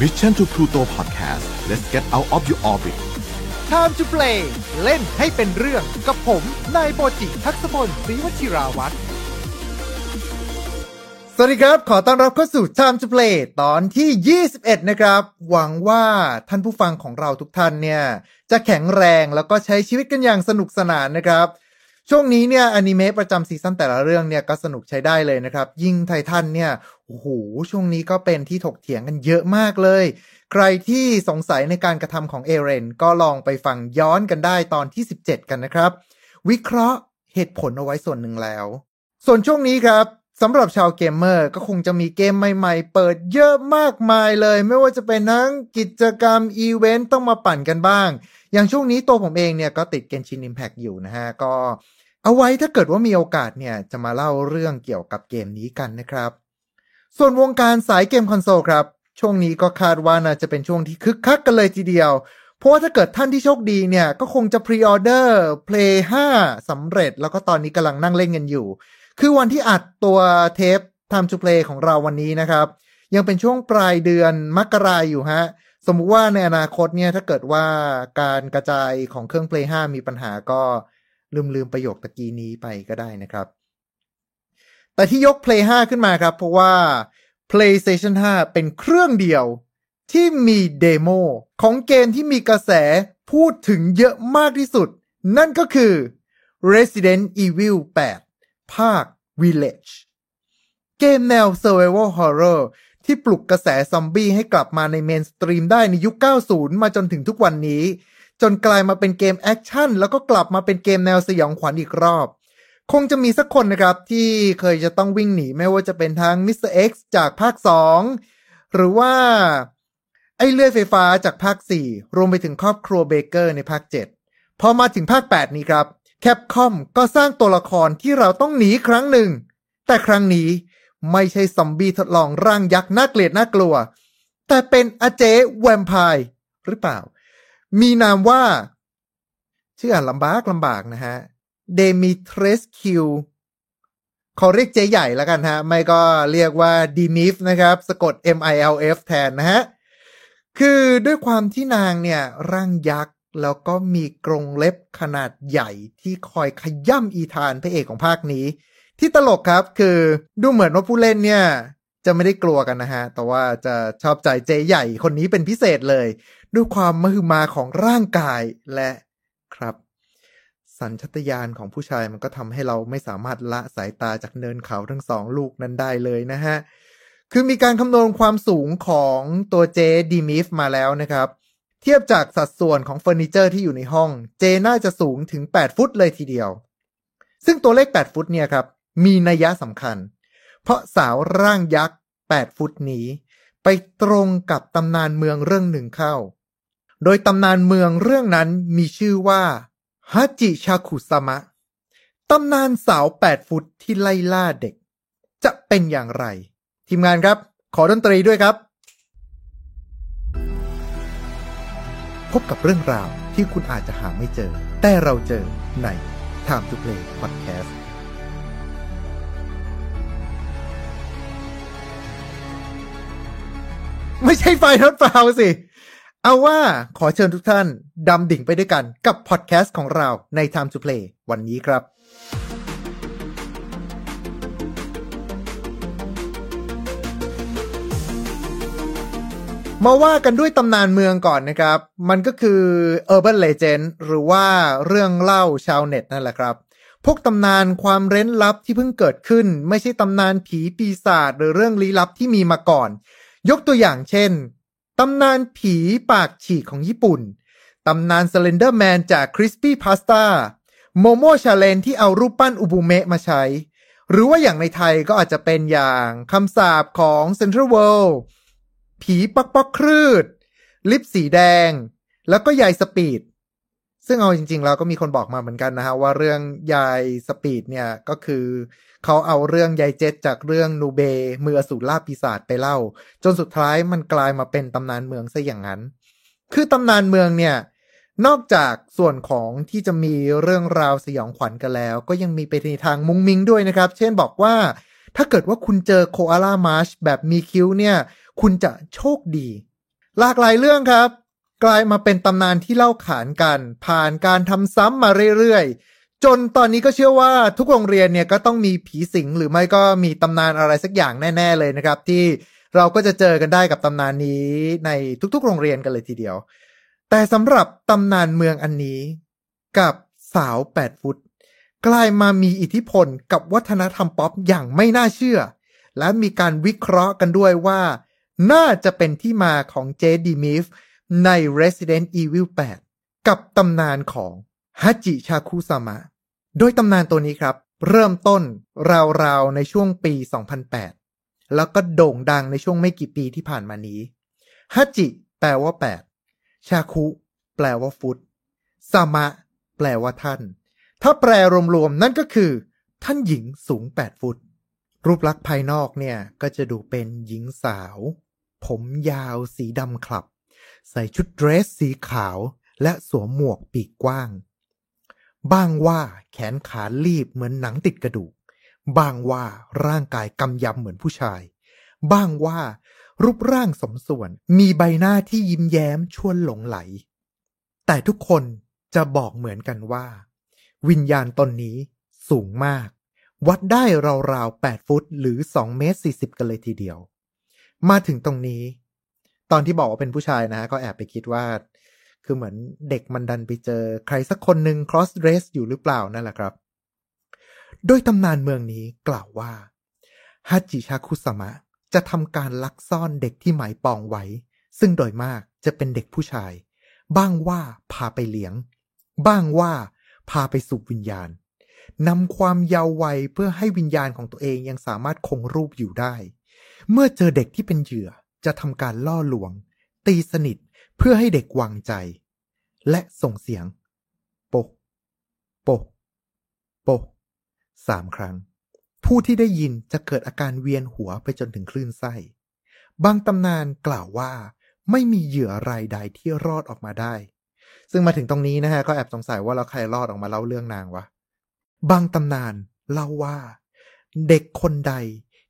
Mission to Pluto Podcast let's get out of your orbit Time to play เล่นให้เป็นเรื่องกับผม นายโปจิทักษพลศรีวชิราวัตรสวัสดีครับ ขอต้อนรับเข้าสู่ Time to play ตอนที่ 21 นะครับ หวังว่าท่านผู้ฟังของเราทุกท่านเนี่ย จะแข็งแรงแล้วก็ใช้ชีวิตกันอย่างสนุกสนานนะครับ ช่วงนี้เนี่ยอนิเมะประจำซีซั่นแต่ละเรื่องเนี่ยก็สนุกใช้ได้เลยนะครับ ยิ่งไททันเนี่ยโอ้โหช่วงนี้ก็เป็นที่ถกเถียงกันเยอะมากเลย ใครที่สงสัยในการกระทำของเอเรน ก็ลองไปฟังย้อนกันได้ตอนที่ 17 กันนะครับ วิเคราะห์เหตุผลเอาไว้ส่วนหนึ่งแล้ว ส่วนช่วงนี้ครับสำหรับชาวเกมเมอร์ก็คงจะมีเกมใหม่ๆ เปิดเยอะมากมายเลย ไม่ว่าจะเป็นทั้งกิจกรรมอีเวนต์ต้องมาปั่นกันบ้าง อย่างช่วงนี้ตัวผมเองเนี่ยก็ติดเกนชินอิมแพ t อยู่นะฮะ ก็ เอาไว้ถ้าเกิดว่ามีโอกาสเนี่ยจะมาเล่าเรื่องเกี่ยวกับเกมนี้กันนะครับ ส่วนวงการสายเกมคอนโซลครับ ช่วงนี้ก็คาดว่าน่าจะเป็นช่วงที่คึกคักกันเลยทีเดียว เพราะว่าถ้าเกิดท่านที่โชคดีเนี่ย ก็คงจะพรีออเดอร์ Play 5สำเร็จ แล้วก็ตอนนี้กำลังนั่งเล่นกันอยู่ คือวันที่อัดตัวเทป Time to Play ของเราวันนี้นะครับ ยังเป็นช่วงปลายเดือนมกราอยู่ฮะสมมุติว่าในอนาคตเนี่ยถ้าเกิดว่าการกระจายของเครื่อง Play 5 มีปัญหาก็ ลืมลืมประโยคตะกี้นี้ไปก็ได้นะครับ แต่ที่ยก Play 5 ขึ้นมาครับ เพราะว่า PlayStation 5 เป็นเครื่องเดียวที่มีเดโมของเกมที่มีกระแสพูดถึงเยอะมากที่สุด นั่นก็คือ Resident Evil 8 ภาค Village เกมแนว Survival Horror ที่ปลุกกระแสซอมบี้ให้กลับมาใน mainstream ได้ในยุค 90 มาจนถึงทุกวันนี้ จนกลายมาเป็นเกมแอคชั่นแล้วก็กลับมาเป็นเกมแนวสยองขวัญอีกรอบ คงจะมีสักคนนะครับที่เคยจะต้องวิ่งหนีไม่ว่าจะเป็นทาง Mr. X จากภาค 2 หรือว่า ไอ้เลื่อยไฟฟ้าจากภาค 4 รวมไปถึงครอบครัวเบเกอร์ในภาค 7 พอมาถึงภาค 8 นี้ครับ Capcom ก็สร้างตัวละครที่เราต้องหนีครั้งหนึ่ง แต่ครั้งนี้ไม่ใช่ซอมบี้ทดลองร่างยักษ์น่าเกลียดน่ากลัว แต่เป็นอาเจ๊แวมไพร์หรือเปล่า มีนามว่า ชื่ออ่านลำบากลำบากนะฮะ Dimitrescu ขอเรียกเจ๊ใหญ่แล้วกันฮะ ไม่ก็เรียกว่าดี MILF นะครับ สะกด M I L F แทนนะฮะ คือด้วยความที่นางเนี่ย ร่างยักษ์ แล้วก็มีกรงเล็บขนาดใหญ่ที่คอยขย้ำอีธานพระเอกของภาคนี้ ที่ตลกครับคือดูเหมือนว่าผู้เล่นเนี่ย จะไม่ได้กลัวกันนะฮะ แต่ว่าจะชอบใจเจใหญ่คนนี้เป็นพิเศษเลย ด้วยความมหึมาของร่างกายและครับ สัญชตาตญาณของผู้ชายมันก็ทำให้เราไม่สามารถละสายตาจากเนินเขาทั้งสองลูกนั้นได้เลยนะฮะ คือมีการคำนวณความสูงของตัวเจดีมิฟมาแล้วนะครับ เทียบจากสัดส่วนของเฟอร์นิเจอร์ที่อยู่ในห้อง เจน่าจะสูงถึง 8 ฟุตเลยทีเดียว ซึ่งตัวเลข 8 ฟุตเนี่ยครับมีนัยยะสำคัญ เพราะสาวร่างยักษ์ 8 ฟุตนี้ ไปตรงกับตำนานเมืองเรื่องหนึ่งเข้า โดยตำนานเมืองเรื่องนั้นมีชื่อว่าฮัจิชาคุสมะ ตำนานสาว8ฟุตที่ไล่ล่าเด็ก จะเป็นอย่างไร ทีมงานครับ ขอดนตรีด้วยครับ พบกับเรื่องราวที่คุณอาจจะหาไม่เจอ แต่เราเจอใน Time to Play Podcast ไม่ใช่ไฟนอตฟาวสิ เอาว่าขอเชิญทุกท่านดำดิ่งไปด้วยกันกับพอดแคสต์ของเราใน Time to Play วันนี้ครับ มาว่ากันด้วยตำนานเมืองก่อนนะครับ มันก็คือ Urban Legend หรือว่าเรื่องเล่าชาวเน็ตนั่นแหละครับพวกตำนานความเร้นลับที่เพิ่งเกิดขึ้น ไม่ใช่ตำนานผีปีศาจหรือเรื่องลี้ลับที่มีมาก่อน ยกตัวอย่างเช่น ตำนานผีปากฉีกของญี่ปุ่น ตำนาน Slender Man จาก Creepypasta โมโม challenge ที่เอารูปปั้นอุบุเมะมาใช้ หรือว่าอย่างในไทยก็อาจจะเป็นอย่างคำสาปของเซ็นทรัลเวิลด์ผีปักปักครืด ลิปสีแดง แล้วก็ยายสปีด ซึ่งเอาจริงๆแล้วก็มีคนบอกมาเหมือนกันนะฮะว่าเรื่องยายสปีดเนี่ยก็คือเขาเอาเรื่องยายเจ็ดจากเรื่องนูเบมืออสูรล่าปีศาจไปเล่า จนสุดท้ายมันกลายมาเป็นตำนานเมืองซะอย่างนั้น คือตำนานเมืองเนี่ยนอกจากส่วนของที่จะมีเรื่องราวสยองขวัญกันแล้ว ก็ยังมีไปในทางมุ้งมิ้งด้วยนะครับ เช่นบอกว่าถ้าเกิดว่าคุณเจอโคอาล่ามาร์ชแบบมีคิ้วเนี่ย คุณจะโชคดี หลากหลายเรื่องครับ กลายมาเป็นตำนานที่เล่าขานกัน ผ่านการทำซ้ำมาเรื่อยๆ จนตอนนี้ก็เชื่อว่าทุกโรงเรียนเนี่ยก็ต้องมีผีสิงหรือไม่ก็มีตำนานอะไรสักอย่างแน่ ๆ เลยนะครับ ที่เราก็จะเจอกันได้กับตำนานนี้ในทุกๆ โรงเรียนกันเลยทีเดียว แต่สำหรับตำนานเมืองอันนี้กับสาว8ฟุต กลายมามีอิทธิพลกับวัฒนธรรมป๊อปอย่างไม่น่าเชื่อ และมีการวิเคราะห์กันด้วยว่า น่าจะเป็นที่มาของเจดีมิฟ ใน Resident Evil 8 กับตำนานของฮัจิชาคุซามะ โดยตำนานตัวนี้ครับ เริ่มต้นราวๆในช่วงปี 2008 แล้วก็โด่งดังในช่วงไม่กี่ปีที่ผ่านมานี้ฮัจิแปลว่า 8 ชาคุ แปลว่าฟุตซามะ แปลว่าท่าน ถ้าแปลรวมๆนั่นก็คือ ท่านหญิงสูง 8 ฟุต รูปลักษณ์ภายนอกเนี่ย ก็จะดูเป็นหญิงสาว ผมยาวสีดำคลับ ใส่ชุดเดรสสีขาว และสวมหมวกปีกกว้าง บ้างว่าแขนขาลีบเหมือนหนังติดกระดูก บ้างว่าร่างกายกำยำเหมือนผู้ชาย บ้างว่ารูปร่างสมส่วนมีใบหน้าที่ยิ้มแย้มชวนหลงไหล แต่ทุกคนจะบอกเหมือนกันว่า วิญญาณตนนี้สูงมาก วัดได้ราวๆ 8 ฟุตหรือ 2 เมตร 40 กันเลยทีเดียว มาถึงตรงนี้ ตอนที่บอกว่าเป็นผู้ชายนะก็แอบไปคิดว่า คือเหมือนเด็กมันดันไปเจอใครสักคนหนึ่ง cross dress อยู่หรือเปล่านั่นแหละครับ โดยตำนานเมืองนี้กล่าวว่าฮัจิชาคุสมะจะทำการลักซ่อนเด็กที่หมายปองไว้ ซึ่งโดยมากจะเป็นเด็กผู้ชาย บ้างว่าพาไปเลี้ยง บ้างว่าพาไปสูบวิญญาณนำความเยาว์วัยเพื่อให้วิญญาณของตัวเองยังสามารถคงรูปอยู่ได้ เมื่อเจอเด็กที่เป็นเหยื่อ จะทำการล่อลวง ตีสนิทเพื่อให้เด็กวางใจ และส่งเสียง โปกโปกโปกสามครั้ง ผู้ที่ได้ยินจะเกิดอาการเวียนหัวไปจนถึงคลื่นไส้ บางตำนานกล่าวว่าไม่มีเหยื่อรายใดที่รอดออกมาได้ ซึ่งมาถึงตรงนี้นะฮะ ก็แอบสงสัยว่าเราใครรอดออกมาเล่าเรื่องนางวะ บางตำนานเล่าว่า เด็กคนใด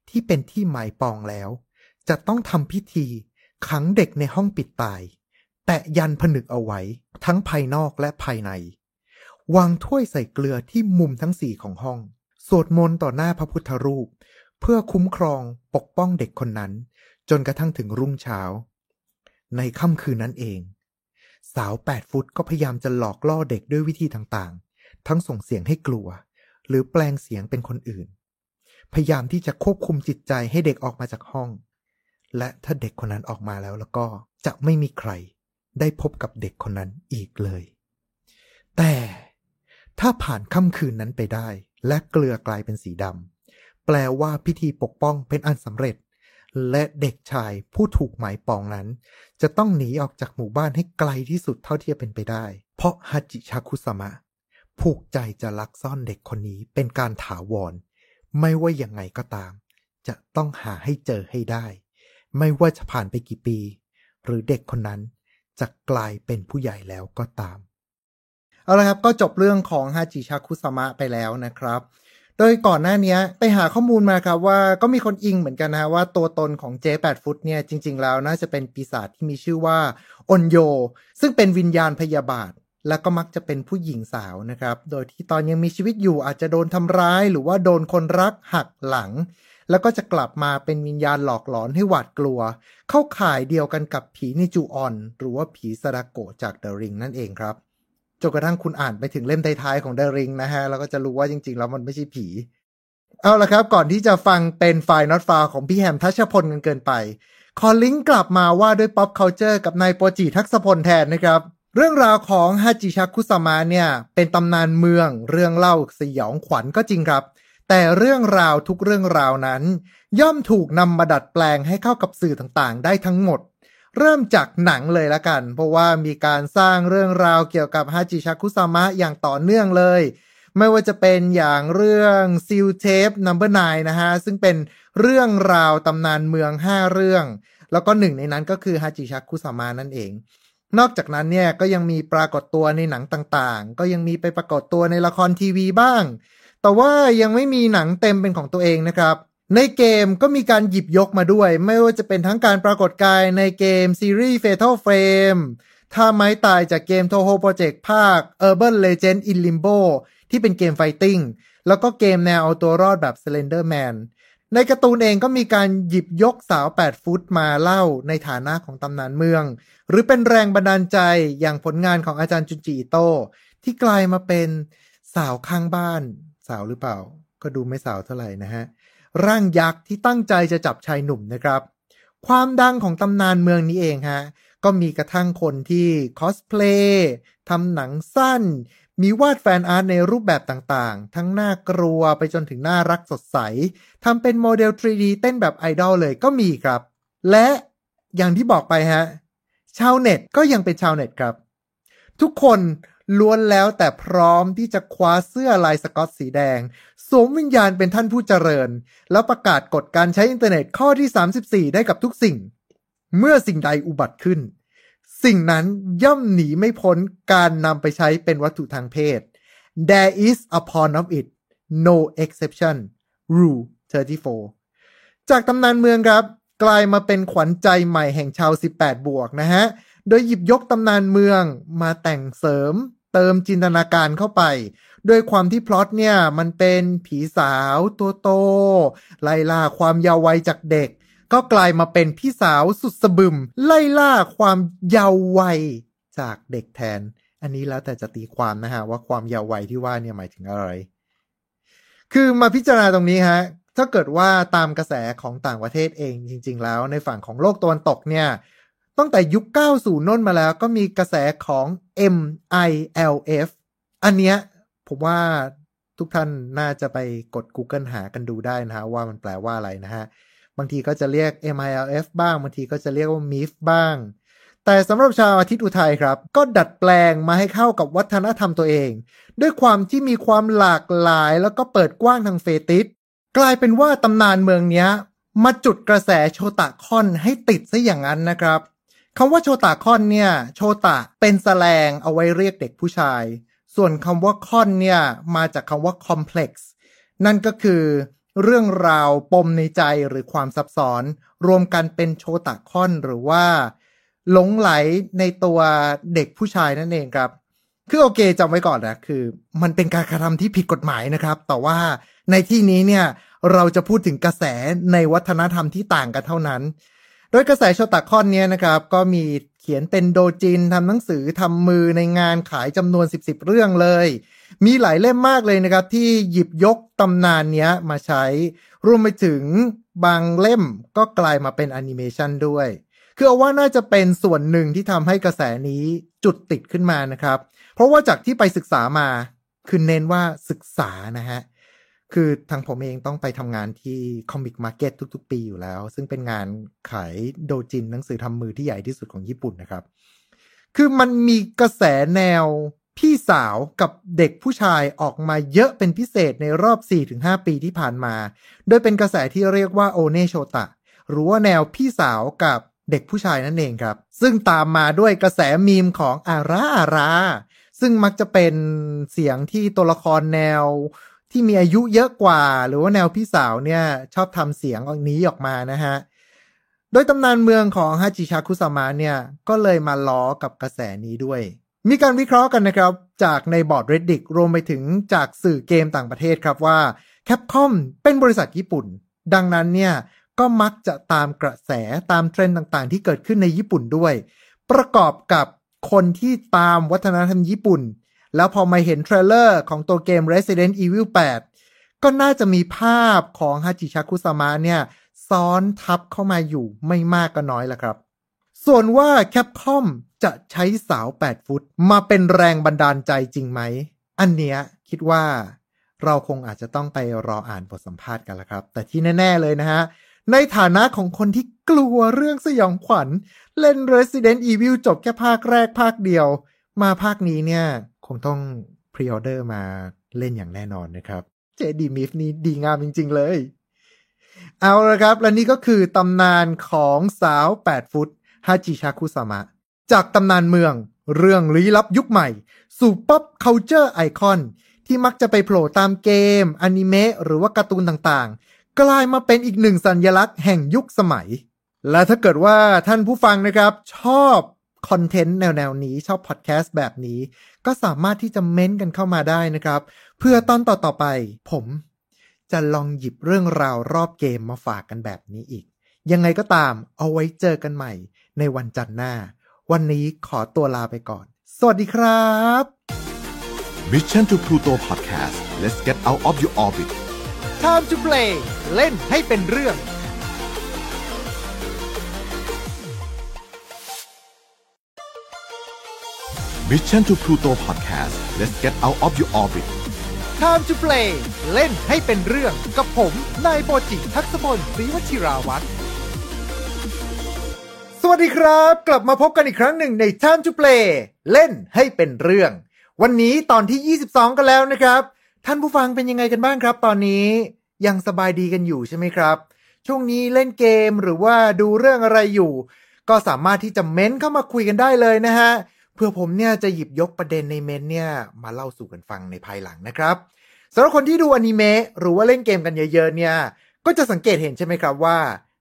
ที่เป็นที่หมายปองแล้ว จะต้องทำพิธีขังเด็กในห้องปิดตาย แตะยันผนึกเอาไว้ ทั้งภายนอกและภายใน วางถ้วยใส่เกลือที่มุมทั้งสี่ของห้อง สวดมนต์ต่อหน้าพระพุทธรูป เพื่อคุ้มครองปกป้องเด็กคนนั้น จนกระทั่งถึงรุ่งเช้า ในค่ำคืนนั้นเอง สาวแปดฟุตก็พยายามจะหลอกล่อเด็กด้วยวิธีต่างๆ ทั้งส่งเสียงให้กลัว หรือแปลงเสียงเป็นคนอื่น พยายามที่จะควบคุมจิตใจให้เด็กออกมาจากห้อง และถ้าเด็กคนนั้นออกมาแล้วแล้วก็จะไม่มีใครได้พบกับเด็กคนนั้นอีกเลย แต่ถ้าผ่านค่ำคืนนั้นไปได้ และเกลือกลายเป็นสีดำแปลว่าพิธีปกป้องเป็นอันสำเร็จ และเด็กชายผู้ถูกหมายปองนั้น จะต้องหนีออกจากหมู่บ้านให้ไกลที่สุดเท่าที่จะเป็นไปได้ เพราะฮัจิชาคุสมะ ผูกใจจะลักซ่อนเด็กคนนี้เป็นการถาวร ไม่ว่ายังไงก็ตาม จะต้องหาให้เจอให้ได้ ไม่ว่าจะผ่านไปกี่ปี หรือเด็กคนนั้นจะกลายเป็นผู้ใหญ่แล้วก็ตาม เอาละครับก็จบเรื่องของฮาจิชาคุสมะไปแล้วนะครับ โดยก่อนหน้านี้ไปหาข้อมูลมาครับว่าก็มีคนอิงเหมือนกันนะว่าตัวตนของเจแปดฟุตเนี่ยจริง ๆ แล้วน่าจะเป็นปีศาจที่มีชื่อว่าอนโย ซึ่งเป็นวิญญาณพยาบาทและก็มักจะเป็นผู้หญิงสาวนะครับ โดยที่ตอนยังมีชีวิตอยู่อาจจะโดนทำร้าย หรือว่าโดนคนรักหักหลัง แล้วก็จะกลับมาเป็นวิญญาณหลอกหลอนให้หวาดกลัว เข้าข่ายเดียวกันกับผีนิจูออน หรือว่าผีสดาโกจากเดอะริงนั่นเองครับจนกระทั่งคุณอ่านไปถึงเล่มท้ายๆของเดอะริงนะฮะแล้วก็จะรู้ว่าจริงๆ แล้วมันไม่ใช่ผี เอาละครับ ก่อนที่จะฟังเป็นไฟล์ not f าของพี่แฮมทัชพลกันเกินไป ขอลิงก์กลับมาว่าด้วย pop culture กับนายโปจิทักษพลแทนนะครับเรื่องราวของฮาจิชาคุสมาเนี่ย เป็นตำนานเมืองเรื่องเล่าสยองขวัญก็จริงครับ แต่เรื่องราวทุกเรื่องราวนั้น ย่อมถูกนำมาดัดแปลงให้เข้ากับสื่อต่างๆ ได้ทั้งหมด เริ่มจากหนังเลยละกัน เพราะว่ามีการสร้างเรื่องราวเกี่ยวกับฮาจิชาคุสามะอย่างต่อเนื่องเลย ไม่ว่าจะเป็นอย่างเรื่องซิลเทปนัมเบอร์นนะฮะ ซึ่งเป็นเรื่องราวตำนานเมือง 5 เรื่อง แล้วก็หนึ่งในนั้นก็คือฮาจิชาคุสามะนั่นเองนอกจากนั้นเนี่ยก็ยังมีปรากฏตัวในหนังต่างๆ ก็ยังมีไปปรากฏตัวในละครทีวีบ้าง แต่ว่ายังไม่มีหนังเต็มเป็นของตัวเองนะครับ ในเกมก็มีการหยิบยกมาด้วย ไม่ว่าจะเป็นทั้งการปรากฏกายในเกมซีรีส์ Fatal Frame ถ้าไม้ตายจากเกม Toho Project ภาค Urban Legend in Limbo ที่เป็นเกม fighting แล้วก็เกมแนวเอาตัวรอดแบบ Slender Man ในการ์ตูนเองก็มีการหยิบยกสาว 8 ฟุตมาเล่าในฐานะของตำนานเมือง หรือเป็นแรงบันดาลใจอย่างผลงานของอาจารย์จุนจิอิโตที่กลายมาเป็นสาวข้างบ้าน สาวหรือเปล่า ก็ดูไม่สาวเท่าไหร่นะฮะ ร่างยักษ์ที่ตั้งใจจะจับชายหนุ่มนะครับ ความดังของตำนานเมืองนี้เองฮะ ก็มีกระทั่งคนที่คอสเพลย์ทำหนังสั้น มีวาด fan art ในรูปแบบต่างๆ ทั้งน่ากลัวไปจนถึงน่ารักสดใสทำเป็นโมเดล 3D เต้นแบบไอดอลเลยก็มีครับ และอย่างที่บอกไปฮะ ชาวเน็ตก็ยังเป็นชาวเน็ตครับ ทุกคน ล้วนแล้วแต่พร้อมที่จะคว้าเสื้อลายสกอตสีแดงสวมวิญญาณเป็นท่านผู้เจริญ แล้วประกาศกฎการใช้อินเทอร์เน็ตข้อที่ 34 ได้กับทุกสิ่ง เมื่อสิ่งใดอุบัติขึ้น สิ่งนั้นย่อมหนีไม่พ้นการนำไปใช้เป็นวัตถุทางเพศ there is a pawn of it no exception rule 34 จากตำนานเมืองครับ กลายมาเป็นขวัญใจใหม่แห่งชาว 18 บวกนะฮะ โดยหยิบยกตำนานเมืองมาแต่งเสริม เติมจินตนาการเข้าไป ด้วยความที่พล็อตเนี่ยมันเป็นผีสาวตัวโต ไล่ล่าความเยาว์วัยจากเด็ก ก็กลายมาเป็นพี่สาวสุดสะบึม ไล่ล่าความเยาว์วัยจากเด็กแทน อันนี้แล้วแต่จะตีความนะฮะว่าความเยาว์วัยที่ว่าเนี่ยหมายถึงอะไร คือมาพิจารณาตรงนี้ฮะถ้าเกิดว่าตามกระแสของต่างประเทศเองจริง ๆ แล้วในฝั่งของโลกตะวันตกเนี่ย ตั้งแต่ยุค 90น้นมาแล้วก็มีกระแสของ MILF อันเนี้ยผมว่าทุกท่านน่าจะไปกด Google หากันดูได้นะฮะว่ามันแปลว่าอะไรนะฮะ บางทีก็จะเรียก MILF บ้าง บางทีก็จะเรียกว่า MIF บ้าง แต่สำหรับชาวอาทิตย์อุทัยครับ ก็ดัดแปลงมาให้เข้ากับวัฒนธรรมตัวเอง ด้วยความที่มีความหลากหลายแล้วก็เปิดกว้างทางเฟติสกลายเป็นว่าตำนานเมืองเนี้ยมาจุดกระแสโชตะคอนให้ติดซะอย่างนั้นนะครับ คำว่าโชตะคอนเนี่ย โชตะเป็นแสลงเอาไว้เรียกเด็กผู้ชาย ส่วนคำว่าคอนเนี่ย มาจากคำว่าคอมเพล็กซ์นั่นก็คือเรื่องราวปมในใจหรือความซับซ้อน รวมกันเป็นโชตะคอนหรือว่า หลงไหลในตัวเด็กผู้ชายนั่นเองครับ คือโอเคจำไว้ก่อนนะคือ มันเป็นการกระทำที่ผิดกฎหมายนะครับ แต่ว่าในที่นี้เนี่ยเราจะพูดถึงกระแสในวัฒนธรรมที่ต่างกันเท่านั้น ดยกระแสโชตะคอนเนี่ยนะครับ ก็มีเขียนเป็นโดจินทำหนังสือทำมือในงานขายจำนวน 10บสเรื่องเลย มีหลายเล่มมากเลยนะครับ ที่หยิบยกตำนานเนี้ยมาใช้ รวมไปถึงบางเล่มก็กลายมาเป็นแอนิเมชันด้วย คือเอาว่าน่าจะเป็นส่วนหนึ่งที่ทำให้กระแสนี้จุดติดขึ้นมานะครับ เพราะว่าจากที่ไปศึกษามา คือเน้นว่าศึกษานะฮะ คือทางผมเองต้องไปทำงานที่Comic Market ทุก ๆ ปีอยู่แล้ว ซึ่งเป็นงานขายโดจินหนังสือทำมือที่ใหญ่ที่สุดของญี่ปุ่นนะครับ คือมันมีกระแสแนวพี่สาวกับเด็กผู้ชายออกมาเยอะเป็นพิเศษในรอบ 4-5 ปีที่ผ่านมา โดยเป็นกระแสที่เรียกว่าโอเนโชตะ หรือว่าแนวพี่สาวกับเด็กผู้ชายนั่นเองครับ ซึ่งตามมาด้วยกระแสมีมของอาราอารา ซึ่งมักจะเป็นเสียงที่ตัวละครแนว ที่มีอายุเยอะกว่า หรือว่าแนวพี่สาวเนี่ยชอบทำเสียงออกนี้ออกมานะฮะ โดยตำนานเมืองของฮาจิชาคุสามะเนี่ยก็เลยมาล้อกับกระแสนี้ด้วย มีการวิเคราะห์กันนะครับ จากในบอร์ด reddit รวมไปถึงจากสื่อเกมต่างประเทศครับว่า Capcom เป็นบริษัทญี่ปุ่น ดังนั้นเนี่ยก็มักจะตามกระแสตามเทรนด์ต่างๆ ที่เกิดขึ้นในญี่ปุ่นด้วย ประกอบกับคนที่ตามวัฒนธรรมญี่ปุ่น แล้วพอมาเห็นเทรลเลอร์ของตัวเกม Resident Evil 8 ก็น่าจะมีภาพของฮาจิชาคุสามะเนี่ย ซ้อนทับเข้ามาอยู่ไม่มากก็น้อยละครับ ส่วนว่าแคปคอมจะใช้สาว 8 ฟุต มาเป็นแรงบันดาลใจจริงไหม อันเนี้ยคิดว่าเราคงอาจจะต้องไปรออ่านบทสัมภาษณ์กันละครับ แต่ที่แน่ ๆ เลยนะฮะ ในฐานะของคนที่กลัวเรื่องสยองขวัญ เล่น Resident Evil จบแค่ภาคแรกภาคเดียว มาภาคนี้เนี่ย คงต้อง pre-order มาเล่นอย่างแน่นอนนะครับ lady MILF นี้ดีงามจริง ๆ เลย เอาละครับ และนี่ก็คือตำนานของสาว 8 ฟุตฮาจิชาคุสามะ จากตำนานเมือง เรื่องลี้ลับยุคใหม่ สู่ pop culture icon ที่มักจะไปโผล่ตามเกม อนิเมะหรือว่าการ์ตูนต่างๆ กลายมาเป็นอีกหนึ่งสัญลักษณ์แห่งยุคสมัย และถ้าเกิดว่าท่านผู้ฟังนะครับ ชอบ คอนเทนต์แนวๆนี้ชอบพอดแคสต์แบบนี้ ก็สามารถที่จะเม้นกันเข้ามาได้นะครับ เพื่อตอนต่อๆไป ผมจะลองหยิบเรื่องราวรอบเกมมาฝากกันแบบนี้อีก ยังไงก็ตามเอาไว้เจอกันใหม่ในวันจันทร์หน้า วันนี้ขอตัวลาไปก่อน สวัสดีครับ Mission to Pluto Podcast let's get out of your orbit Time to play เล่นให้เป็นเรื่อง Mission to Pluto Podcast let's get out of your orbit Time to play เล่นให้เป็นเรื่องกับผม นายโปจิทักษพลศรีวชิราวัตรสวัสดีครับ กลับมาพบกันอีกครั้งหนึ่งใน Time to play เล่นให้เป็นเรื่อง วันนี้ตอนที่ 22 กันแล้วนะครับ ท่านผู้ฟังเป็นยังไงกันบ้างครับตอนนี้ ยังสบายดีกันอยู่ใช่ไหมครับ ช่วงนี้เล่นเกมหรือว่าดูเรื่องอะไรอยู่ ก็สามารถที่จะเม้นเข้ามาคุยกันได้เลยนะฮะ เพื่อผมเนี่ยจะหยิบยกประเด็นในเมนเนี่ยมาเล่าสู่กันฟังในภายหลังนะครับสำหรับคนที่ดูอนิเมะหรือว่าเล่นเกมกันเยอะๆเนี่ยก็จะสังเกตเห็นใช่ไหมครับว่า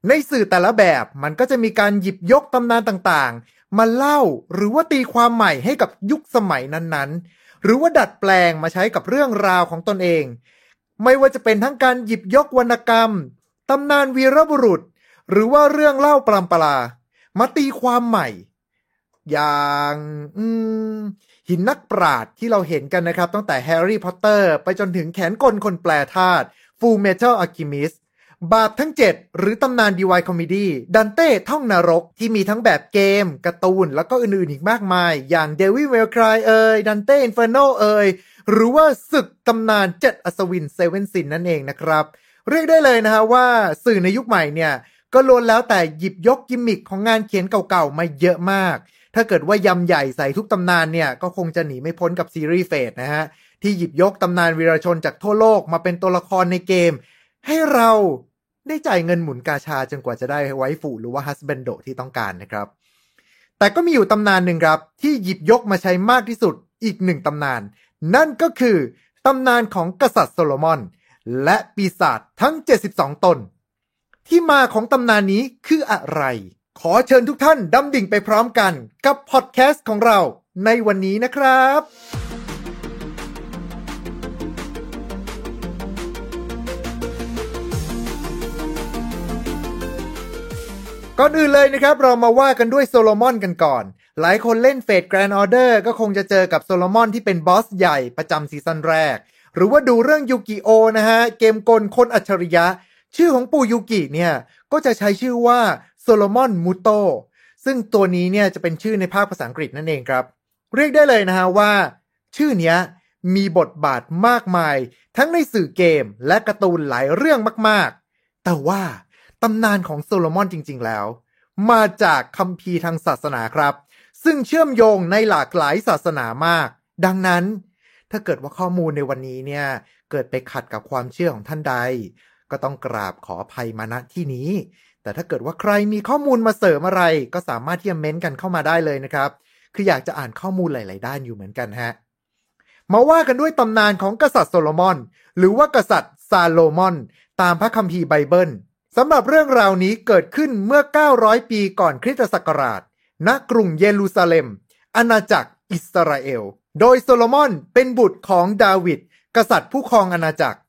ในสื่อแต่ละแบบมันก็จะมีการหยิบยกตำนานต่างๆ มาเล่าหรือว่าตีความใหม่ให้กับยุคสมัยนั้นๆ หรือว่าดัดแปลงมาใช้กับเรื่องราวของตนเอง ไม่ว่าจะเป็นทั้งการหยิบยกวรรณกรรมตำนานวีรบุรุษ หรือว่าเรื่องเล่าปรำปรามาตีความใหม่ อย่าง อืม หินนักปราชญ์ที่เราเห็นกันนะครับ ตั้งแต่แฮร์รี่พอตเตอร์ไปจนถึงแขนกลคนแปรธาตุ Fullmetal Alchemist บาปทั้ง 7 หรือตำนาน Divine Comedy ดันเต้ท่องนรกที่มีทั้งแบบเกมการ์ตูน แล้วก็อื่นๆอีกมากมาย อย่างเดวิ l เวลครายเอ่ยดันเต้อินเฟอร์โนเอ่ยหรือว่าศึกตำนานเจ็ดอัศวิน Seven Sins นั่นเองนะครับ เรียกได้เลยนะฮะว่าสื่อในยุคใหม่เนี่ย ก็ล้วนแล้วแต่หยิบยกกิมมิคของงานเขียนเก่าๆมาเยอะมาก ถ้าเกิดว่ายำใหญ่ใส่ทุกตำนานเนี่ย ก็คงจะหนีไม่พ้นกับซีรีส์ Fate นะฮะ ที่หยิบยกตำนานวีรชนจากทั่วโลกมาเป็นตัวละครในเกม ให้เราได้จ่ายเงินหมุนกาชาจนกว่าจะได้ waifu หรือว่า husbando ที่ต้องการนะครับ แต่ก็มีอยู่ตำนานหนึ่งครับ ที่หยิบยกมาใช้มากที่สุดอีกหนึ่งตำนาน นั่นก็คือตำนานของกษัตริย์โซโลมอน และปีศาจทั้ง 72 ตน ที่มาของตำนานนี้คืออะไร ขอเชิญทุกท่านดำดิ่งไปพร้อมกันกับพอดแคสต์ของเราในวันนี้นะครับ ก่อนอื่นเลยนะครับเรามาว่ากันด้วยโซโลมอนกันก่อน หลายคนเล่น Fate/Grand Order ก็คงจะเจอกับโซโลมอนที่เป็นบอสใหญ่ประจำซีซั่นแรก หรือว่าดูเรื่องยูกิโอนะฮะ เกมกลคนอัจฉริยะ ชื่อของปู่ยูกิเนี่ย ก็จะใช้ชื่อว่า โซโลมอนมูโตซึ่งตัวนี้เนี่ยจะเป็นชื่อในภาคภาษาอังกฤษนั่นเองครับ เรียกได้เลยนะฮะว่า ชื่อเนี้ยมีบทบาทมากมาย ทั้งในสื่อเกมและการ์ตูนหลายเรื่องมากๆ แต่ว่าตำนานของโซโลมอนจริง ๆ แล้ว มาจากคัมภีร์ทางศาสนาครับ ซึ่งเชื่อมโยงในหลากหลายศาสนามาก ดังนั้น ถ้าเกิดว่าข้อมูลในวันนี้เนี่ยเกิดไปขัดกับความเชื่อของท่านใด ก็ต้องกราบขออภัยมาณที่นี้ แต่ถ้าเกิดว่าใครมีข้อมูลมาเสริมอะไร ก็สามารถที่จะเม้นกันเข้ามาได้เลยนะครับ คืออยากจะอ่านข้อมูลหลาย ๆ ด้านอยู่เหมือนกันฮะ มาว่ากันด้วยตำนานของกษัตริย์โซโลมอน หรือว่ากษัตริย์ซาโลมอน ตามพระคัมภีร์ไบเบิลสำหรับเรื่องราวนี้เกิดขึ้นเมื่อ 900 ปีก่อนคริสตศักราช ณ กรุงเยรูซาเล็ม อาณาจักรอิสราเอล โดยโซโลมอนเป็นบุตรของดาวิด กษัตริย์ผู้ครองอาณาจักร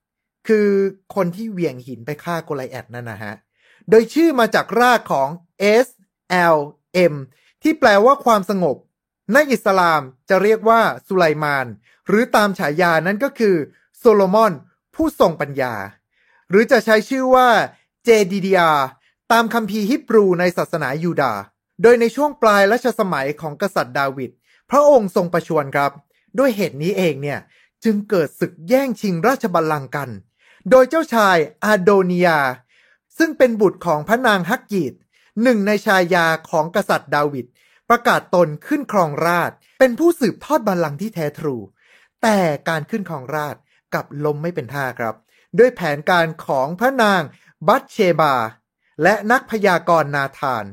คือคนที่เหวี่ยงหินไปฆ่าโกไลแอดนั่นนะฮะ โดยชื่อมาจากรากของ S L M ที่แปลว่าความสงบ ในอิสลามจะเรียกว่าสุไลมาน หรือตามฉายานั้นก็คือ โซโลมอน ผู้ทรงปัญญา หรือจะใช้ชื่อว่าเจดีดีอาตามคัมภีร์ฮิบรูในศาสนายูดาห์โดยในช่วงปลายรัชสมัยของกษัตริย์ดาวิดพระองค์ทรงประชวรครับ ด้วยเหตุนี้เองเนี่ย จึงเกิดศึกแย่งชิงราชบัลลังก์กัน โดยเจ้าชายอาโดเนีย ซึ่งเป็นบุตรของพระนางฮักกีดหนึ่งในชายาของกษัตริย์ดาวิดประกาศตนขึ้นครองราชเป็นผู้สืบทอดบัลลังก์ที่แท้ทรู แต่การขึ้นครองราชกับลมไม่เป็นท่าครับ ด้วยแผนการของพระนางบัตเชบา และนักพยากรณ์นาธาน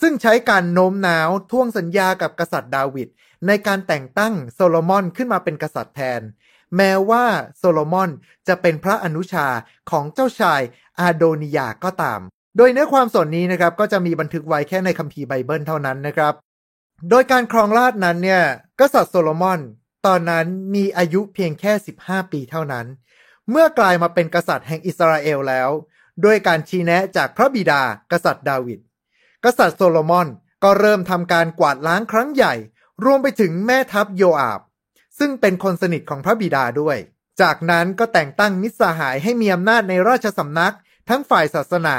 ซึ่งใช้การโน้มน้าวท่วงสัญญากับกษัตริย์ดาวิดในการแต่งตั้งโซโลมอนขึ้นมาเป็นกษัตริย์แทน แม้ว่าโซโลมอนจะเป็นพระอนุชาของเจ้าชายอาโดนิยาก็ตาม โดยเนื้อความส่วนนี้นะครับก็จะมีบันทึกไว้แค่ในคัมภีร์ไบเบิลเท่านั้นนะครับ โดยการครองราชย์นั้นเนี่ยกษัตริย์โซโลมอน ตอนนั้นมีอายุเพียงแค่ 15 ปีเท่านั้น เมื่อกลายมาเป็นกษัตริย์แห่งอิสราเอลแล้วด้วยการชี้แนะจากพระบิดากษัตริย์ดาวิด กษัตริย์โซโลมอนก็เริ่มทำการกวาดล้างครั้งใหญ่ รวมไปถึงแม่ทัพโยอาบ ซึ่งเป็นคนสนิทของพระบิดาด้วย จากนั้นก็แต่งตั้งมิตรสหายให้มีอำนาจในราชสำนัก ทั้งฝ่ายศาสนา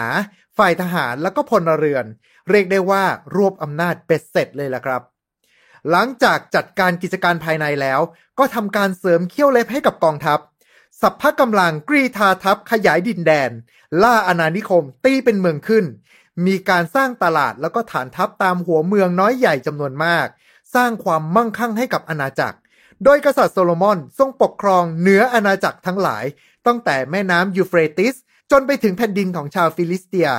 ฝ่ายทหารและก็พลเรือน เรียกได้ว่ารวบอำนาจเป็ดเสร็จเลยล่ะครับ หลังจากจัดการกิจการภายในแล้ว ก็ทำการเสริมเขี้ยวเล็บให้กับกองทัพสัพพะกำลังกรีธาทัพขยายดินแดน ล่าอาณานิคมตีเป็นเมืองขึ้น มีการสร้างตลาดแล้วก็ฐานทัพตามหัวเมืองน้อยใหญ่จำนวนมาก สร้างความมั่งคั่งให้กับอาณาจักร โดยกษัตริย์โซโลมอนทรงปกครองเหนืออาณาจักรทั้งหลาย ตั้งแต่แม่น้ำยูเฟรติส จนไปถึงแผ่นดินของชาวฟิลิสเตีย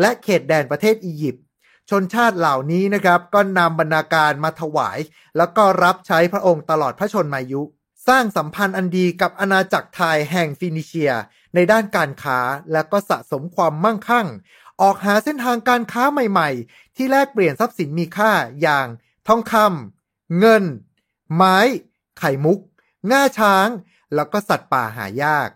และเขตแดนประเทศอียิปต์ชนชาติเหล่านี้นะครับก็นำบรรณาการมาถวาย แล้วก็รับใช้พระองค์ตลอดพระชนมายุ สร้างสัมพันธ์อันดีกับอาณาจักรไทร์แห่งฟินิเชีย ในด้านการค้าและก็สะสมความมั่งคั่ง ออกหาเส้นทางการค้าใหม่ๆ ที่แลกเปลี่ยนทรัพย์สินมีค่าอย่าง ทองคำเงิน ไม้ ไข่มุก งาช้าง แล้วก็สัตว์ป่าหายาก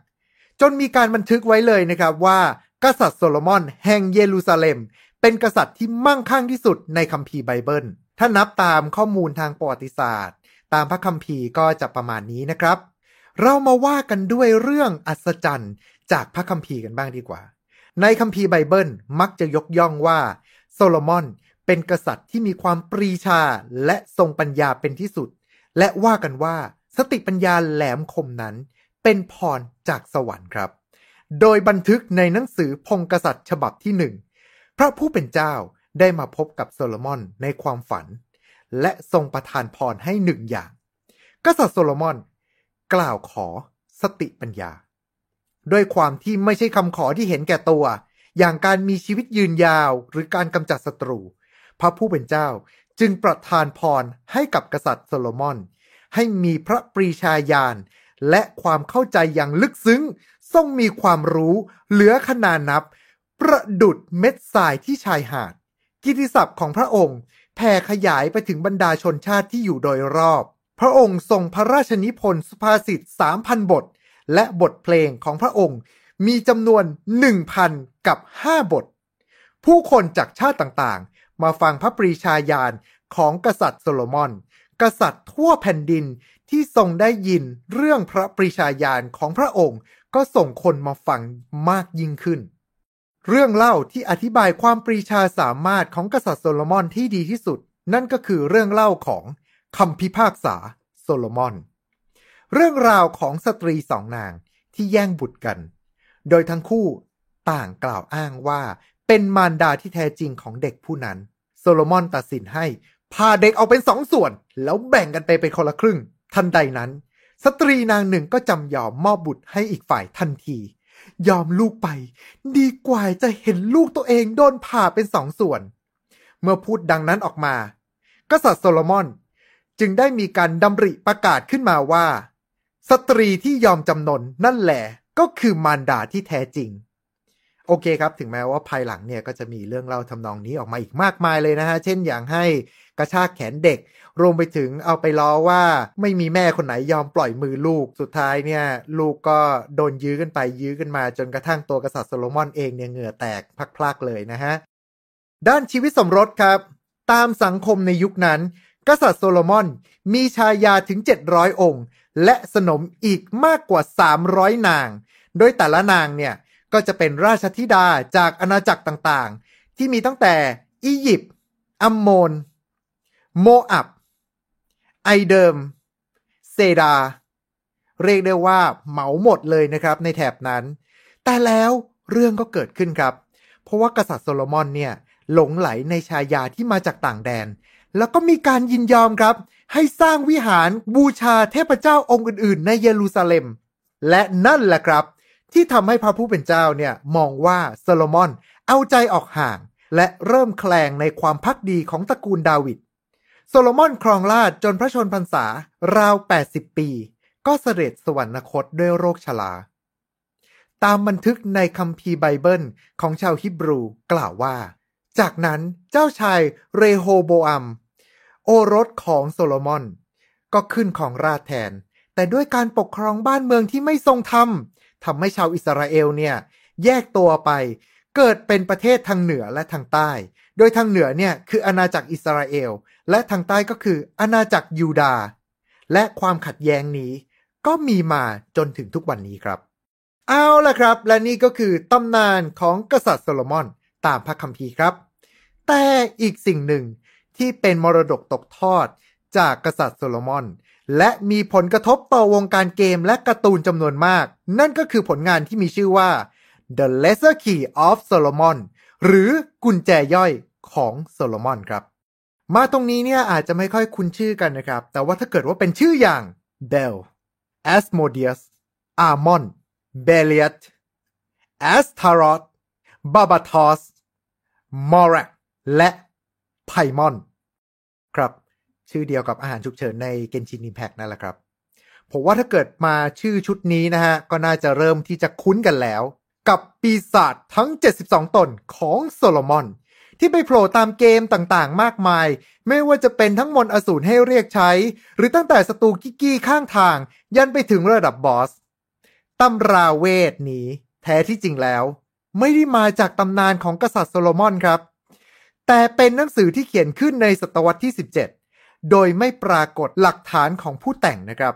จนมีการบันทึกไว้เลยนะครับว่า กษัตริย์โซโลมอนแห่งเยรูซาเล็ม เป็นกษัตริย์ที่มั่งคั่งที่สุดในคัมภีร์ไบเบิล ถ้านับตามข้อมูลทางประวัติศาสตร์ ตามพระคัมภีร์ก็จะประมาณนี้นะครับ เรามาว่ากันด้วยเรื่องอัศจรรย์จากพระคัมภีร์กันบ้างดีกว่า ในคัมภีร์ไบเบิลมักจะยกย่องว่าโซโลมอนเป็นกษัตริย์ที่มีความปรีชาและทรงปัญญาเป็นที่สุด และว่ากันว่าสติปัญญาแหลมคมนั้น เป็นพรจากสวรรค์ครับ โดยบันทึกในหนังสือพงศ์กษัตริย์ฉบับที่หนึ่งพระผู้เป็นเจ้าได้มาพบกับโซโลมอนในความฝัน และทรงประทานพรให้หนึ่งอย่าง กษัตริย์โซโลมอน กล่าวขอสติปัญญา ด้วยความที่ไม่ใช่คำขอที่เห็นแก่ตัว อย่างการมีชีวิตยืนยาวหรือการกำจัดศัตรู พระผู้เป็นเจ้า จึงประทานพรให้กับกษัตริย์โซโลมอน ให้มีพระปรีชาญาณและความเข้าใจอย่างลึกซึ้งทรงมีความรู้เหลือขนานับ ประดุดเม็ดทรายที่ชายหาด กิติศัพท์ของพระองค์แผ่ขยายไปถึงบรรดาชนชาติที่อยู่โดยรอบ พระองค์ทรงพระราชนิพนธ์สุภาษิต3,000 บท และบทเพลงของพระองค์มีจำนวน 1,000 กับ 5 บท ผู้คนจากชาติต่าง มาฟังพระปรีชาญาณของกษัตริย์โซโลมอน กษัตริย์ทั่วแผ่นดินที่ทรงได้ยินเรื่องพระปรีชาญาณของพระองค์ ก็ส่งคนมาฟังมากยิ่งขึ้น เรื่องเล่าที่อธิบายความปรีชาสามารถของกษัตริย์โซโลมอนที่ดีที่สุด นั่นก็คือเรื่องเล่าของคำพิพากษาโซโลมอน เรื่องราวของสตรีสองนางที่แย่งบุตรกัน โดยทั้งคู่ต่างกล่าวอ้างว่าเป็นมารดาที่แท้จริงของเด็กผู้นั้น โซโลมอนตัดสินให้ผ่าเด็กออกเป็นสองส่วน แล้วแบ่งกันไปเป็นคนละครึ่ง ทันใดนั้น สตรีนางหนึ่งก็จำยอมมอบบุตรให้อีกฝ่ายทันที ยอมลูกไป ดีกว่าจะเห็นลูกตัวเองโดนผ่าเป็นสองส่วน เมื่อพูดดังนั้นออกมา กษัตริย์โซโลมอน จึงได้มีการดำริประกาศขึ้นมาว่า สตรีที่ยอมจำนนนั่นแหละก็คือมารดาที่แท้จริง โอเคครับ ถึงแม้ว่าภายหลังเนี่ยก็จะมีเรื่องเล่าทำนองนี้ออกมาอีกมากมายเลยนะฮะ เช่นอย่างให้กระชากแขนเด็ก รวมไปถึงเอาไปล้อว่าไม่มีแม่คนไหนยอมปล่อยมือลูก สุดท้ายเนี่ย ลูกก็โดนยื้อกันไปยื้อกันมา จนกระทั่งตัวกษัตริย์โซโลมอนเองเนี่ยเหงื่อแตกพลั่กๆเลยนะฮะ ด้านชีวิตสมรสครับ ตามสังคมในยุคนั้น กษัตริย์โซโลมอนมีชายาถึง 700 องค์ และสนมอีกมากกว่า 300 นาง โดยแต่ละนางเนี่ย ก็จะเป็นราชธิดาจากอาณาจักรต่างๆ ที่มีตั้งแต่อียิปต์อัมโมน โมอับ เอโดม เซดา เรียกได้ว่าเหมาหมดเลยนะครับในแถบนั้น แต่แล้วเรื่องก็เกิดขึ้นครับ เพราะว่ากษัตริย์โซโลมอนเนี่ยหลงใหลในชายาที่มาจากต่างแดน แล้วก็มีการยินยอมครับ ให้สร้างวิหารบูชาเทพเจ้าองค์อื่น ๆ ในเยรูซาเล็ม และนั่นแหละครับ ที่ทำให้พระผู้เป็นเจ้าเนี่ยมองว่าโซโลมอนเอาใจออกห่าง และเริ่มแคลงในความภักดีของตระกูลดาวิดโซโลมอนครองราชย์จนพระชนพรรษาราว 80 ปี ก็เสด็จสวรรคตด้วยโรคชราตามบันทึกในคัมภีร์ไบเบิลของชาวฮิบรูกล่าวว่า จากนั้นเจ้าชายเรโฮโบอัม โอรสของโซโลมอน ก็ขึ้นของราชแทน แต่ด้วยการปกครองบ้านเมืองที่ไม่ทรงธรรม ทำให้ชาวอิสราเอลเนี่ยแยกตัวไปเกิดเป็นประเทศทางเหนือและทางใต้ โดยทางเหนือเนี่ยคืออาณาจักรอิสราเอล และทางใต้ก็คืออาณาจักรยูดาห์และความขัดแย้งนี้ ก็มีมาจนถึงทุกวันนี้ครับ เอาล่ะครับ และนี่ก็คือตำนานของกษัตริย์โซโลมอนตามพระคัมภีร์ครับ แต่อีกสิ่งหนึ่งที่เป็นมรดกตกทอดจากกษัตริย์โซโลมอน และมีผลกระทบต่อวงการเกมและการ์ตูนจำนวนมาก นั่นก็คือผลงานที่มีชื่อว่า The Lesser Key of Solomon หรือกุญแจย่อยของโซโลมอนครับ มาตรงนี้เนี่ยอาจจะไม่ค่อยคุ้นชื่อกันนะครับ แต่ว่าถ้าเกิดว่าเป็นชื่ออย่าง Bael Asmodeus Amon Belial Astaroth Barbatos Morak และ Paimon ครับ ชื่อเดียวกับอาหารฉุกเฉินใน Genshin Impact นั่นแหละครับ ผมว่าถ้าเกิดมาชื่อชุดนี้นะฮะ ก็น่าจะเริ่มที่จะคุ้นกันแล้ว กับปีศาจทั้ง 72 ตนของโซโลมอน ที่ไปโผล่ตามเกมต่างๆ มากมาย ไม่ว่าจะเป็นทั้งมนต์อสูรให้เรียกใช้ หรือตั้งแต่ศัตรูกิกกี้ข้างทาง ยันไปถึงระดับบอสตำราเวทนี้ แท้ที่จริงแล้ว ไม่ได้มาจากตำนานของกษัตริย์โซโลมอนครับแต่เป็นหนังสือที่เขียนขึ้นในศตวรรษที่17 โดยไม่ปรากฏหลักฐานของผู้แต่งนะครับ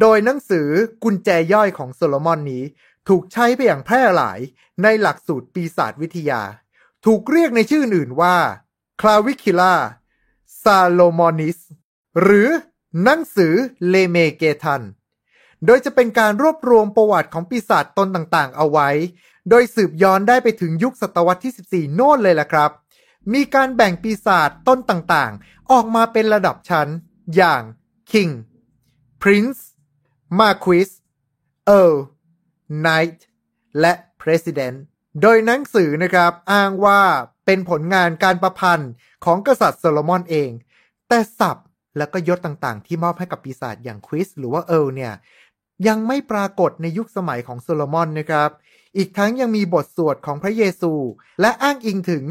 โดยหนังสือกุญแจย่อยของโซโลมอนนี้ ถูกใช้ไปอย่างแพร่หลายในหลักสูตรปีศาจวิทยา ถูกเรียกในชื่ออื่นว่า Claviculaซาโลมอนิสหรือหนังสือเลเมเกทัน โดยจะเป็นการรวบรวมประวัติของปีศาจตนต่างๆ เอาไว้ โดยสืบย้อนได้ไปถึงยุคศตวรรษที่ 14 โน่นเลยล่ะครับ มีการแบ่งปีศาจต้นต่างๆ ออกมาเป็นระดับชั้น อย่าง King Prince Marquis Earl Knight และ President โดยหนังสือนะครับอ้างว่าเป็นผลงานการประพันธ์ของกษัตริย์โซโลมอนเอง แต่ศัพท์และก็ยศต่างๆ ที่มอบให้กับปีศาจอย่างมาร์ควิสหรือว่าเอิร์ลเนี่ยยังไม่ปรากฏในยุคสมัยของโซโลมอนนะครับ อีกทั้งยังมีบทสวดของพระเยซู และอ้างอิงถึง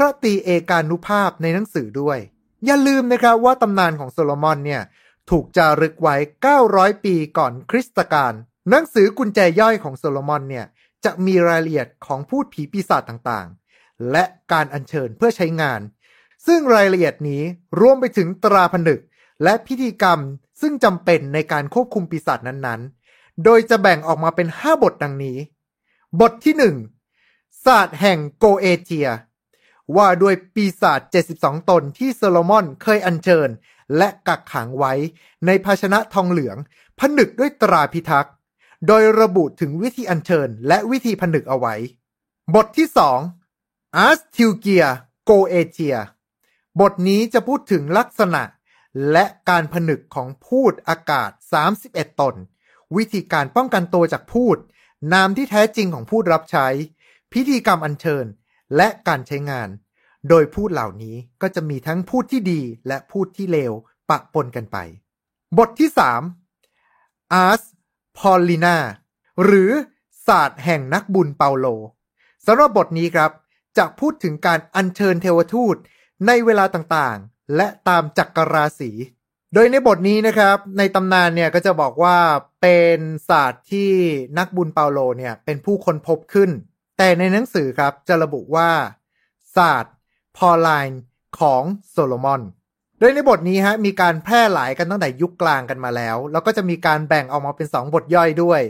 พระตรีเอกานุภาพในหนังสือด้วย อย่าลืมนะครับว่าตำนานของโซโลมอนเนี่ยถูกจารึกไว้ 900 ปีก่อนคริสตกาลหนังสือกุญแจย่อยของโซโลมอนเนี่ยจะมีรายละเอียดของพูดผีปีศาจต่างๆ และการอัญเชิญเพื่อใช้งาน ซึ่งรายละเอียดนี้รวมไปถึงตราผนึก และพิธีกรรมซึ่งจำเป็นในการควบคุมปีศาจนั้นๆ โดยจะแบ่งออกมาเป็น 5 บทดังนี้ บทที่ 1 ศาสตร์แห่งโกเอเทีย ว่าด้วยปีศาจ 72 ตนที่โซโลมอนเคยอัญเชิญ และกักขังไว้ในภาชนะทองเหลือง ผนึกด้วยตราพิทักษ์ โดยระบุถึงวิธีอัญเชิญ และวิธีผนึกเอาไว้ บทที่ 2 Ars Theurgia Goetia บทนี้จะพูดถึงลักษณะ และการผนึกของภูตอากาศ 31 ตน วิธีการป้องกันตัวจากภูต นามที่แท้จริงของภูตรับใช้ พิธีกรรมอัญเชิญ และการใช้งาน โดยภูตเหล่านี้ก็จะมีทั้งภูตที่ดีและพูดที่เลวปะปนกันไป บทที่3อาร์สพอลลินาหรือศาสตร์แห่งนักบุญเปาโลสำหรับบทนี้ครับ จะพูดถึงการอัญเชิญเทวทูตในเวลาต่างๆ และตามจักรราศี โดยในบทนี้นะครับ ในตำนานเนี่ยก็จะบอกว่าเป็นศาสตร์ที่นักบุญเปาโลเนี่ยเป็นผู้ค้นพบขึ้น แต่ในหนังสือครับจะระบุว่า ศาสตร์พอลไลน์ของโซโลมอน โดยในบทนี้ฮะมีการแพร่หลายกันตั้งแต่ยุคกลางกันมาแล้ว แล้วก็จะมีการแบ่งออกมาเป็น 2 บทย่อยด้วย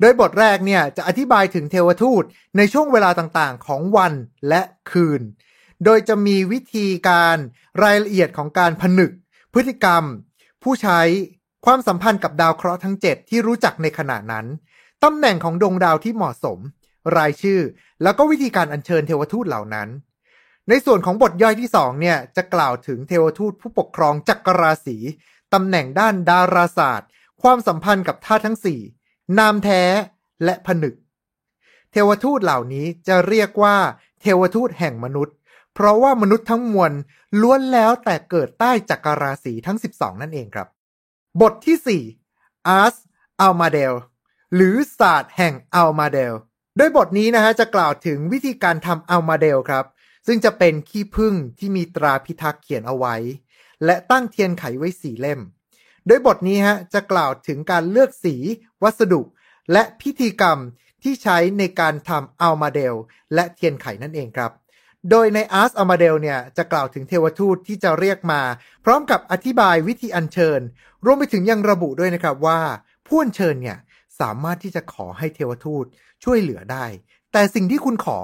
โดยบทแรกเนี่ยจะอธิบายถึงเทวทูตในช่วงเวลาต่างๆ ของวันและคืน โดยจะมีวิธีการรายละเอียดของการผนึก พฤติกรรม ผู้ใช้ความสัมพันธ์กับดาวเคราะห์ทั้ง 7 ที่รู้จักในขณะนั้น ตำแหน่งของดวงดาวที่เหมาะสม รายชื่อ แล้วก็วิธีการอัญเชิญเทวทูตเหล่านั้น ในส่วนของบทย่อยที่2เนี่ยจะกล่าวถึงเทวทูตผู้ปกครองจักรราศีตำแหน่งด้านดาราศาสตร์ ความสัมพันธ์กับธาตุทั้ง4นามแท้และผนึก เทวทูตเหล่านี้จะเรียกว่า เทวทูตแห่งมนุษย์ เพราะว่ามนุษย์ทั้งมวลล้วนแล้วแต่เกิดใต้จักรราศีทั้ง 12 นั่นเองครับ บทที่ 4 Ars อัลมาเดลหรือศาสตร์แห่งอัลมาเดล โดยบทนี้นะฮะจะกล่าวถึงวิธีการทำอัลมาเดลครับ ซึ่งจะเป็นขี้พึ่งที่มีตราพิทักษ์เขียนเอาไว้ และตั้งเทียนไขไว้สี่เล่ม โดยบทนี้ฮะจะกล่าวถึงการเลือกสี วัสดุ และพิธีกรรมที่ใช้ในการทำอัลมาเดล และเทียนไขนั่นเองครับ โดยในอาร์สอัลมาเดลเนี่ยจะกล่าวถึงเทวทูตที่จะเรียกมา พร้อมกับอธิบายวิธีอัญเชิญ รวมไปถึงยังระบุด้วยนะครับว่าผู้อัญเชิญเนี่ย สามารถที่จะขอให้เทวทูตช่วยเหลือได้ แต่สิ่งที่คุณขอ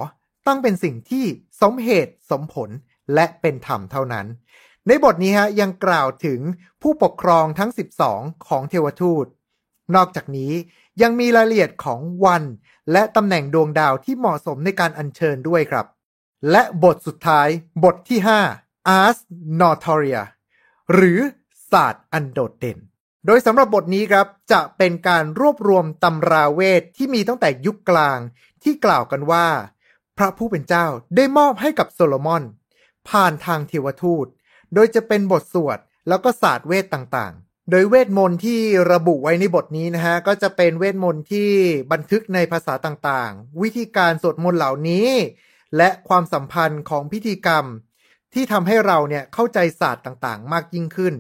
ต้องเป็นสิ่งที่สมเหตุสมผลและเป็นธรรมเท่านั้น ในบทนี้ฮะยังกล่าวถึงผู้ปกครองทั้ง 12 ของเทวทูต นอกจากนี้ยังมีรายละเอียดของวัน และตำแหน่งดวงดาวที่เหมาะสมในการอัญเชิญด้วยครับ และบทสุดท้ายบทที่ 5 Ars Notoria หรือศาสตร์อันโดดเด่น โดยสำหรับบทนี้ครับจะเป็นการรวบรวมตำราเวทที่มีตั้งแต่ยุคกลางที่กล่าวกันว่า พระผู้เป็นเจ้าได้มอบให้กับโซโลมอน ผ่านทางเทวทูต โดยจะเป็นบทสวดแล้วก็ศาสตร์เวทต่างๆ โดยเวทมนต์ที่ระบุไว้ในบทนี้นะฮะก็จะเป็นเวทมนต์ที่บันทึกในภาษาต่างๆ วิธีการสวดมนต์เหล่านี้ และความสัมพันธ์ของพิธีกรรม ที่ทำให้เราเนี่ยเข้าใจศาสตร์ต่างๆ มากยิ่งขึ้น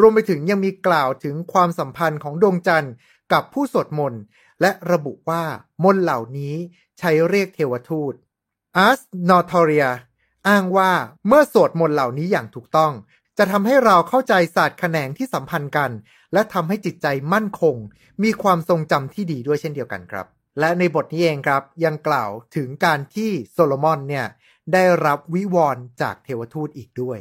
รวมไปถึงยังมีกล่าวถึงความสัมพันธ์ของดวงจันทร์กับผู้สวดมนต์และระบุว่ามนต์เหล่านี้ใช้เรียกเทวทูต Ars Notoria อ้างว่าเมื่อสวดมนต์เหล่านี้อย่างถูกต้อง จะทำให้เราเข้าใจศาสตร์แขนงที่สัมพันธ์กัน และทำให้จิตใจมั่นคง มีความทรงจำที่ดีด้วยเช่นเดียวกันครับ และในบทนี้เองครับ ยังกล่าวถึงการที่โซโลมอนเนี่ยได้รับวิวรณ์จากเทวทูตอีกด้วย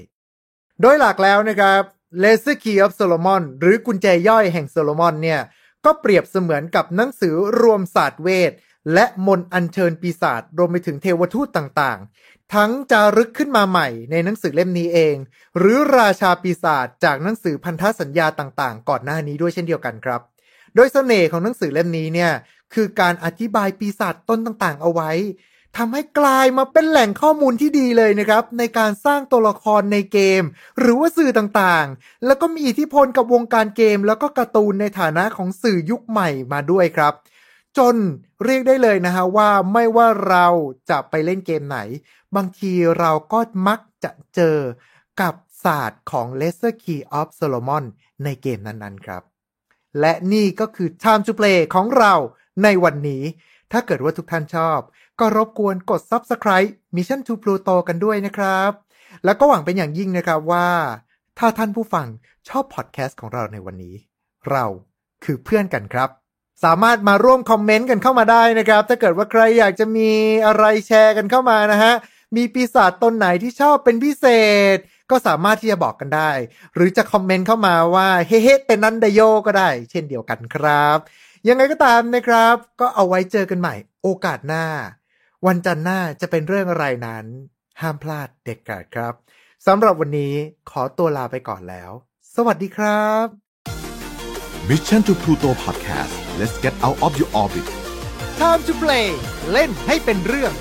โดยหลักแล้วนะครับ l e s e r Key of Solomon หรือกุญแจย่อยแห่งโซโลมอนเนี่ยก็เปรียบเสมือนกับหนังสือรวมศาสตร์เวท และมนต์อัญเชิญปีศาจรวมไปถึงเทวทูตต่างๆ ทั้งจารึกขึ้นมาใหม่ในหนังสือเล่มนี้เอง หรือราชาปีศาจจากหนังสือพันธสัญญาต่างๆ ก่อนหน้านี้ด้วยเช่นเดียวกันครับ โดยเสน่ห์ของหนังสือเล่มนี้เนี่ยคือการอธิบายปีศาจต้นต่างๆ เอาไว้ ทำให้กลายมาเป็นแหล่งข้อมูลที่ดีเลยนะครับ ในการสร้างตัวละครในเกม หรือว่าสื่อต่างๆ แล้วก็มีอิทธิพลกับวงการเกม แล้วก็การ์ตูนในฐานะของสื่อยุคใหม่มาด้วยครับ จนเรียกได้เลยนะฮะว่าไม่ว่าเราจะไปเล่นเกมไหน บางทีเราก็มักจะเจอกับศาสตร์ของ Lesser Key of Solomon ในเกมนั้นๆครับ และนี่ก็คือ Time to Play ของเราในวันนี้ ถ้าเกิดว่าทุกท่านชอบ ก็รบกวนกด Subscribe Mission to Pluto กันด้วยนะครับ แล้วก็หวังเป็นอย่างยิ่งนะครับว่า ถ้าท่านผู้ฟังชอบพอดแคสต์ของเราในวันนี้ เราคือเพื่อนกันครับ สามารถมาร่วมคอมเมนต์กันเข้ามาได้นะครับ ถ้าเกิดว่าใครอยากจะมีอะไรแชร์กันเข้ามานะฮะ มีปีศาจตนไหนที่ชอบเป็นพิเศษ ก็สามารถที่จะบอกกันได้ หรือจะคอมเมนต์เข้ามาว่าเฮ้เฮ้เป็นนันไดโยก็ได้ เช่นเดียวกันครับ ยังไงก็ตามนะครับ ก็เอาไว้เจอกันใหม่ โอกาสหน้า วันจันทร์หน้าจะเป็นเรื่องอะไรนั้น ห้ามพลาดเด็ดขาดครับสำหรับวันนี้ขอตัวลาไปก่อนแล้ว สวัสดีครับ Mission to Pluto Podcast let's get out of your orbit Time to play เล่นให้เป็นเรื่อง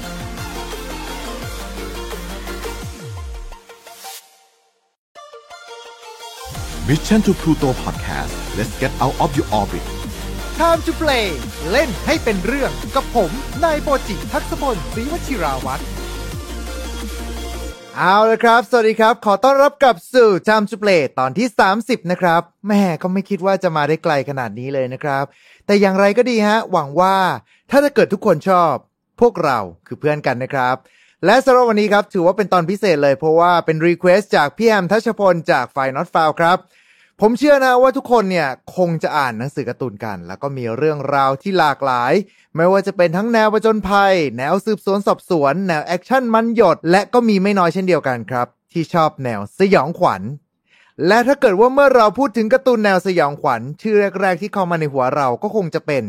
Mission to Pluto Podcast let's get out of your orbit Time to play เล่นให้เป็นเรื่องกับผมนายโปจิทักษพลศรีวชิราวัตรเอาละครับ สวัสดีครับ ขอต้อนรับกลับสู่ Time to play ตอนที่ 30 นะครับแหมก็ไม่คิดว่าจะมาได้ไกลขนาดนี้เลยนะครับ แต่อย่างไรก็ดีฮะ หวังว่าถ้าจะเกิดทุกคนชอบ พวกเราคือเพื่อนกันนะครับ และสำหรับวันนี้ครับ ถือว่าเป็นตอนพิเศษเลยเพราะว่าเป็น request จากพี่แอมทัชพลจากฝ่าย Not f o u l ครับ ผมเชื่อนะว่าทุกคนเนี่ยคงจะอ่านหนังสือการ์ตูนกัน แล้วก็มีเรื่องราวที่หลากหลาย ไม่ว่าจะเป็นทั้งแนวประจนภัย แนวสืบสวนสอบสวน แนวแอคชั่นมันหยด และก็มีไม่น้อยเช่นเดียวกันครับ ที่ชอบแนวสยองขวัญ และถ้าเกิดว่าเมื่อเราพูดถึงการ์ตูนแนวสยองขวัญ ชื่อแรก ๆ ที่เข้ามาในหัวเราก็คงจะเป็น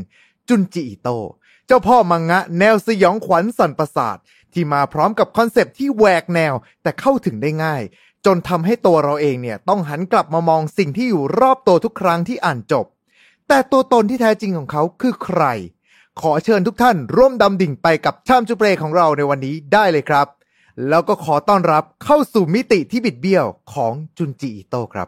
จุนจิอิโตเจ้าพ่อมังงะ แนวสยองขวัญสั่นประสาทที่มาพร้อมกับ concept ที่แหวกแนวแต่เข้าถึงได้ง่าย จนทำให้ตัวเราเองเนี่ยต้องหันกลับมามองสิ่งที่อยู่รอบตัวทุกครั้งที่อ่านจบ แต่ตัวตนที่แท้จริงของเขาคือใคร ขอเชิญทุกท่านร่วมดำดิ่งไปกับชามจุเพลของเราในวันนี้ได้เลยครับ แล้วก็ขอต้อนรับเข้าสู่มิติที่บิดเบี้ยวของจุนจิอิโตะครับ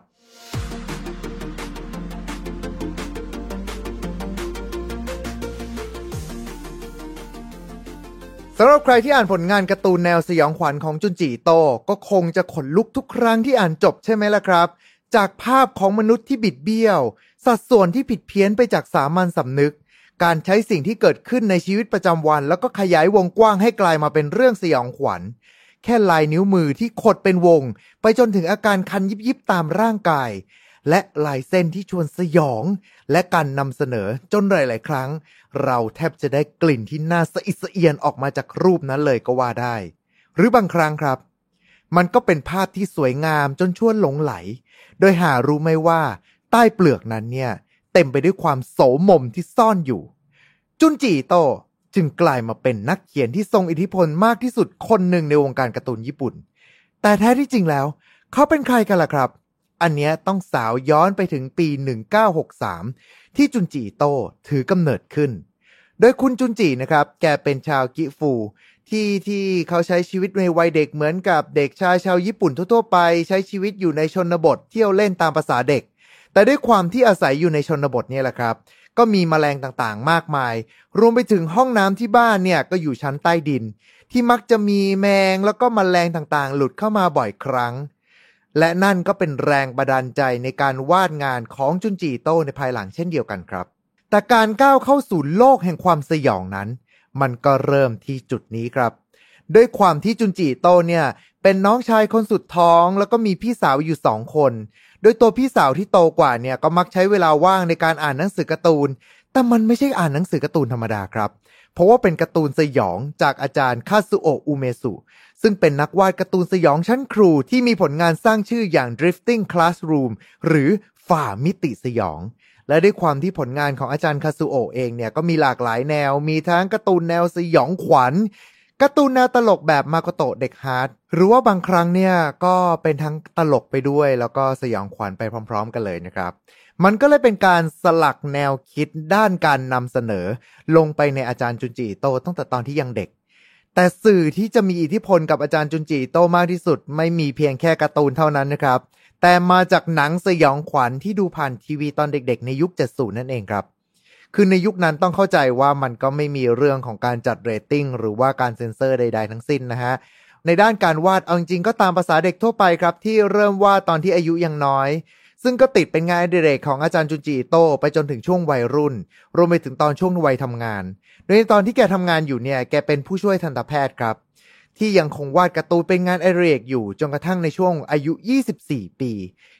สำหรับใครที่อ่านผลงานการ์ตูนแนวสยองขวัญของจุนจิโต ก็คงจะขนลุกทุกครั้งที่อ่านจบใช่ไหมล่ะครับ จากภาพของมนุษย์ที่บิดเบี้ยว สัดส่วนที่ผิดเพี้ยนไปจากสามัญสำนึก การใช้สิ่งที่เกิดขึ้นในชีวิตประจำวัน แล้วก็ขยายวงกว้างให้กลายมาเป็นเรื่องสยองขวัญ แค่ลายนิ้วมือที่ขดเป็นวง ไปจนถึงอาการคันยิบยิบตามร่างกาย และลายเส้นที่ชวนสยอง และการนำเสนอจนหลาย ๆ ครั้ง เราแทบจะได้กลิ่นที่น่าสะอิดสะเอียนออกมาจากรูปนั้นเลยก็ว่าได้ หรือบางครั้งครับ มันก็เป็นภาพที่สวยงามจนชวนหลงไหล โดยหารู้ไหมว่า ใต้เปลือกนั้นเนี่ย เต็มไปด้วยความโสมมที่ซ่อนอยู่ จุนจีโตจึงกลายมาเป็นนักเขียนที่ทรงอิทธิพลมากที่สุดคนหนึ่งในวงการการ์ตูนญี่ปุ่น แต่แท้ที่จริงแล้ว เขาเป็นใครกันล่ะครับ อันเนี้ยต้องสาวย้อนไปถึงปี 1963 ที่จุนจีโตถือกำเนิดขึ้น โดยคุณจุนจีนะครับ แกเป็นชาวกิฟู ที่ที่เขาใช้ชีวิตในวัยเด็กเหมือนกับเด็กชายชาวญี่ปุ่นทั่วๆไป ใช้ชีวิตอยู่ในชนบทเที่ยวเล่นตามภาษาเด็ก แต่ด้วยความที่อาศัยอยู่ในชนบทเนี่ยแหละครับก็มีแมลงต่างๆ มากมาย รวมไปถึงห้องน้ำที่บ้านเนี่ยก็อยู่ชั้นใต้ดิน ที่มักจะมีแมงแล้วก็มแมลงต่างๆ หลุดเข้ามาบ่อยครั้ง และนั่นก็เป็นแรงบันดาลใจในการวาดงานของจุนจีโต้ในภายหลังเช่นเดียวกันครับ แต่การก้าวเข้าสู่โลกแห่งความสยองนั้น มันก็เริ่มที่จุดนี้ครับ ด้วยความที่จุนจีโต้เนี่ยเป็นน้องชายคนสุดท้องแล้วก็มีพี่สาวอยู่สองคน โดยตัวพี่สาวที่โตกว่าเนี่ยก็มักใช้เวลาว่างในการอ่านหนังสือการ์ตูน แต่มันไม่ใช่อ่านหนังสือการ์ตูนธรรมดาครับ เพราะว่าเป็นการ์ตูนสยองจากอาจารย์คาซุโอะอุเมสุ ซึ่งเป็นนักวาดการ์ตูนสยองชั้นครูที่มีผลงานสร้างชื่ออย่าง Drifting Classroom หรือฝ่ามิติสยอง และด้วยความที่ผลงานของอาจารย์คาซุโอะเองเนี่ยก็มีหลากหลายแนว มีทั้งการ์ตูนแนวสยองขวัญการ์ตูนแนวตลกแบบมาโกโตะจังเด็กฮาร์ดหรือว่าบางครั้งเนี่ยก็เป็นทั้งตลกไปด้วย แล้วก็สยองขวัญไปพร้อม ๆ กันเลยนะครับ มันก็เลยเป็นการสลักแนวคิดด้านการนำเสนอ ลงไปในอาจารย์จุนจิอิโตตั้งแต่ตอนที่ยังเด็ก แต่สื่อที่จะมีอิทธิพลกับอาจารย์จุนจิอิโตมากที่สุด ไม่มีเพียงแค่การ์ตูนเท่านั้นนะครับ แต่มาจากหนังสยองขวัญที่ดูผ่านทีวีตอนเด็กๆ ในยุค 70 นั่นเองครับคือในยุคนั้นต้องเข้าใจว่ามันก็ไม่มีเรื่องของการจัดเรตติ้งหรือว่าการเซ็นเซอร์ใด ๆ ทั้งสิ้นนะฮะ ในด้านการวาดเอาจริงก็ตามภาษาเด็กทั่วไปครับ ที่เริ่มวาดตอนที่อายุยังน้อย ซึ่งก็ติดเป็นงานอดิเรกของอาจารย์จุนจิโตไปจนถึงช่วงวัยรุ่น รวมไปถึงตอนช่วงวัยทำงาน โดยในตอนที่แกทำงานอยู่เนี่ย แกเป็นผู้ช่วยทันตแพทย์ครับ ที่ยังคงวาดการ์ตูนเป็นงานอดิเรกอยู่จนกระทั่งในช่วงอายุ 24 ปี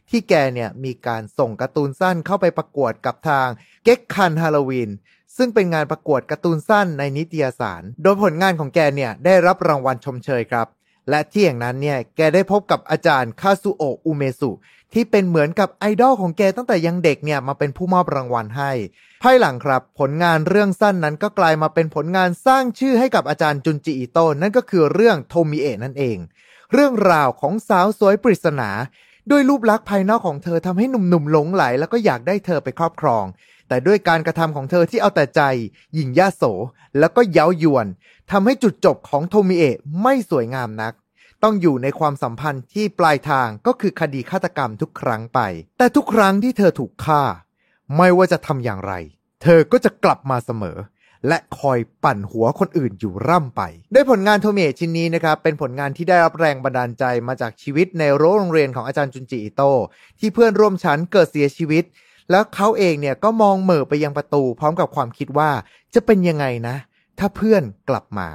ที่แกเนี่ยมีการส่งการ์ตูนสั้นเข้าไปประกวดกับทางเก็กคันฮาโลวีนซึ่งเป็นงานประกวดการ์ตูนสั้นในนิตยสาร โดยผลงานของแกเนี่ยได้รับรางวัลชมเชยครับ และที่อย่างนั้นเนี่ยแกได้พบกับอาจารย์คาซุโอะอุเมสุ ที่เป็นเหมือนกับไอดอลของแกตั้งแต่ยังเด็กเนี่ยมาเป็นผู้มอบรางวัลให้ ภายหลังครับ ผลงานเรื่องสั้นนั้นก็กลายมาเป็นผลงานสร้างชื่อให้กับอาจารย์จุนจิอิโตะนั่นก็คือเรื่องโทมิเอะนั่นเอง เรื่องราวของสาวสวยปริศนาด้วยรูปลักษณ์ภายนอกของเธอทำให้หนุ่มๆหลงไหล แล้วก็อยากได้เธอไปครอบครอง แต่ด้วยการกระทำของเธอที่เอาแต่ใจหยิ่งย่าโส แล้วก็เย้ายวนทำให้จุดจบของโทมิเอะไม่สวยงามนัก ต้องอยู่ในความสัมพันธ์ที่ปลายทางก็คือคดีฆาตกรรมทุกครั้งไป แต่ทุกครั้งที่เธอถูกฆ่า ไม่ว่าจะทำอย่างไร เธอก็จะกลับมาเสมอ และคอยปั่นหัวคนอื่นอยู่ร่ำไป ด้วยผลงานโทเมชิ้นนี้นะครับ เป็นผลงานที่ได้รับแรงบันดาลใจมาจากชีวิตในโรงเรียนของอาจารย์จุนจิอิโตะที่เพื่อนร่วมชั้นเกิดเสียชีวิต แล้วเขาเองเนี่ยก็มองเหม่อไปยังประตู พร้อมกับความคิดว่าจะเป็นยังไงนะ ถ้าเพื่อนกลับมา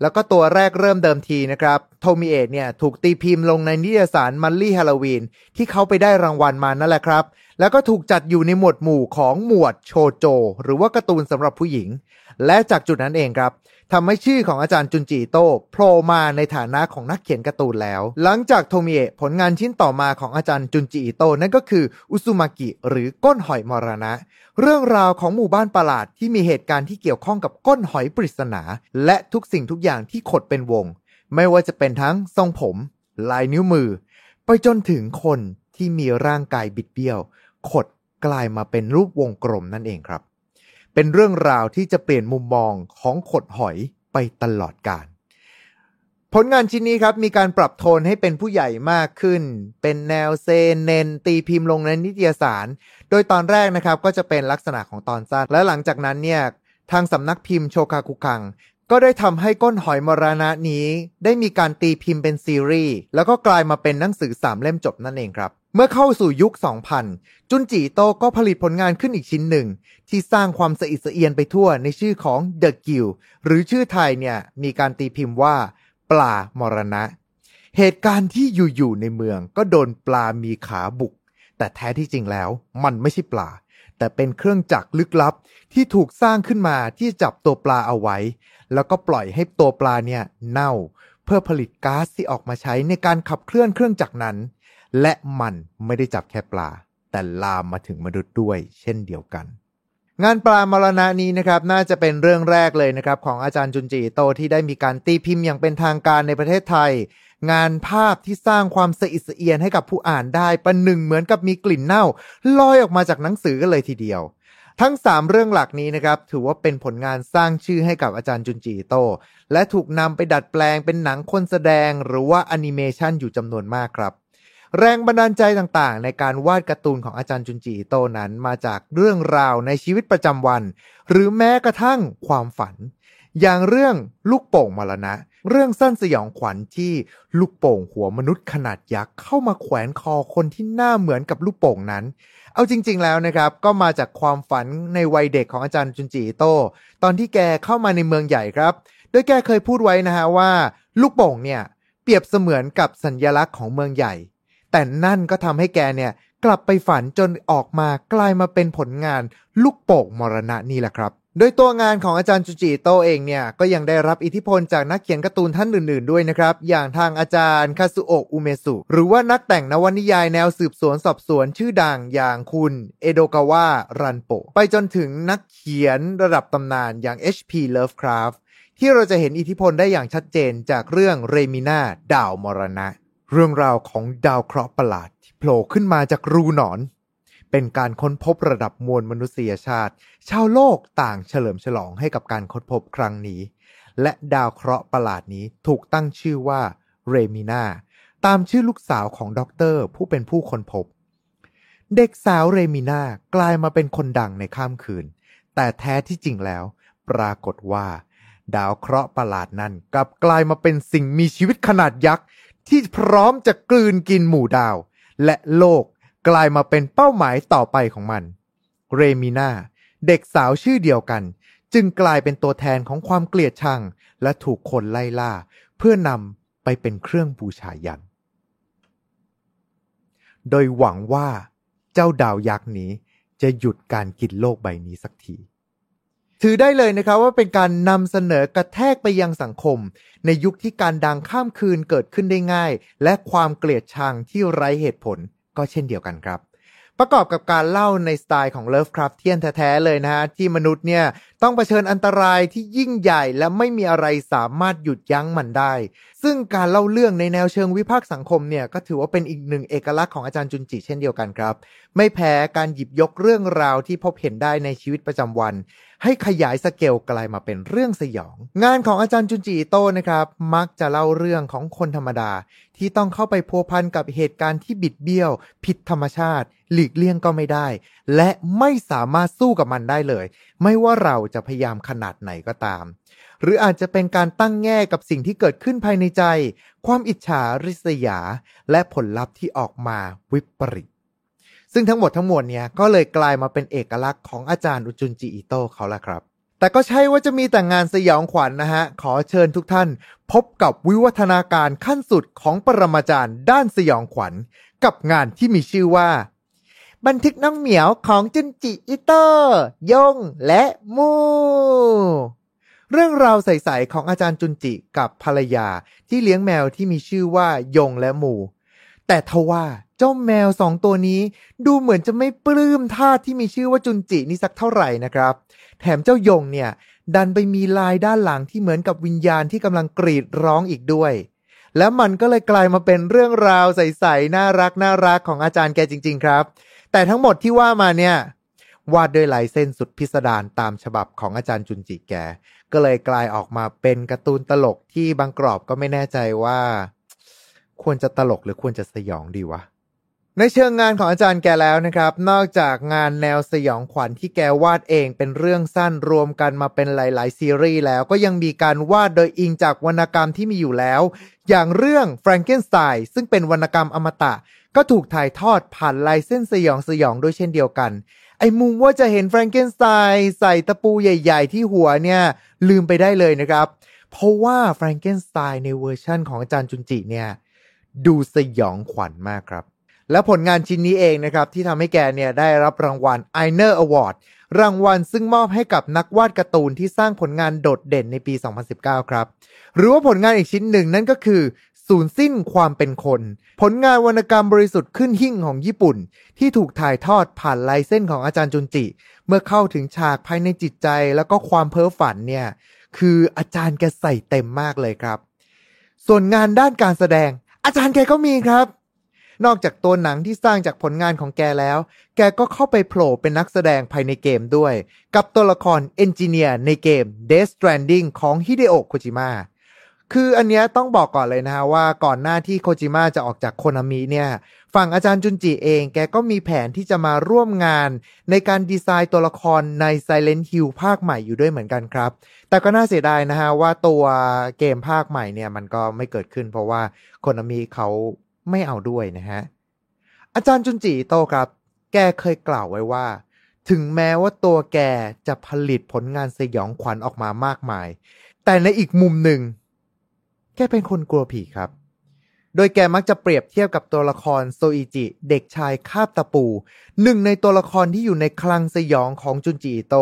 แล้วก็ตัวแรกเริ่มเดิมทีนะครับ โทมิเอะเนี่ยถูกตีพิมพ์ลงในนิตยสาร Monthly Halloween ที่เขาไปได้รางวัลมานั่นแหละครับ แล้วก็ถูกจัดอยู่ในหมวดหมู่ของหมวดโชโจ หรือว่าการ์ตูนสำหรับผู้หญิง และจากจุดนั้นเองครับ ทำให้ชื่อของอาจารย์จุนจิอิโตโผล่มาในฐานะของนักเขียนการ์ตูนแล้ว หลังจากโทมิเอะผลงานชิ้นต่อมาของอาจารย์จุนจิอิโตนั่นก็คืออุซุมากิหรือก้นหอยมรณะ เรื่องราวของหมู่บ้านประหลาดที่มีเหตุการณ์ที่เกี่ยวข้องกับก้นหอยปริศนา และทุกสิ่งทุกอย่างที่ขดเป็นวง ไม่ว่าจะเป็นทั้งทรงผม ลายนิ้วมือ ไปจนถึงคนที่มีร่างกายบิดเบี้ยว ขดกลายมาเป็นรูปวงกลมนั่นเองครับ เป็นเรื่องราวที่จะเปลี่ยนมุมมองของขดหอยไปตลอดกาลผลงานชิ้นนี้ครับมีการปรับโทนให้เป็นผู้ใหญ่มากขึ้น เป็นแนวเซนเนน ตีพิมพ์ลงในนิตยสาร โดยตอนแรกนะครับก็จะเป็นลักษณะของตอนสั้น และหลังจากนั้นเนี่ยทางสำนักพิมพ์โชคาคุคัง ก็ได้ทำให้ก้นหอยมรณะนี้ ได้มีการตีพิมพ์เป็นซีรีส์แล้วก็กลายมาเป็นหนังสือสามเล่มจบนั่นเองครับ เมื่อเข้าสู่ยุค 2000 จุนจีโตก็ผลิตผลงานขึ้นอีกชิ้นหนึ่ง ที่สร้างความสะอิดสะเอียนไปทั่วในชื่อของ The Gill หรือชื่อไทยเนี่ย มีการตีพิมพ์ว่า ปลามรณะ เหตุการณ์ที่อยู่ๆในเมืองก็โดนปลามีขาบุก แต่แท้ที่จริงแล้วมันไม่ใช่ปลา แต่เป็นเครื่องจักรลึกลับที่ถูกสร้างขึ้นมาที่จับตัวปลาเอาไว้ แล้วก็ปล่อยให้ตัวปลาเนี่ยเน่า เพื่อผลิตก๊าซที่ออกมาใช้ในการขับเคลื่อนเครื่องจักรนั้น และมันไม่ได้จับแค่ปลา แต่ลามมาถึงมนุษย์ด้วย เช่นเดียวกัน งานปลามรณะนี้นะครับน่าจะเป็นเรื่องแรกเลยนะครับของอาจารย์จุนจีโตที่ได้มีการตีพิมพ์อย่างเป็นทางการในประเทศไทย งานภาพที่สร้างความสะอิดสะเอียนให้กับผู้อ่านได้ประหนึ่งเหมือนกับมีกลิ่นเน่าลอยออกมาจากหนังสือกันเลยทีเดียวทั้ง 3 เรื่องหลักนี้นะครับ ถือว่าเป็นผลงานสร้างชื่อให้กับอาจารย์จุนจีโต และถูกนำไปดัดแปลงเป็นหนังคนแสดงหรือว่าแอนิเมชันอยู่จำนวนมากครับ แรงบันดาลใจต่างๆ ในการวาดการ์ตูนของอาจารย์จุนจีโตนั้นมาจากเรื่องราวในชีวิตประจำวัน หรือแม้กระทั่งความฝัน อย่างเรื่องลูกโป่งมรณะ เรื่องสั้นสยองขวัญที่ลูกโป่งหัวมนุษย์ขนาดยักษ์เข้ามาแขวนคอคนที่หน้าเหมือนกับลูกโป่งนั้น เอาจริง ๆ แล้วนะครับ ก็มาจากความฝันในวัยเด็กของอาจารย์จุนจีโตตอนที่แกเข้ามาในเมืองใหญ่ครับ โดยแกเคยพูดไว้นะฮะว่า ลูกโป่งเนี่ยเปรียบเสมือนกับสัญญลักษณ์ของเมืองใหญ่ แต่นั่นก็ทำให้แกเนี่ยกลับไปฝันจนออกมากลายมาเป็นผลงานลูกโป่งมรณะนี่แหละครับ โดยตัวงานของอาจารย์จูจิโตเองเนี่ยก็ยังได้รับอิทธิพลจากนักเขียนการ์ตูนท่านอื่นๆด้วยนะครับ อย่างทางอาจารย์คาซุโอะอุเมสุหรือว่านักแต่งนวนิยายแนวสืบสวนสอบสวนชื่อดังอย่างคุณเอโดกาวะรันโปไปจนถึงนักเขียนระดับตำนานอย่าง H.P. Lovecraft ที่เราจะเห็นอิทธิพลได้อย่างชัดเจนจากเรื่องเรมิน่าดาวมรณะ เรื่องราวของดาวเคราะห์ประหลาดที่โผล่ขึ้นมาจากรูหนอน เป็นการค้นพบระดับมวลมนุษยชาติ ชาวโลกต่างเฉลิมฉลองให้กับการค้นพบครั้งนี้ และดาวเคราะห์ประหลาดนี้ถูกตั้งชื่อว่าเรมินาตามชื่อลูกสาวของด็อกเตอร์ผู้เป็นผู้ค้นพบ เด็กสาวเรมินากลายมาเป็นคนดังในข้ามคืน แต่แท้ที่จริงแล้ว ปรากฏว่า ดาวเคราะห์ประหลาดนั้นกลับกลายมาเป็นสิ่งมีชีวิตขนาดยักษ์ ที่พร้อมจะกลืนกินหมู่ดาว และโลกกลายมาเป็นเป้าหมายต่อไปของมัน เรมิน่า เด็กสาวชื่อเดียวกัน จึงกลายเป็นตัวแทนของความเกลียดชัง และถูกคนไล่ล่า เพื่อนำไปเป็นเครื่องบูชายัน โดยหวังว่าเจ้าดาวยักษ์นี้จะหยุดการกินโลกใบนี้สักที ถือได้เลยนะครับว่าเป็นการนำเสนอกระแทกไปยังสังคม ในยุคที่การดังข้ามคืนเกิดขึ้นได้ง่าย และความเกลียดชังที่ไร้เหตุผลก็เช่นเดียวกันครับ ประกอบกับการเล่าในสไตล์ของเลิฟคราฟเทียนแท้ๆเลยนะฮะที่มนุษย์เนี่ย ต้องเผชิญอันตรายที่ยิ่งใหญ่และไม่มีอะไรสามารถหยุดยั้งมันได้ ซึ่งการเล่าเรื่องในแนวเชิงวิพากษ์สังคมเนี่ยก็ถือว่าเป็นอีกหนึ่งเอกลักษณ์ของอาจารย์จุนจิเช่นเดียวกันครับ ไม่แพ้การหยิบยกเรื่องราวที่พบเห็นได้ในชีวิตประจำวัน ให้ขยายสเกลกลายมาเป็นเรื่องสยอง งานของอาจารย์จุนจิโตนะครับ มักจะเล่าเรื่องของคนธรรมดา ที่ต้องเข้าไปพัวพันกับเหตุการณ์ที่บิดเบี้ยว ผิดธรรมชาติ หลีกเลี่ยงก็ไม่ได้ และไม่สามารถสู้กับมันได้เลย ไม่ว่าเราจะพยายามขนาดไหนก็ตาม หรืออาจจะเป็นการตั้งแง่กับสิ่งที่เกิดขึ้นภายในใจ ความอิจฉาริษยา และผลลัพธ์ที่ออกมาวิปริตซึ่งทั้งหมดทั้งมวลเนี่ยก็เลยกลายมาเป็นเอกลักษณ์ของอาจารย์อุจุนจิอิโตเขาละครับ แต่ก็ใช่ว่าจะมีแต่งานสยองขวัญนนะฮะ ขอเชิญทุกท่าน พบกับวิวัฒนาการขั้นสุดของปรมาจารย์ด้านสยองขวัญ กับงานที่มีชื่อว่า บันทึกน้องเหมียวของจุนจิอิโตะยงและมู เรื่องราวใสๆของอาจารย์จุนจิกับภรรยาที่เลี้ยงแมวที่มีชื่อว่ายงและมู แต่ทว่าเจ้าแมวสองตัวนี้ ดูเหมือนจะไม่ปลื้มท่าที่มีชื่อว่าจุนจินี่สักเท่าไหร่นะครับ แถมเจ้ายงเนี่ย ดันไปมีลายด้านหลังที่เหมือนกับวิญญาณที่กำลังกรีดร้องอีกด้วยแล้วมันก็เลยกลายมาเป็นเรื่องราวใสๆน่ารักน่ารักของอาจารย์แกจริง ๆ ครับ แต่ทั้งหมดที่ว่ามาเนี่ยวาดด้วยลายเส้นสุดพิสดารตามฉบับของอาจารย์จุนจิแก ก็เลยกลายออกมาเป็นการ์ตูนตลกที่บางกรอบก็ไม่แน่ใจว่า ควรจะตลกหรือควรจะสยองดีวะ ในเชิงงานของอาจารย์แกแล้วนะครับ นอกจากงานแนวสยองขวัญที่แกวาดเองเป็นเรื่องสั้นรวมกันมาเป็นหลาย ๆ ซีรีส์แล้วก็ยังมีการวาดโดยอิงจากวรรณกรรมที่มีอยู่แล้ว อย่างเรื่อง Frankenstein ซึ่งเป็นวรรณกรรมอมตะ ก็ถูกถ่ายทอดผ่านลายเส้นสยองสยองด้วยเช่นเดียวกัน ไอ้มุมว่าจะเห็นแฟรงเกนสไตน์ใส่ตะปูใหญ่ ๆ ที่หัวเนี่ยลืมไปได้เลยนะครับ เพราะว่าแฟรงเกนสไตน์ในเวอร์ชั่นของอาจารย์จุนจิเนี่ยดูสยองขวัญมากครับ และผลงานชิ้นนี้เองนะครับ ที่ทำให้แกเนี่ยได้รับรางวัล i n e r Award รางวัลซึ่งมอบให้กับนักวาดการ์ตูนที่สร้างผลงานโดดเด่นในปี 2019 ครับ หรือว่าผลงานอีกชิ้นหนึ่งนั่นก็คือ ศูนย์สิ้นความเป็นคน ผลงานวรรณกรรมบริสุทธิ์ขึ้นหิ่งของญี่ปุ่น ที่ถูกถ่ายทอดผ่านลายเส้นของอาจารย์จุนจิ เมื่อเข้าถึงฉากภายในจิตใจแล้วก็ความเพ้อฝันเนี่ย คืออาจารย์แกใส่เต็มมากเลยครับ ส่วนงานด้านการแสดง อาจารย์แกก็มีครับ นอกจากตัวหนังที่สร้างจากผลงานของแกแล้ว แกก็เข้าไปโผล่เป็นนักแสดงภายในเกมด้วย กับตัวละครเอนจิเนียร์ในเกม Death Stranding ของฮิเดโอะโคจิมะ คืออันเนี้ยต้องบอกก่อนเลยนะฮะว่าก่อนหน้าที่โคจิมะจะออกจากโคนามิเนี่ย ฝั่งอาจารย์จุนจิเองแกก็มีแผนที่จะมาร่วมงาน ในการดีไซน์ตัวละครใน Silent Hill ภาคใหม่อยู่ด้วยเหมือนกันครับ แต่ก็น่าเสียดายนะฮะว่าตัวเกมภาคใหม่เนี่ยมันก็ไม่เกิดขึ้น เพราะว่าโคนามิเขาไม่เอาด้วยนะฮะอาจารย์จุนจิโตครับ แกเคยกล่าวไว้ว่า ถึงแม้ว่าตัวแกจะผลิตผลงานสยองขวัญออกมามากมาย แต่ในอีกมุมหนึ่ง กเป็นคนกลัวผีครับ โดยแกมักจะเปรียบเทียบกับตัวละครโซอิจิ เด็กชายคาบตะปู หนึ่งในตัวละครที่อยู่ในคลังสยองของจุนจิอิโต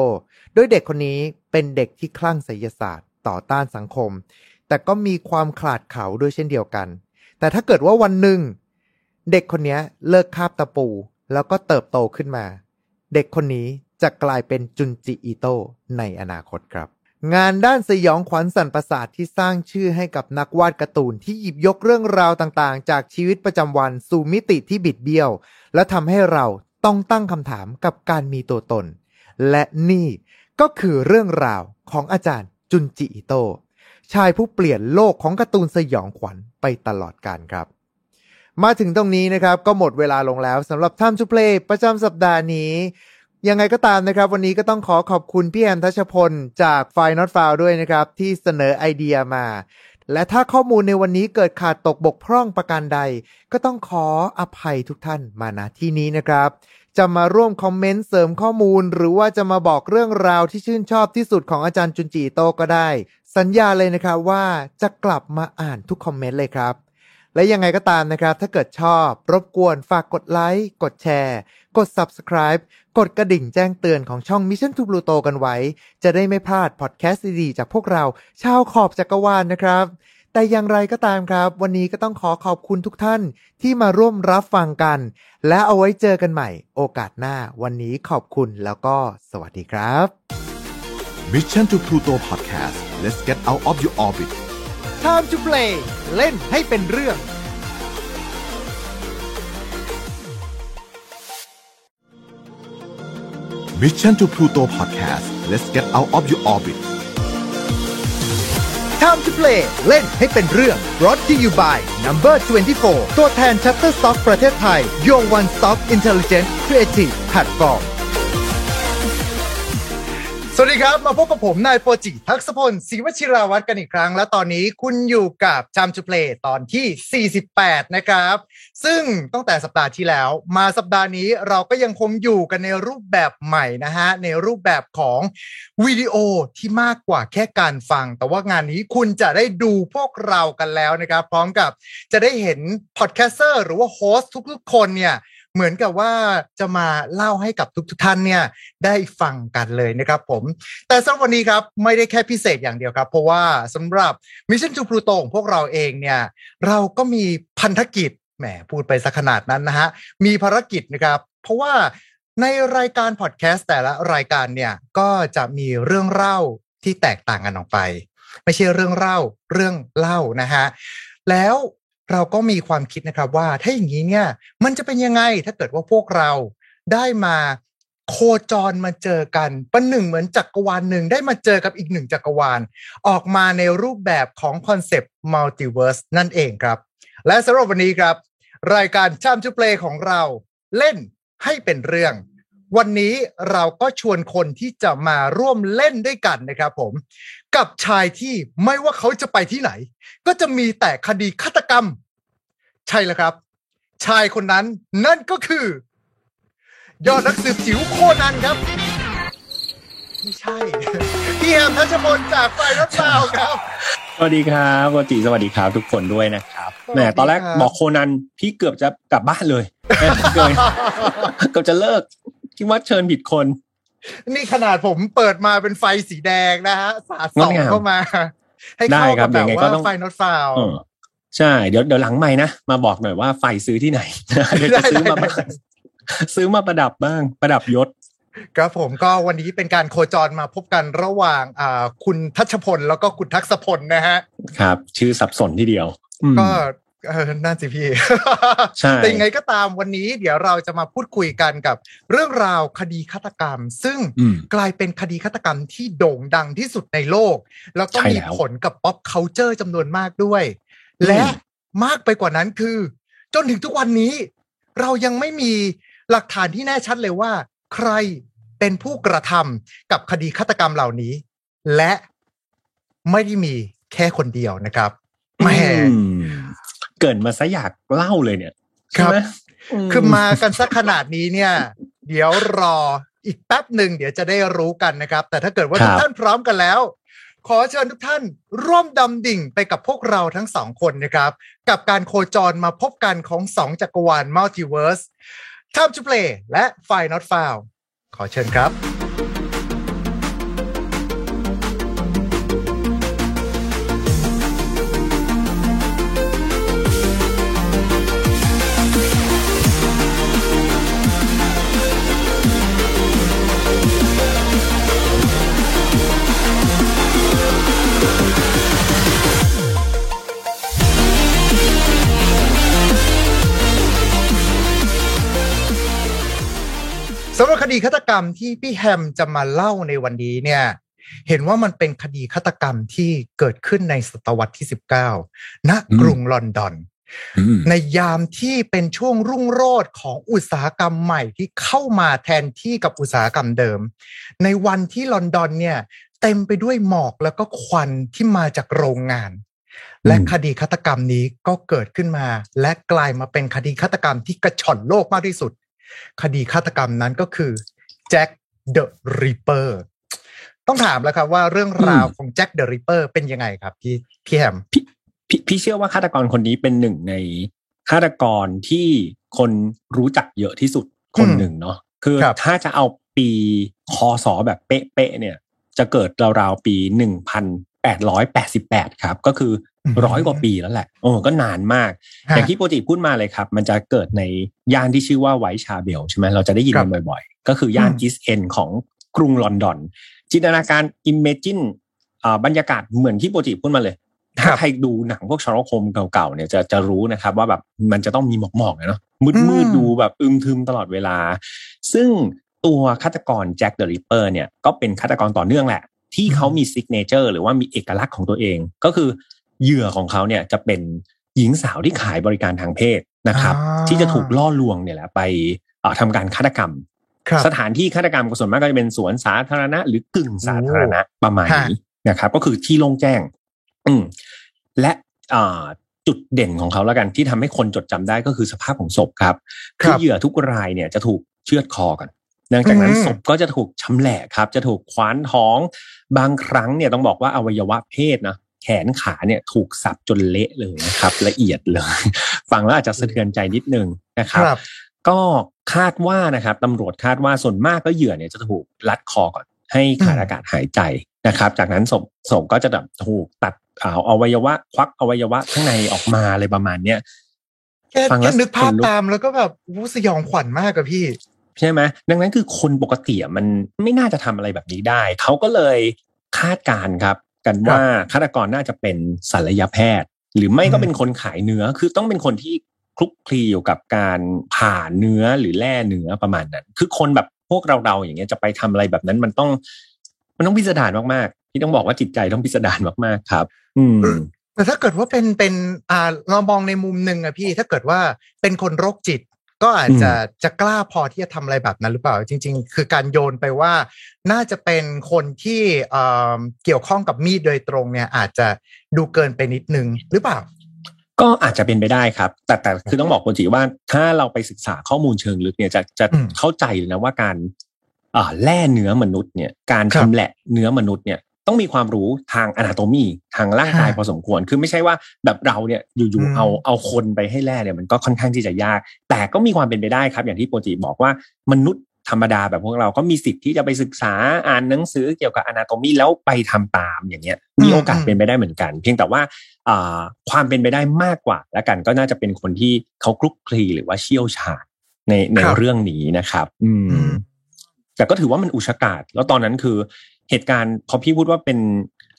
โดยเด็กคนนี้เป็นเด็กที่คลั่งไสยศาสตร์ ต่อต้านสังคม แต่ก็มีความขลาดเขาด้วยเช่นเดียวกัน แต่ถ้าเกิดว่าวันหนึ่ง เด็กคนนี้เลิกคาบตะปู แล้วก็เติบโตขึ้นมา เด็กคนนี้จะกลายเป็นจุนจิอิโตในอนาคตครับ งานด้านสยองขวัญสันประสาทที่สร้างชื่อให้กับนักวาดการ์ตูนที่หยิบยกเรื่องราวต่างๆ จากชีวิตประจำวันสู่มิติที่บิดเบี้ยว และทำให้เราต้องตั้งคำถามกับการมีตัวตน และนี่ก็คือเรื่องราวของอาจารย์จุนจิอิโตชายผู้เปลี่ยนโลกของการ์ตูนสยองขวัญไปตลอดกาลครับ มาถึงตรงนี้นะครับก็หมดเวลาลงแล้วสำหรับ Time to Play ประจำสัปดาห์นี้ ยังไงก็ตามนะครับ วันนี้ก็ต้องขอขอบคุณพี่แอมทัชพล จากไฟนอตฟาวด้วยนะครับ ที่เสนอไอเดียมา และถ้าข้อมูลในวันนี้เกิดขาดตกบกพร่องประการใด ก็ต้องขออภัยทุกท่านมาณที่นี้นะครับ จะมาร่วมคอมเมนต์เสริมข้อมูล หรือว่าจะมาบอกเรื่องราวที่ชื่นชอบที่สุดของอาจารย์จุนจีโตก็ได้ สัญญาเลยนะครับว่าจะกลับมาอ่านทุกคอมเมนต์เลยครับและยังไงก็ตามนะครับ ถ้าเกิดชอบ รบกวนฝากกดไลค์ กดแชร์ กด Subscribe กดกระดิ่งแจ้งเตือนของช่อง Mission to Pluto กันไว้ จะได้ไม่พลาดพอดแคสต์ดีๆจากพวกเรา ชาวขอบจักรวาลนะครับ แต่อย่างไรก็ตามครับ วันนี้ก็ต้องขอขอบคุณทุกท่านที่มาร่วมรับฟังกัน และเอาไว้เจอกันใหม่ โอกาสหน้า วันนี้ขอบคุณแล้วก็สวัสดีครับ Mission to Pluto Podcast let's get out of your orbit Time to play เล่นให้เป็นเรื่อง Mission to Pluto Podcast let's get out of your orbit Time to play เล่นให้เป็นเรื่อง brought to you by Number 24 ตัวแทน Shutterstock ประเทศไทย Your One Stop Intelligent Creative Platform สวัสดีครับ มาพบกับผม นายโปรจิทักษพลศรีวชิราวัตรกันอีกครั้ง และตอนนี้คุณอยู่กับ Time to Play ตอนที่ 48 นะครับ ซึ่งตั้งแต่สัปดาห์ที่แล้วมาสัปดาห์นี้เราก็ยังคงอยู่กันในรูปแบบใหม่นะฮะ ในรูปแบบของวิดีโอที่มากกว่าแค่การฟัง แต่ว่างานนี้คุณจะได้ดูพวกเรากันแล้วนะครับ พร้อมกับจะได้เห็น podcaster หรือว่า host ทุกๆ คนเนี่ยเหมือนกับว่าจะมาเล่าให้กับทุกๆท่านเนี่ยได้ฟังกันเลยนะครับผม แต่สำหรับวันนี้ครับไม่ได้แค่พิเศษอย่างเดียวครับ เพราะว่าสำหรับ Mission to Pluto ของพวกเราเองเนี่ยเราก็มีพันธกิจ แหมพูดไปสักขนาดนั้นนะฮะ มีภารกิจนะครับ เพราะว่าในรายการพอดแคสต์แต่ละรายการเนี่ย ก็จะมีเรื่องเล่าที่แตกต่างกันออกไป ไม่ใช่เรื่องเล่าเรื่องเล่านะฮะ แล้วเราก็มีความคิดนะครับว่าถ้าอย่างนี้เนี่ย มันจะเป็นยังไงถ้าเกิดว่าพวกเราได้มาโคจรมาเจอกันประหนึ่งเหมือนจักรวาลหนึ่งได้มาเจอกับอีกหนึ่งจักรวาล ออกมาในรูปแบบของ concept multiverse นั่นเองครับ และสำหรับวันนี้ครับ รายการชามจุเพลของเราเล่นให้เป็นเรื่อง วันนี้เราก็ชวนคนที่จะมาร่วมเล่นด้วยกันนะครับผม กับชายที่ไม่ว่าเขาจะไปที่ไหน ก็จะมีแต่คดีฆาตกรรม ใช่แล้วครับ ชายคนนั้นนั่นก็คือ ยอดนักสืบจิ๋วโคนันครับ ไม่ใช่พี่แฮมทัชพลจากไฟรถเปล่าครับ สวัสดีครับปกติสวัสดีครับทุกคนด้วยนะครับสวัสแหดีมตอนแรกครับบอกโคนันพี่เกือบจะกลับบ้านเลยแหม่เกินเกือบจะเลิกคิดว่าเชิญผิดคน นี่ขนาดผมเปิดมาเป็นไฟสีแดงนะฮะสาดส่องงดงามเข้ามา ให้ได้เข้าครักับบแบบยังไงก็ว่าต้องไฟนอตฟาวเออใช่เดี๋ยวเดี๋ยวหลังใหม่นะมาบอกหน่อยว่าไฟซื้อที่ไหนเดี๋ยวจะซื้อมาได้ได้ซื้อมาประดับบ้าง ประดับยศ ครับผมก็วันนี้เป็นการโคจรมาพบกันระหว่างอ่าคุณทัชพลแล้วก็คุณทักษพลนะฮะครับ ชื่อสับสนทีเดียวอืมก็เออน่าสิพี่ใช่แต่ยังไงก็ตามวันนี้เดี๋ยวเราจะมาพูดคุยกันกับเรื่องราวคดีฆาตกรรม ซึ่งอืมกลายเป็นคดีฆาตกรรมที่โด่งดังที่สุดในโลก แล้วก็ใช่มีแล้วผลกับ pop culture จำนวนมากด้วย และมากไปกว่านั้นคือ จนถึงทุกวันนี้ เรายังไม่มีหลักฐานที่แน่ชัดเลยว่า ใคร เป็นผู้กระทำกับคดีฆาตกรรมเหล่านี้ และไม่ได้มีแค่คนเดียวนะครับแหมอืมเกิดมาซะอยากเล่าเลยเนี่ยครับใช่ไหมคือมากันสักขนาดนี้เนี่ย เดี๋ยวรออีกแป๊บหนึ่งเดี๋ยวจะได้รู้กันนะครับ แต่ถ้าเกิดว่าครับทุกท่านพร้อมกันแล้ว ขอเชิญทุกท่านร่วมดำดิ่งไปกับพวกเราทั้งสองคนนะครับ กับการโคจรมาพบกันของสองจักรวาลมัลติเวิร์ส Time to Play และ File Not Found ขอเชิญครับ สำหรับคดีฆาตกรรมที่พี่แฮมจะมาเล่าในวันนี้เนี่ย เห็นว่ามันเป็นคดีฆาตกรรมที่เกิดขึ้นในศตวรรษที่ 19 ณกรุงลอนดอนอืมในยามที่เป็นช่วงรุ่งโรจน์ของอุตสาหกรรมใหม่ที่เข้ามาแทนที่กับอุตสาหกรรมเดิม ในวันที่ลอนดอนเนี่ย เต็มไปด้วยหมอกแล้วก็ควันที่มาจากโรงงาน และอืมคดีฆาตกรรมนี้ก็เกิดขึ้นมา และกลายมาเป็นคดีฆาตกรรมที่กระฉ่อนโลกมากที่สุด คดีฆาตกรรมนั้นก็คือ Jack the Ripper ต้องถามแล้วครับว่าเรื่องราวของ Jack the Ripper เป็นยังไงครับพี่พี่แฮมพี่พี่พี่เชื่อว่าฆาตกรคนนี้เป็นหนึ่งในฆาตกรที่คนรู้จักเยอะที่สุดคนหนึ่งเนาะคือครับถ้าจะเอาปีคศแบบเป๊ะๆเนี่ย จะเกิดราวๆปีหนึ่งพัน แปดร้อยแปดสิบแปดครับ ก็คือร้อยกว่าปีแล้วแหละโอ้ก็นานมาก อย่างที่โปรติพูดมาเลยครับ มันจะเกิดในย่านที่ชื่อว่า Whitechapel ใช่ไหมเราจะได้ยินครับมันบ่อยๆ ก็คือย่านอืม East End ของกรุงลอนดอน จินตนาการ imagine บรรยากาศเหมือนที่โปรติพูดมาเลยครัถ้าบใครดูหนังพวกเชอร์ล็อกโฮล์มเก่าๆเนี่ยจะจะรู้นะครับ ว่าแบบมันจะต้องมีหมอกๆเนาะมืดอืมมืดดูแบบอึมทึมตลอดเวลา ซึ่งตัวฆาตกร Jack the Ripper เนี่ยก็เป็นฆาตกรต่อเนื่องแหละ ที่เขามีซิกเนเจอร์หรือว่ามีเอกลักษณ์ของตัวเอง ก็คือเหยื่อของเขาเนี่ยจะเป็นหญิงสาวที่ขายบริการทางเพศนะครับอ่าที่จะถูกล่อลวงเนี่ยแหละไปเอ่อทำการฆาตกรรมครับสถานที่ฆาตกรรมก็ส่วนมากก็จะเป็นสวนสาธารณะ หรือกึ่งสาธารณะประมาณนี้นะครับ ก็คือที่โล่งแจ้ง อืมและอ่าจุดเด่นของเขาแล้วกันที่ทำให้คนจดจำได้ก็คือสภาพของศพครับครับคือเหยื่อทุกรายเนี่ยจะถูกเชือดคอกันหลังจากนั้นอืมศพก็จะถูกชำแหละครับ จะถูกคว้านท้อง บางครั้งเนี่ยต้องบอกว่าอวัยวะเพศนะแขนขาเนี่ยถูกสับจนเละเลยนะครับ ละเอียดเลย ฟังแล้วอาจจะสะเทือนใจนิดนึงนะครับครับก็คาดว่านะครับตำรวจคาดว่าส่วนมากก็เหยื่อเนี่ยจะถูกรัดคอก่อนให้ขาดอืมอากาศหายใจนะครับ จากนั้นศพศพก็จะแบบถูกตัดเอาอวัยวะ ควักอวัยวะข้างในออกมาอะไรประมาณเนี้ยแค่ฟังแล้วแค่นึกภาพขนลุกตามแล้วก็แบบอู้สยองขวัญมากอะพี่ ใช่ไหมดังนั้นคือคนปกติอะมันไม่น่าจะทำอะไรแบบนี้ได้ เขาก็เลยคาดการณ์ครับ กันว่าฆาตกรน่าจะเป็นศัลยแพทย์ หรือไม่ก็อืมเป็นคนขายเนื้อคือต้องเป็นคนที่คลุกคลีอยู่กับการผ่าเนื้อหรือแล่เนื้อประมาณนั้น คือคนแบบพวกเราๆอย่างเงี้ยจะไปทำอะไรแบบนั้นมันต้อง มันต้องพิสดารมากๆที่ต้องบอกว่าจิตใจต้องพิสดารมากๆครับ อืมแต่ถ้าเกิดว่าเป็นเป็นอ่าเรามองในมุมหนึ่งอะพี่ถ้าเกิดว่าเป็นคนโรคจิต ก็อาจจะจะกล้าพอที่จะทำอะไรแบบนั้นหรือเปล่า จริง ๆ คือการโยนไปว่า น่าจะเป็นคนที่เอ่อเกี่ยวข้องกับมีดโดยตรงเนี่ย อาจจะดูเกินไปนิดนึงหรือเปล่า ก็อาจจะเป็นไปได้ครับ แต่แต่คือต้องบอกคนจีว่า ถ้าเราไปศึกษาข้อมูลเชิงลึกเนี่ยจะจะอืมเข้าใจเลยนะว่าการอ่าแล่เนื้อมนุษย์เนี่ย การครับชำแหละเนื้อมนุษย์เนี่ย ต้องมีความรู้ทางอนาโตมีทางร่างกายฮะพอสมควร คือไม่ใช่ว่าแบบเราเนี่ยอยู่อืมๆเอาเอาคนไปให้แล่เนี่ยมันก็ค่อนข้างที่จะยาก แต่ก็มีความเป็นไปได้ครับ อย่างที่โปรจิบอกว่ามนุษย์ธรรมดาแบบพวกเราก็มีสิทธิ์ที่จะไปศึกษาอ่านหนังสือเกี่ยวกับอนาโตมีแล้วไปทำตามอย่างเงี้ยมีโอกาสเป็นไปได้เหมือนกัน เพียงแต่ว่าอ่าความเป็นไปได้มากกว่าแล้วกันก็น่าจะเป็นคนที่เขาคลุกคลีหรือว่าเชี่ยวชาญในในครับเรื่องนี้นะครับอืมอืมแต่ก็ถือว่ามันอุชกาศแล้วตอนนั้นคือ เหตุการณ์พอพี่พูดว่าเป็น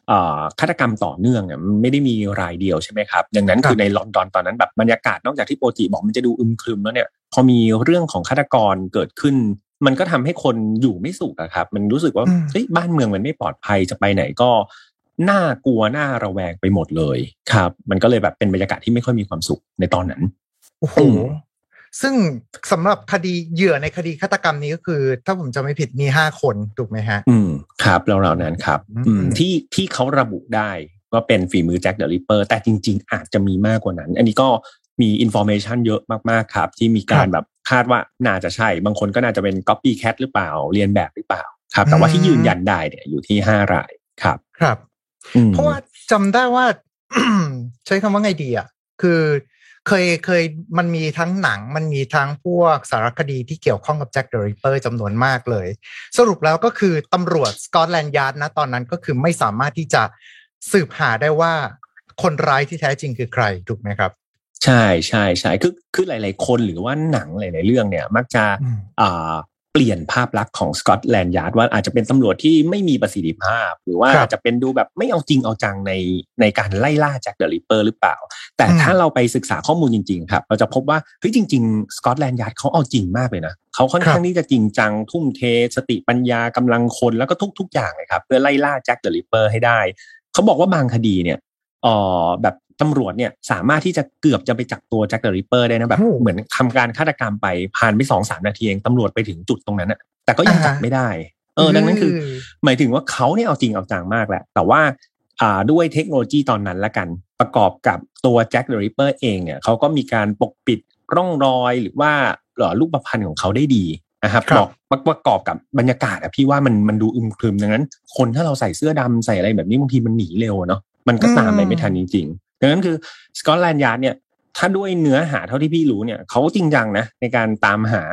เอ่อฆาตกรรมต่อเนื่องเนี่ยมันไม่ได้มีรายเดียวใช่ไหมครับดังนั้นครับคือในลอนดอนตอนนั้นแบบบรรยากาศนอกจากที่โปรจิบอกมันจะดูอึมครึมแล้วเนี่ยพอมีเรื่องของฆาตกรเกิดขึ้น มันก็ทำให้คนอยู่ไม่สุขอะครับ มันรู้สึกว่าอืมเฮ้ยบ้านเมืองมันไม่ปลอดภัยจะไปไหนก็น่ากลัวน่าระแวงไปหมดเลยครับ มันก็เลยแบบเป็นบรรยากาศที่ไม่ค่อยมีความสุขในตอนนั้นโอ้โหอืม ซึ่งสำหรับคดีเหยื่อในคดีฆาตกรรมนี้ก็คือ ถ้าผมจำไม่ผิดมีห้าคนถูกไหมฮะ อืมครับแล้วเรานั้นครับอืมอืมที่ที่เขาระบุได้ว่าเป็นฝีมือ Jack the Ripper แต่จริง ๆ อาจจะมีมากกว่านั้น อันนี้ก็มี information เยอะมากๆครับ ที่มีการแบบคาดว่าน่าจะใช่ บางคนก็น่าจะเป็น copy cat หรือเปล่า เลียนแบบหรือเปล่าครับ แต่ว่าที่ยืนยันได้เนี่ยอยู่ที่ห้ารายครับ ครับอืมเพราะว่าจำได้ว่า ใช้คำว่าไงดีอะคือ เคยเคยมันมีทั้งหนังมันมีทั้งพวกสารคดีที่เกี่ยวข้องกับ Jack the Ripper จำนวนมากเลย สรุปแล้วก็คือตำรวจ Scotland Yard นะตอนนั้นก็คือไม่สามารถที่จะสืบหาได้ว่าคนร้ายที่แท้จริงคือใครถูกไหมครับ ใช่ใช่ใช่คือคือหลาย ๆ คนหรือว่าหนังหลาย ๆ เรื่องเนี่ย มักจะอืมอ่า เปลี่ยนภาพลักษณ์ของ Scotland Yard ว่าอาจจะเป็นตำรวจที่ไม่มีประสิทธิภาพ หรือว่าครับอาจจะเป็นดูแบบไม่เอาจริงเอาจังในในการไล่ล่า Jack the Ripper หรือเปล่า แต่อืมถ้าเราไปศึกษาข้อมูลจริง ๆ ครับ เราจะพบว่าเฮ้ยจริง ๆ Scotland Yard เขาเอาจริงมากเลยนะเขาค่อนข้างที่จะจริงจัง ทุ่มเท สติปัญญากำลังคนแล้วก็ทุก ๆ อย่างเลยครับ เพื่อไล่ล่า Jack the Ripper ให้ได้เขาบอกว่าบางคดีเนี่ย เอ่อแบบตำรวจเนี่ยสามารถที่จะเกือบจะไปจับตัว Jack the Ripper ได้นะแบบโอ้เหมือนทำการฆาตกรรมไปผ่านไปสองสามนาทีเองตำรวจไปถึงจุดตรงนั้นอะแต่ก็ยังจับไม่ได้ เออ ดังนั้นคือ หมายถึงว่าเขาเนี่ยเอาจริงเอาจังมากแหละ แต่ว่าอ่าด้วยเทคโนโลยีตอนนั้นละกัน ประกอบกับตัว Jack the Ripper เองเนี่ยเขาก็มีการปกปิดร่องรอยหรือว่าเอ่อรูปพรรณของเขาได้ดีนะครับครับบอกประกอบกับบรรยากาศอะพี่ว่ามันมันดูอึมครึมดังนั้น คนถ้าเราใส่เสื้อดำใส่อะไรแบบนี้บางทีมันหนีเร็วอะเนาะ มันก็ตามไปไม่ทันจริง ๆ ดังนั้นคือ Scotland Yard เนี่ย ถ้าด้วยเนื้อหาเท่าที่พี่รู้เนี่ยเขาจริงจังนะในการตามหา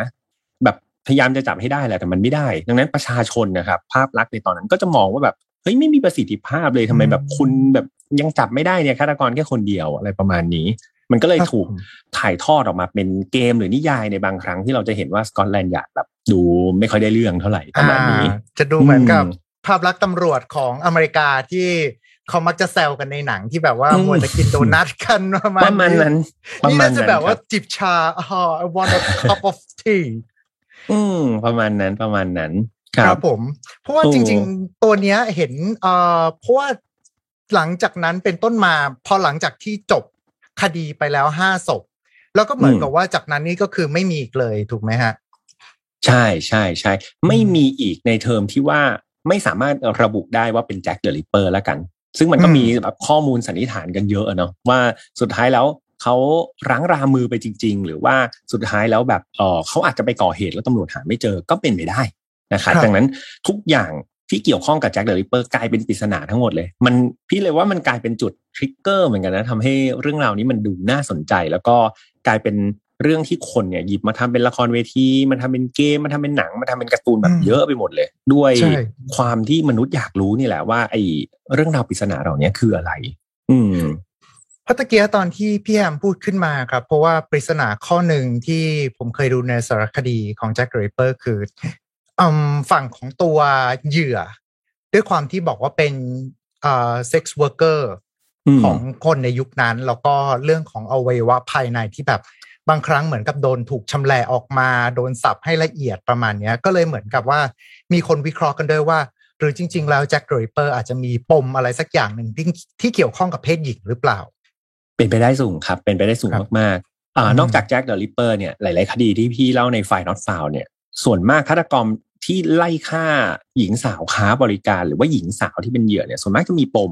แบบพยายามจะจับให้ได้แหละแต่มันไม่ได้ ดังนั้นประชาชนนะครับ ภาพลักษณ์ในตอนนั้นก็จะมองว่าแบบเฮ้ยไม่มีประสิทธิภาพเลยทำไมแบบคุณแบบยังจับไม่ได้เนี่ยฆาตกรแค่คนเดียวอะไรประมาณนี้ มันก็เลยครับถูกผมถ่ายทอดออกมาเป็นเกมหรือนิยายในบางครั้งที่เราจะเห็นว่าสกอตแลนด์ยาร์ดแบบดูไม่ค่อยได้เรื่องเท่าไหร่ประมาณนี้อ่าจะดูเหมือนกับอืมภาพลักษณ์ตำรวจของอเมริกาที่ เขามักจะแซวกันในหนังที่แบบว่าอืมมัวแต่กินโดนัทกันประมาณประมาณนั้นประนี่มาณน่าจะนั้นแบบว่าครับจิบชาอ๋อ I want a cup of tea อืมประมาณนั้นประมาณนั้นคครัรับบผม เพราะว่าโอ้จริง ๆ ตัวเนี้ยเห็นเอ่อเพราะว่าหลังจากนั้นเป็นต้นมา พอหลังจากที่จบคดีไปแล้วห้าศพ แล้วก็เหมือนกับว่าจากนั้นนี่ก็คือไม่มีอีกเลยถูกไหมฮะ ใช่ใช่ใช่ไม่มีอีกในเทอมที่ว่าไม่สามารถระบุได้ว่าเป็นแจ็คเดอะริปเปอร์แล้วกัน ซึ่งมันก็อืมมีแบบข้อมูลสันนิษฐานกันเยอะอะเนาะว่าสุดท้ายแล้วเขารั้งรามือไปจริง ๆ หรือว่าสุดท้ายแล้วแบบเออเขาอาจจะไปก่อเหตุแล้วตำรวจหาไม่เจอก็เป็นไปได้นะครับครับดังนั้นทุกอย่างที่เกี่ยวข้องกับแจ็คเดอะริปเปอร์กลายเป็นปริศนาทั้งหมดเลย มันพี่เลยว่ามันกลายเป็นจุด trigger เหมือนกันนะทำให้เรื่องราวนี้มันดูน่าสนใจ แล้วก็กลายเป็น เรื่องที่คนเนี่ยหยิบมาทำเป็นละครเวทีมาทำเป็นเกมมาทำเป็นหนังมาทำเป็นการ์ตูนแบบอืมเยอะไปหมดเลย ด้วยใช่ความที่มนุษย์อยากรู้นี่แหละว่า ไอ้เรื่องราวปริศนาเหล่านี้คืออะไร อืมเพราะตะกี้ตอนที่พี่แอมพูดขึ้นมาครับ เพราะว่าปริศนาข้อหนึ่งที่ผมเคยดูในสารคดีของแจ็คเดอะริปเปอร์คืออืมฝั่งของตัวเหยื่อ ด้วยความที่บอกว่าเป็นอ่า sex worker อืมของคนในยุคนั้น แล้วก็เรื่องของอวัยวะภายในที่แบบ บางครั้งเหมือนกับโดนถูกชำแหละออกมา โดนสับให้ละเอียดประมาณเนี้ยก็เลยเหมือนกับว่ามีคนวิเคราะห์กันด้วยว่า หรือจริง ๆ แล้วแจ็คเดอะริปเปอร์อาจจะมีปมอะไรสักอย่างหนึ่งที่ที่เกี่ยวข้องกับเพศหญิงหรือเปล่า เป็นไปได้สูงครับ เป็นไปได้สูงครับมากๆอ่าอืมนอกจากแจ็คเดอะริปเปอร์เนี่ยหลาย ๆ คดีที่พี่เล่าใน File Not Found เนี่ยส่วนมากฆาตกรรมที่ไล่ฆ่าหญิงสาวค้าบริการ หรือว่าหญิงสาวที่เป็นเหยื่อเนี่ยส่วนมากจะมีปม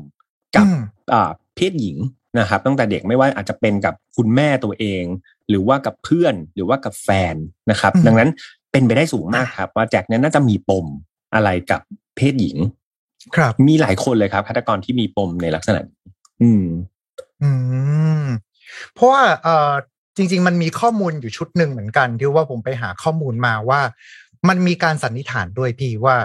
กับอืมอ่าเพศหญิงนะครับตั้งแต่เด็กไม่ว่าอาจจะเป็นกับคุณแม่ตัวเอง หรือว่ากับเพื่อนหรือว่ากับแฟนนะครับอืมดังนั้นเป็นไปได้สูงมากครับ ว่าแจ็คเนี่ยน่าจะมีปมอะไรกับเพศหญิง ครับ มีหลายคนเลยครับฆาตกรที่มีปมในลักษณะนี้อืม อืม เพราะว่าเอ่อจริง ๆ มันมีข้อมูลอยู่ชุดหนึ่งเหมือนกันที่ว่าผมไปหาข้อมูลมาว่า มันมีการสันนิษฐานด้วยพี่ว่า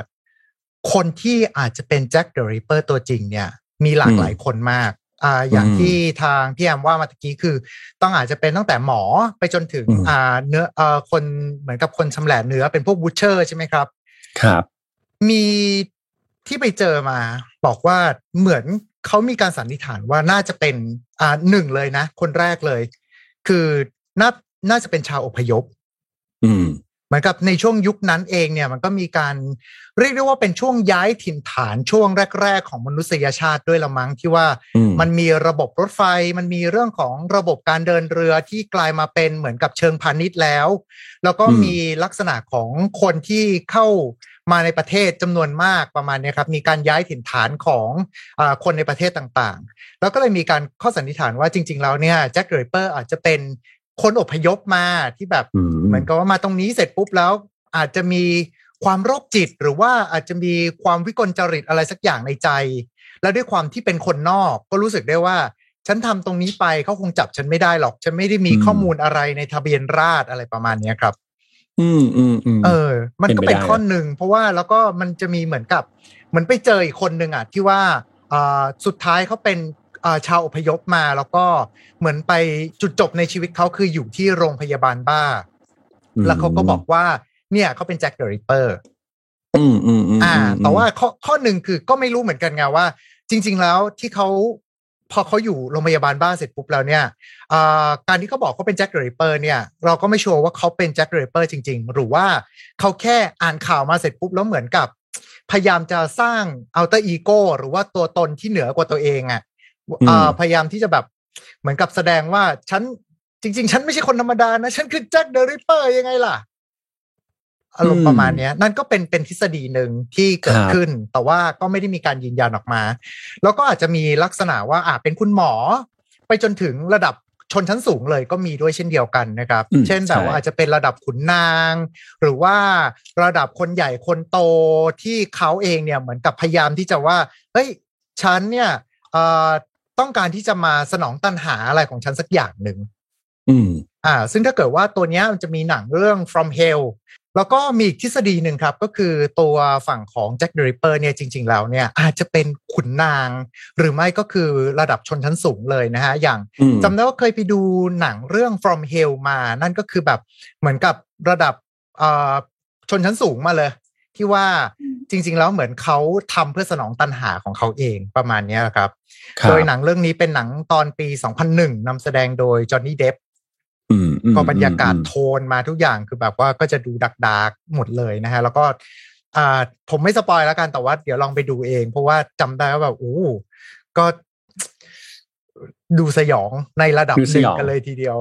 คนที่อาจจะเป็นแจ็คเดอะริปเปอร์ตัวจริงเนี่ย มีหลากหลายคนมาก อ่าอย่างอืมที่ทางพี่แอมว่ามาตะกี้คือ ต้องอาจจะเป็นตั้งแต่หมอไปจนถึงอืมอ่าเนื้อเอ่อคนเหมือนกับคนชำแหละเนื้อเป็นพวกบูชเชอร์ใช่ไหมครับ ครับ มีที่ไปเจอมา บอกว่าเหมือนเขามีการสันนิษฐานว่าน่าจะเป็นอ่าหนึ่งเลยนะ คนแรกเลย คือน่าน่าจะเป็นชาวอพยพ อืม เหมือนกับในช่วงยุคนั้นเองเนี่ยมันก็มีการเรียกได้ว่าเป็นช่วงย้ายถิ่นฐานช่วงแรก ๆ ของมนุษยชาติด้วยละมั้งที่ว่าอืมมันมีระบบรถไฟ มันมีเรื่องของระบบการเดินเรือที่กลายมาเป็นเหมือนกับเชิงพาณิชย์แล้ว แล้วก็อืมมีลักษณะของคนที่เข้ามาในประเทศจำนวนมากประมาณเนี้ยครับ มีการย้ายถิ่นฐานของอาคนในประเทศต่างๆ แล้วก็เลยมีการข้อสันนิษฐานว่าจริง ๆ แล้วเนี่ยแจ็คเดอะริปเปอร์อาจจะเป็น คนอพยพมาที่แบบอืมเหมือนกับว่ามาตรงนี้เสร็จปุ๊บแล้ว อาจจะมีความโรคจิตหรือว่าอาจจะมีความวิกลจริตอะไรสักอย่างในใจ แล้วด้วยความที่เป็นคนนอกก็รู้สึกได้ว่า ฉันทำตรงนี้ไปเขาคงจับฉันไม่ได้หรอก ฉันไม่ได้มีอืมข้อมูลอะไรในทะเบียนราษฎร์อะไรประมาณเนี้ยครับ อืมอืมอืมเออ มันก็เป็นไปเป็นได้ข้อหนึ่งเพราะว่าแล้วก็มันจะมีเหมือนกับ เหมือนไปเจออีกคนหนึ่งอะที่ว่าอ่าสุดท้ายเขาเป็นอ่า ชาวอพยพมา แล้วก็เหมือนไปจุดจบในชีวิตเขาคืออยู่ที่โรงพยาบาลบ้า แล้วเขาก็บอกว่า เนี่ยเขาเป็นแจ็คเดอะริปเปอร์อืมอืมอืมอ่ามแต่ว่าข้อข้อหนึ่งคือก็ไม่รู้เหมือนกันไงว่า จริง ๆ แล้วที่เขาพอเขาอยู่โรงพยาบาลบ้าเสร็จปุ๊บแล้วเนี่ยอ่าการที่เขาบอกเขาเป็นแจ็คเดอะริปเปอร์เนี่ย เราก็ไม่ชัวร์ว่าเขาเป็นแจ็คเดอะริปเปอร์จริง ๆ หรือว่าเขาแค่อ่านข่าวมาเสร็จปุ๊บแล้วเหมือนกับ พยายามจะสร้าง alter ego หรือว่าตัวตนที่เหนือกว่าตัวเองอะอ่า พยายามที่จะแบบเหมือนกับแสดงว่าฉันจริง ๆ ฉันไม่ใช่คนธรรมดานะ ฉันคือแจ็คเดอะริปเปอร์ยังไงล่ะ อารมณ์ประมาณเนี้ยนั่นก็เป็นเป็นทฤษฎีหนึ่งที่เกิดขึ้น แต่ว่าก็ไม่ได้มีการยืนยันออกมา แล้วก็อาจจะมีลักษณะว่าอาจเป็นคุณหมอ ไปจนถึงระดับชนชั้นสูงเลยก็มีด้วยเช่นเดียวกันนะครับอืมเช่นแบบว่าใช่อาจจะเป็นระดับขุนนาง หรือว่าระดับคนใหญ่คนโตที่เขาเองเนี่ยเหมือนกับพยายามที่จะว่า เฮ้ย ฉันเนี่ยเอ่อ ต้องการที่จะมาสนองตันหาอะไรของฉันสักอย่างหนึ่งอืม อ่า ซึ่งถ้าเกิดว่าตัวเนี้ยมันจะมีหนังเรื่อง From Hell แล้วก็มีอีกทฤษฎีหนึ่งครับ ก็คือตัวฝั่งของ Jack the Ripper เนี่ยจริง ๆ แล้วเนี่ยอาจจะเป็นขุนนาง หรือไม่ก็คือระดับชนชั้นสูงเลยนะฮะ อย่างอืมจำได้ว่าเคยไปดูหนังเรื่อง From Hell มา นั่นก็คือแบบเหมือนกับระดับเอ่อชนชั้นสูงมาเลย ที่ว่า จริง ๆ แล้วเหมือนเขาทำเพื่อสนองตันหาของเขาเองประมาณเนี้ยครับครับโดยหนังเรื่องนี้เป็นหนังตอนปี 2001นำแสดงโดยจอห์นนี่เดฟอืมอืมก็บรรยากาศอืมโทนมาทุกอย่างคือแบบว่าก็จะดูดักดักๆหมดเลยนะฮะ แล้วก็อ่าผมไม่สปอยแล้วกันแต่ว่าเดี๋ยวลองไปดูเอง เพราะว่าจำได้ว่าแบบโอ้ก็ดูสยองในระดับดูหสนึ่ยงองกันเลยทีเดียว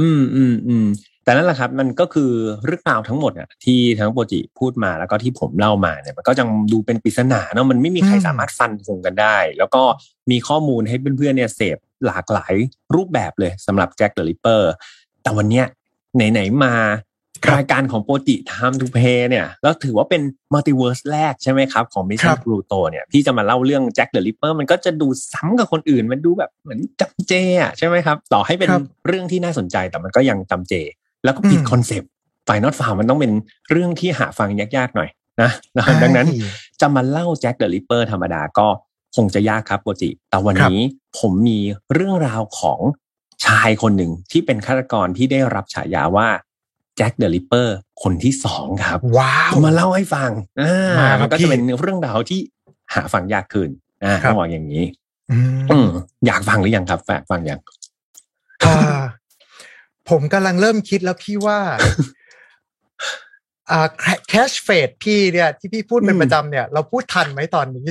อืมอืมอืม แต่นั่นแหละครับมันก็คือเรื่องราวทั้งหมดอะที่ทั้งโปรจิพูดมาแล้วก็ที่ผมเล่ามาเนี่ยมันก็ยังดูเป็นปริศนาเนาะมันไม่มีใครอืมสามารถฟันธงกันได้ แล้วก็มีข้อมูลให้เพื่อนๆเนี่ยเสพหลากหลายรูปแบบเลยสำหรับแจ็คเดอะริปเปอร์แต่วันเนี้ยไหนๆมารายการของโปรจิ Time to Play เนี่ยแล้วถือว่าเป็น multiverse แรกใช่ไหมครับของค Mission รับ Pluto เนี่ยที่จะมาเล่าเรื่องแจ็คเดอะริปเปอร์มันก็จะดูซ้ำกับคนอื่น มันดูแบบเหมือนจำเจอะใช่ไหมครับ ต่อให้เป็นครับเรื่องที่น่าสนใจแต่มันก็ยังจำเจ แล้วก็ผิดอืมคอนเซปต์ File Not Found มันต้องเป็นเรื่องที่หาฟังยากๆหน่อยนะนะดังนั้นใช่จะมาเล่าแจ็คเดอะริปเปอร์ธรรมดาก็คงจะยากครับโปรจิแต่วันนี้ผมมีเรื่องราวของชายคนหนึ่งที่เป็นฆาตกรที่ได้รับฉายาว่าแจ็คเดอะริปเปอร์คนที่สองครับ ว้าวจะมาเล่าให้ฟังอ่ามาครับมันก็พี่จะเป็นเรื่องราวที่หาฟังยากขึ้นอ่าครับต้องบอกอย่างนี้อืมอืมอยากฟังหรือยังครับแฝกฟังยังอ่า ผมกำลังเริ่มคิดแล้วพี่ว่าอ่าแคชเฟดพี่เนี่ย ที่พี่พูดเป็นประจำเนี่ย เราพูดทันไหมตอนนี้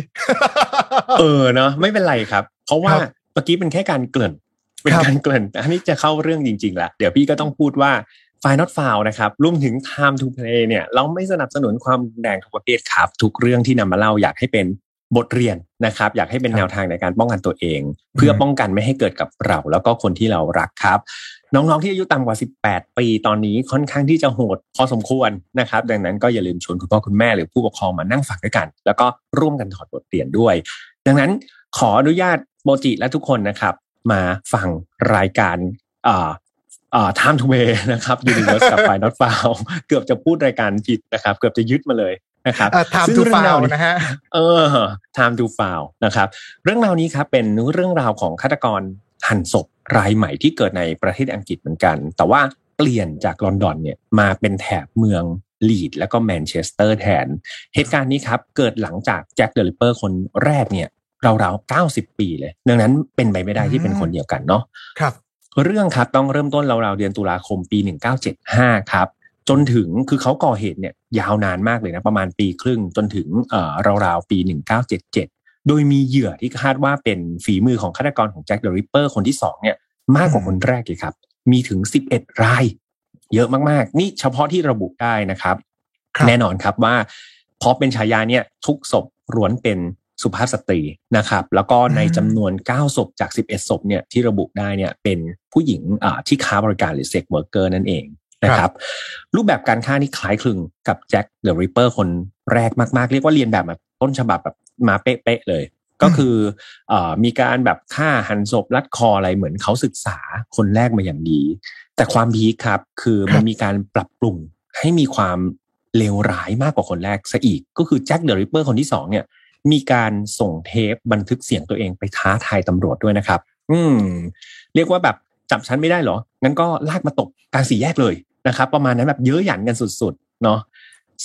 เออเนาะไม่เป็นไรครับ เพราะว่าครับเมื่อกี้เป็นแค่การเกริ่น เป็นครับการเกริ่น อันนี้จะเข้าเรื่องจริงๆละเดี๋ยวพี่ก็ต้องพูดว่า f i not f o u l นะครับรวมถึง time to play เนี่ย เราไม่สนับสนุนความรุนแรงทุกประเภทครับ ทุกเรื่องที่นำมาเล่าอยากให้เป็นบทเรียนนะครับ อยากให้เป็นครับแนวทางในการป้องกันตัวเอง เพื่อป้องกันไม่ให้เกิดกับเรา แล้วก็คนที่เรารักครับ น้องๆที่อายุต่ำกว่า 18 ปีตอนนี้ค่อนข้างที่จะโหดพอสมควรนะครับ ดังนั้นก็อย่าลืมชวนคุณพ่อคุณแม่หรือผู้ปกครองมานั่งฟังด้วยกัน แล้วก็ร่วมกันถอดบทเรียนด้วย ดังนั้นขออนุญาตโมจิและทุกคนนะครับ มาฟังรายการอ่าอ่า time to way นะครับ Universe กับ Find Not Found เกือบจะพูดรายการผิดนะครับ เกือบจะยึดมาเลยนะครับอ่า time ซึ่ง to เรื่องราว foul นี้นะฮะ เออ time to foul นะครับ เรื่องราวนี้ครับเป็นเรื่องราวของฆาตกร หั่นศพรายใหม่ที่เกิดในประเทศอังกฤษเหมือนกัน แต่ว่าเปลี่ยนจากลอนดอนเนี่ยมาเป็นแถบเมืองลีดแล้วก็แมนเชสเตอร์แทน เหตุการณ์นี้ครับเกิดหลังจากแจ็คเดลิเปอร์คนแรกเนี่ยราวๆ90 ปีเลย ดังนั้นเป็นไปไม่ได้ที่เป็นคนเดียวกันเนาะครับเรื่องครับต้องเริ่มต้นราวๆเดือนตุลาคมปี 1975 ครับ จนถึงคือเขาก่อเหตุเนี่ยยาวนานมากเลยนะ ประมาณปีครึ่งจนถึงเอ่อราวๆปี 1977 โดยมีเหยื่อที่คาดว่าเป็นฝีมือของฆาตกรของแจ็คเดอะริปเปอร์คนที่สองเนี่ยมากกว่าคนแรกเลยครับ มีถึง 11 ราย เยอะมากๆ นี่เฉพาะที่ระบุได้นะครับครับแน่นอนครับว่าพอเป็นฉายาเนี่ยทุกศพล้วนเป็นสุภาพสตรีนะครับ แล้วก็ในจำนวน 9 ศพจาก 11 ศพเนี่ยที่ระบุได้เนี่ยเป็นผู้หญิงอ่าที่ค้าบริการหรือ sex worker นั่นเองนะครับ รูปแบบการฆ่านี่คล้ายคลึงกับแจ็คเดอะริปเปอร์คนแรกมาก ๆ เรียกว่าเลียนแบบแบบต้นฉบับแบบ มาเป๊ะๆเลย ก็คือเอมีการแบบฆ่าหั่นศพรัดคออะไรเหมือนเขาศึกษาคนแรกมาอย่างดี แต่ความ peak ครับ คือมันมีการปรับปรุงให้มีความเลวร้ายมากกว่าคนแรกซะอีก ก็คือแจ็คเดอะริปเปอร์คนที่สองเนี่ย มีการส่งเทปบันทึกเสียงตัวเองไปท้าทายตำรวจด้วยนะครับ อืม เรียกว่าแบบจับฉันไม่ได้เหรอ งั้นก็ลากมาตบกลางสี่แยกเลยนะครับ ประมาณนั้นแบบเย้ยหยันกันสุดๆ เนาะ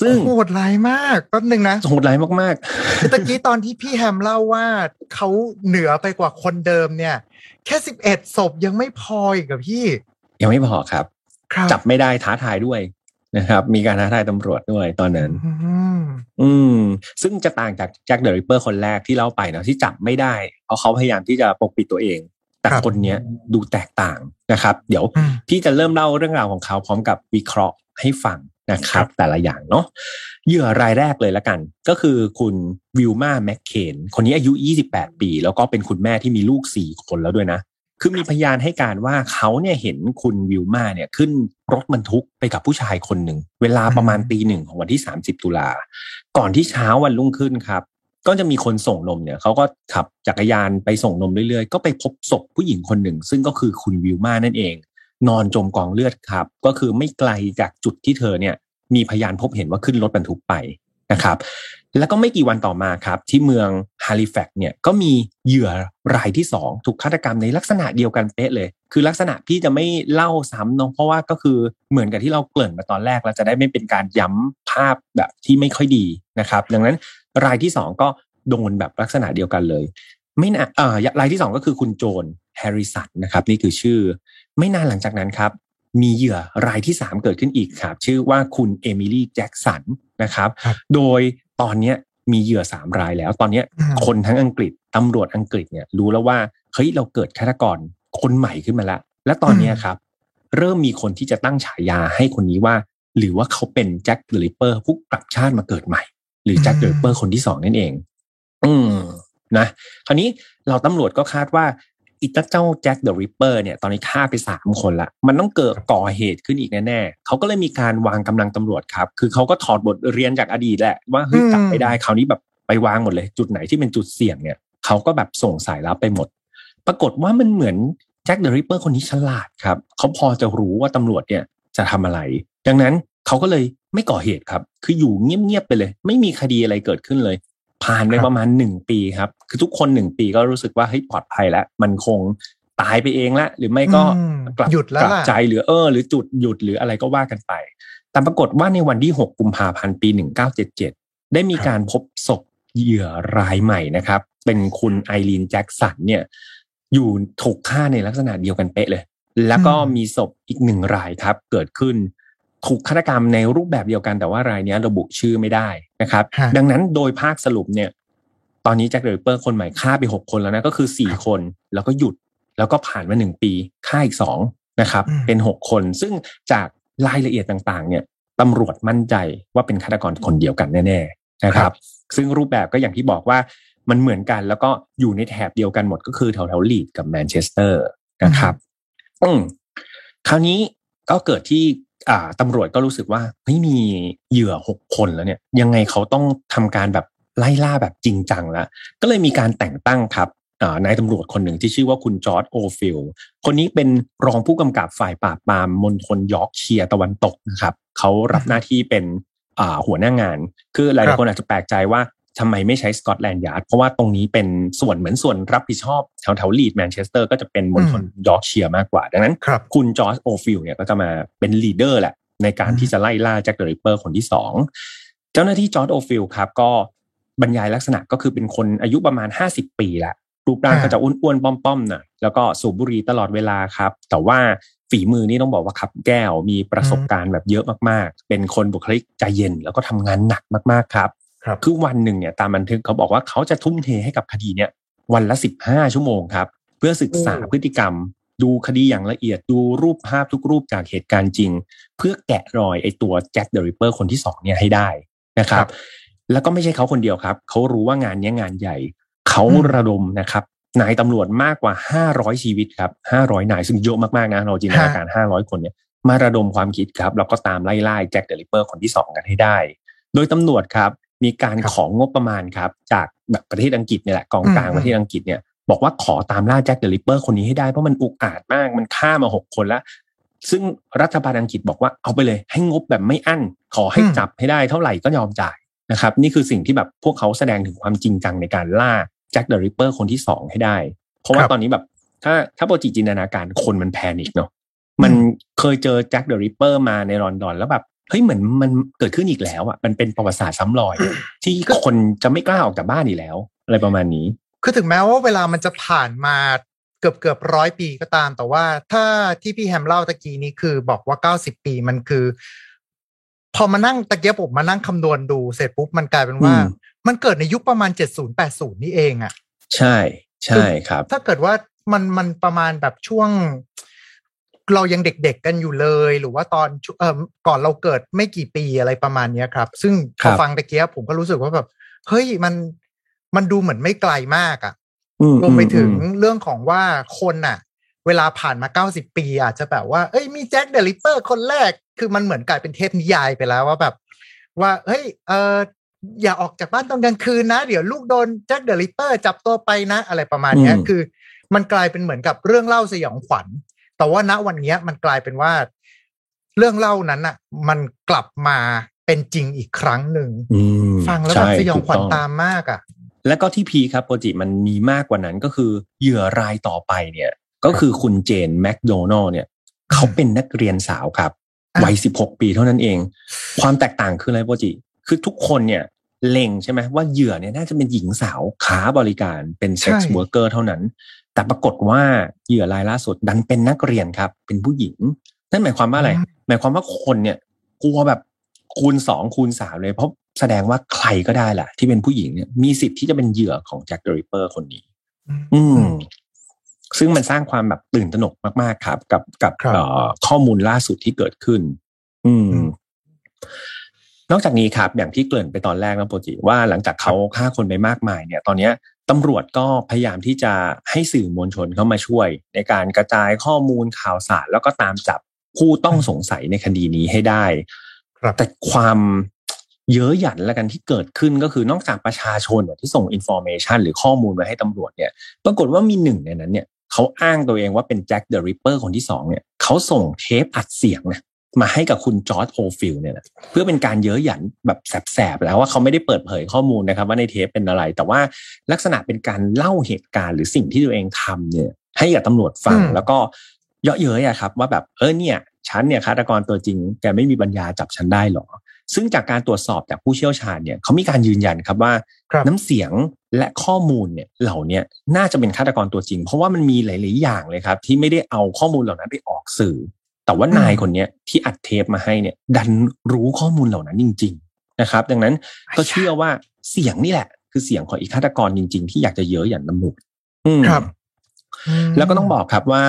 ซึ่งโหดร้ายมากแป๊บหนึ่งนะโหดร้ายมากคือตะกี้ตอนที่พี่แฮมเล่าว่าเขาเหนือไปกว่าคนเดิมเนี่ย แค่สิบเอ็ดศพยังไม่พออีกกับพี่ๆยังไม่พอครับครับ จับไม่ได้ท้าทายด้วยนะครับ มีการท้าทายตำรวจด้วยตอนนั้นอืมอืม ซึ่งจะต่างจากแจ็คเดอะริปเปอร์คนแรกที่เล่าไปเนาะที่จับไม่ได้ เพราะเขาพยายามที่จะปกปิดตัวเองแต่ครับคนเนี้ยดูแตกต่างนะครับ เดี๋ยวอืมพี่จะเริ่มเล่าเรื่องราวของเขาพร้อมกับวิเคราะห์ให้ฟัง นะครัครับบแต่ละอย่างเนาะเหยื่อรายแรกเลยละกัน ก็คือคุณวิลมาแมคเคนคนนี้อายุ 28 ปี แล้วก็เป็นคุณแม่ที่มีลูก 4 คนแล้วด้วยนะ คือมีพยานให้การว่าเขาเนี่ยเห็นคุณวิลมาเนี่ยขึ้นรถบรรทุกไปกับผู้ชายคนหนึ่ง เวลาประมาณตีหนึ่งของวันที่ 30 ตุลา ก่อนที่เช้าวันรุ่งขึ้นครับก็จะมีคนส่งนมเนี่ยเขาก็ขับจักรยานไปส่งนมเรื่อยๆ ก็ไปพบศพผู้หญิงคนหนึ่ง ซึ่งก็คือคุณวิลมานั่นเอง นอนจมกองเลือดครับ ก็คือไม่ไกลจากจุดที่เธอเนี่ย มีพยานพบเห็นว่าขึ้นรถบรรทุกไปนะครับ แล้วก็ไม่กี่วันต่อมาครับ ที่เมืองฮาลิแฟกเนี่ยก็มีเหยื่อรายที่สองถูกฆาตกรรมในลักษณะเดียวกันเป๊ะเลย คือลักษณะพี่จะไม่เล่าซ้ำเนอะเพราะว่าก็คือเหมือนกับที่เราเกริ่นมาตอนแรกเราจะได้ไม่เป็นการย้ำภาพแบบที่ไม่ค่อยดีนะครับ ดังนั้นรายที่สองก็โดนแบบลักษณะเดียวกันเลย ไม่นาเอ่อรายที่สองก็คือคุณโจนแฮริสันนะครับ นี่คือชื่อ ไม่นานหลังจากนั้นครับ มีเหยื่อรายที่สามเกิดขึ้นอีกครับ ชื่อว่าคุณเอมิลี่แจ็กสันนะครับครับโดยตอนเนี้ยมีเหยื่อสามรายแล้ว ตอนเนี้ยอืมคนทั้งอังกฤษตำรวจอังกฤษเนี่ยรู้แล้วว่าเฮ้ยเราเกิดฆาตกรคนใหม่ขึ้นมาแล้วและตอนเนี้ยครับ เริ่มมีคนที่จะตั้งฉายาให้คนนี้ว่า หรือว่าเขาเป็นแจ็คเดอะริปเปอร์ผู้กลับชาติมาเกิดใหม่ หรือแจ็คเดอะริปเปอร์คนที่สองนั่นเอง อืมนะคราวนี้เราตำรวจก็คาดว่า อีตาเจ้าแจ็คเดอะริปเปอร์เนี่ยตอนนี้ฆ่าไปสามคนละ มันต้องเกิดก่อเหตุขึ้นอีกแน่ๆเขาก็เลยมีการวางกำลังตำรวจครับ คือเขาก็ถอดบทเรียนจากอดีตแหละ ว่าเฮ้ยอืมจับไม่ได้คราวนี้แบบไปวางหมดเลย จุดไหนที่เป็นจุดเสี่ยงเนี่ยเขาก็แบบส่งสายลับไปหมด ปรากฏว่ามันเหมือนแจ็คเดอะริปเปอร์คนนี้ฉลาดครับเขาพอจะรู้ว่าตำรวจเนี่ยจะทำอะไร ดังนั้นเขาก็เลยไม่ก่อเหตุครับ คืออยู่เงียบๆไปเลย ไม่มีคดีอะไรเกิดขึ้นเลย ผ่านไปครับประมาณหนึ่งปีครับ คือทุกคนหนึ่งปีก็รู้สึกว่าเฮ้ยปลอดภัยแล้ว มันคงตายไปเองละหรือไม่ก็อืมกลับหยุดแล้วกลับล่ะใจหรือเออ หรือจุดหยุดหรืออะไรก็ว่ากันไป แต่ปรากฏว่าในวันที่ 6 กุมภาพันธ์ปี 1977 ได้มีการพบศพเหยื่อรายใหม่นะครับ เป็นคุณไอรีนแจ็คสันเนี่ย อยู่ถูกฆ่าในลักษณะเดียวกันเป๊ะเลย แล้วก็มีศพอีกหนึ่งรายครับ เกิดขึ้น ถูกฆาตกรรมในรูปแบบเดียวกันแต่ว่ารายนี้ระบุชื่อไม่ได้นะครับฮะดังนั้นโดยภาคสรุปเนี่ย ตอนนี้แจ็คเดอะริปเปอร์คนใหม่ฆ่าไปหกคนแล้วนะก็คือสี่คนแล้วก็หยุดแล้วก็ผ่านมาหนึ่งปีฆ่าอีกสองนะครับอืมเป็นหกคน ซึ่งจากรายละเอียดต่างๆ เนี่ยตำรวจมั่นใจว่าเป็นฆาตกรคนเดียวกันแน่ ๆนะครับ ซึ่งรูปแบบก็อย่างที่บอกว่ามันเหมือนกันแล้วก็อยู่ในแถบเดียวกันหมดก็คือแถวแถวลีดส์กับแมนเชสเตอร์นะครับ อืมคราวนี้ก็เกิดที่อ่า ตำรวจก็รู้สึกว่าไม่มีเหยื่อหกคนแล้วเนี่ยยังไงเขาต้องทำการแบบไล่ล่าแบบจริงจังแล้วก็เลยมีการแต่งตั้งครับนายตำรวจคนหนึ่งที่ชื่อว่าคุณจอร์จโอฟิลคนนี้เป็นรองผู้กำกับฝ่ายปราบปรามมณฑลยอร์กเชียร์ตะวันตกนะครับเขารับหน้าที่เป็นหัวหน้างาน คือหลายคนอาจจะแปลกใจว่า ทำไมไม่ใช้สกอตแลนด์ยาร์ดเพราะว่าตรงนี้เป็นส่วนเหมือนส่วนรับผิดชอบแถวแถวลีดส์แมนเชสเตอร์ก็จะเป็นมณฑลยอร์กเชียร์มากกว่า ดังนั้นครับคุณจอร์จโอฟิลเนี่ยก็จะมาเป็น leader แหละ ในการอืมที่จะไล่ล่าแจ็คเดอะริปเปอร์คนที่สองเจ้าหน้าที่จอร์จโอฟิลครับก็บรรยายลักษณะก็คือเป็นคนอายุประมาณ50ปีละรูปร่างก็จะอ้วนๆป้อมๆหน่อยแล้วก็สูบบุหรี่ตลอดเวลาครับ แต่ว่าฝีมือนี่ต้องบอกว่าครับแก้วมีประสบการณ์แบบเยอะมากๆ เป็นคนบุคลิกใจเย็นแล้วก็ทำงานหนักมากๆครับ ครับคือวันหนึ่งเนี่ยตามบันทึกเขาบอกว่าเขาจะทุ่มเทให้กับคดีเนี่ยวันละ15ชั่วโมงครับ เพื่อศึกษาโอ้พฤติกรรม ดูคดีอย่างละเอียดดูรูปภาพทุกรูปจากเหตุการณ์จริง เพื่อแกะรอยไอ้ตัวแจ็คเดอะริปเปอร์คนที่สองเนี่ยให้ได้นะครับ แล้วก็ไม่ใช่เขาคนเดียวครับ เขารู้ว่างานเนี้ยงานใหญ่ เขาอืมระดมนะครับนายตำรวจมากกว่า500ชีวิตครับ500นายซึ่งเยอะมากๆนะเราจินตนาการ500คนเนี่ยมาระดมความคิดครับแล้วก็ตามไล่ล่าแจ็คเดอะริปเปอร์คนที่สองกันให้ได้ โดยตำรวจครับ มีการครับของบประมาณครับ จากแบบประเทศอังกฤษเนี่ยแหละกองกลางอืมประเทศอังกฤษเนี่ยบอกว่าขอตามล่าแจ็คเดอะริปเปอร์คนนี้ให้ได้เพราะมันอุกอาจมาก มันฆ่ามาหกคนแล้ว ซึ่งรัฐบาลอังกฤษบอกว่าเอาไปเลย ให้งบแบบไม่อั้น ขอให้อืมจับให้ได้เท่าไหร่ก็ยอมจ่ายนะครับ นี่คือสิ่งที่แบบพวกเขาแสดงถึงความจริงจังในการล่าแจ็คเดอะริปเปอร์คนที่สองให้ได้ เพราะว่าครับตอนนี้แบบ ถ้าถ้าโปรจิจินตนาการคนมัน panic เนาะมันเคยเจอแจ็คเดอะริปเปอร์มาในลอนดอนแล้วแบบ เฮ้ยเหมือนมันเกิดขึ้นอีกแล้วอะมันเป็นประวัติศาสตร์ซ้ำรอย ที่คนจะไม่กล้าออกจากบ้านอีกแล้ว อะไรประมาณนี้ คือถึงแม้ว่าเวลามันจะผ่านมาเกือบเกือบร้อยปีก็ตาม แต่ว่าถ้าที่พี่แฮมเล่าตะกี้นี้คือบอกว่าเก้าสิบปีมันคือ พอมานั่งตะเกียบผมมานั่งคำนวณดูเสร็จปุ๊บมันกลายเป็นว่าอืมมันเกิดในยุคประมาณเจ็ดศูนย์แปดศูนย์นี่เองอะใช่ ใช่ครับ ถ้าเกิดว่ามันมันประมาณแบบช่วง เรายังเด็กๆกันอยู่เลย หรือว่าตอนช่วเออก่อนเราเกิดไม่กี่ปีอะไรประมาณเนี้ยครับ ซึ่งพครัอบฟังตะเกียบผมก็รู้สึกว่าแบบเฮ้ยมันมันดูเหมือนไม่ไกลมากอะอืรวมไปถึงอืมเรื่องของว่าคนน่ะ เวลาผ่านมา90ปี อาจจะแบบว่าเอ้ยมีแจ็คเดอะริปเปอร์คนแรก คือมันเหมือนกลายเป็นเทพนิยายไปแล้วว่าแบบ ว่าเฮ้ยเอออย่าออกจากบ้านตอนกลางคืนนะ เดี๋ยวลูกโดนแจ็คเดอะริปเปอร์จับตัวไปนะ อะไรประมาณเนี้ยอืมคือ มันกลายเป็นเหมือนกับเรื่องเล่าสยองขวัญ แต่ว่าณวันเนี้ยมันกลายเป็นว่า เรื่องเล่านั้นอะมันกลับมาเป็นจริงอีกครั้งหนึ่งอืมฟังแล้วแบบใช่สยองขวัญถูกต้ตามมากอะแล้วก็ที่ peak ครับโปรจิมันมีมากกว่านั้นก็คือเหยื่อรายต่อไปเนี่ย ก็คือคุณเจนแมคโดนัลเนี่ย เขาเป็นนักเรียนสาวครับอะวัยสิบหกปีเท่านั้นเอง ความแตกต่างคืออะไรโปรจิ คือทุกคนเนี่ยเล็งใช่ไหมว่าเหยื่อเนี่ยน่าจะเป็นหญิงสาวค้าบริการเป็นเซ็กซ์ใช่ worker เท่านั้น แต่ปรากฏว่าเหยื่อรายล่าสุดดันเป็นนักเรียนครับ เป็นผู้หญิง นั่นหมายความว่าอะไร หมายความว่าคนเนี่ยกลัวแบบคูณสองคูณสามเลย เพราะแสดงว่าใครก็ได้แหละที่เป็นผู้หญิงเนี่ยมีสิทธิ์ที่จะเป็นเหยื่อของแจ็คเดอะริปเปอร์คนนี้ อืม ซึ่งมันสร้างความแบบตื่นตระหนกมาก ๆ ครับ กับกับครับเอ่อข้อมูลล่าสุดที่เกิดขึ้น อืมอืมนอกจากนี้ครับอย่างที่เกริ่นไปตอนแรกนะโปรจิว่าหลังจากเขาฆ่าคนไปมากมายเนี่ย ตอนเนี้ย ตำรวจก็พยายามที่จะให้สื่อมวลชนเข้ามาช่วย ในการกระจายข้อมูลข่าวสารแล้วก็ตามจับผู้ต้องสงสัยในคดีนี้ให้ได้ ครับแต่ความเย้ยหยันละกันที่เกิดขึ้นก็คือนอกจากประชาชนเนี่ยที่ส่ง information หรือข้อมูลมาให้ตำรวจเนี่ย ปรากฏว่ามีหนึ่งในนั้นเนี่ยเขาอ้างตัวเองว่าเป็นแจ็คเดอะริปเปอร์คนที่สองเนี่ยเขาส่งเทปอัดเสียงนะ มาให้กับคุณจอร์จโอฟิลเนี่ยนะเพื่อเป็นการเย้ยหยันแบบแสบๆแล้วว่าเขาไม่ได้เปิดเผยข้อมูลนะครับ ว่าในเทปเป็นอะไร แต่ว่าลักษณะเป็นการเล่าเหตุการณ์หรือสิ่งที่ตัวเองทำเนี่ย ให้กับตำรวจฟังอืมแล้วก็เยาะเย้ยอะครับ ว่าแบบเออเนี่ยฉันเนี่ยฆาตกรตัวจริงแกไม่มีปัญญาจับฉันได้หรอ ซึ่งจากการตรวจสอบจากผู้เชี่ยวชาญเนี่ยเขามีการยืนยันครับว่าครับน้ำเสียงและข้อมูลเนี่ยเหล่าเนี้ยน่าจะเป็นฆาตกรตัวจริง เพราะว่ามันมีหลาย ๆ อย่างเลยครับ ที่ไม่ได้เอาข้อมูลเหล่านั้นไปออกสื่อ แต่ว่านายคนเนี้ยที่อัดเทปมาให้เนี่ย ดันรู้ข้อมูลเหล่านั้นจริง ๆ นะครับ ดังนั้นก็เชื่อว่าเสียงนี่แหละ คือเสียงของอีกฆาตกรจริง ๆ ที่อยากจะเยอะอย่างตำรวจอืมครับแล้วก็ต้องบอกครับว่า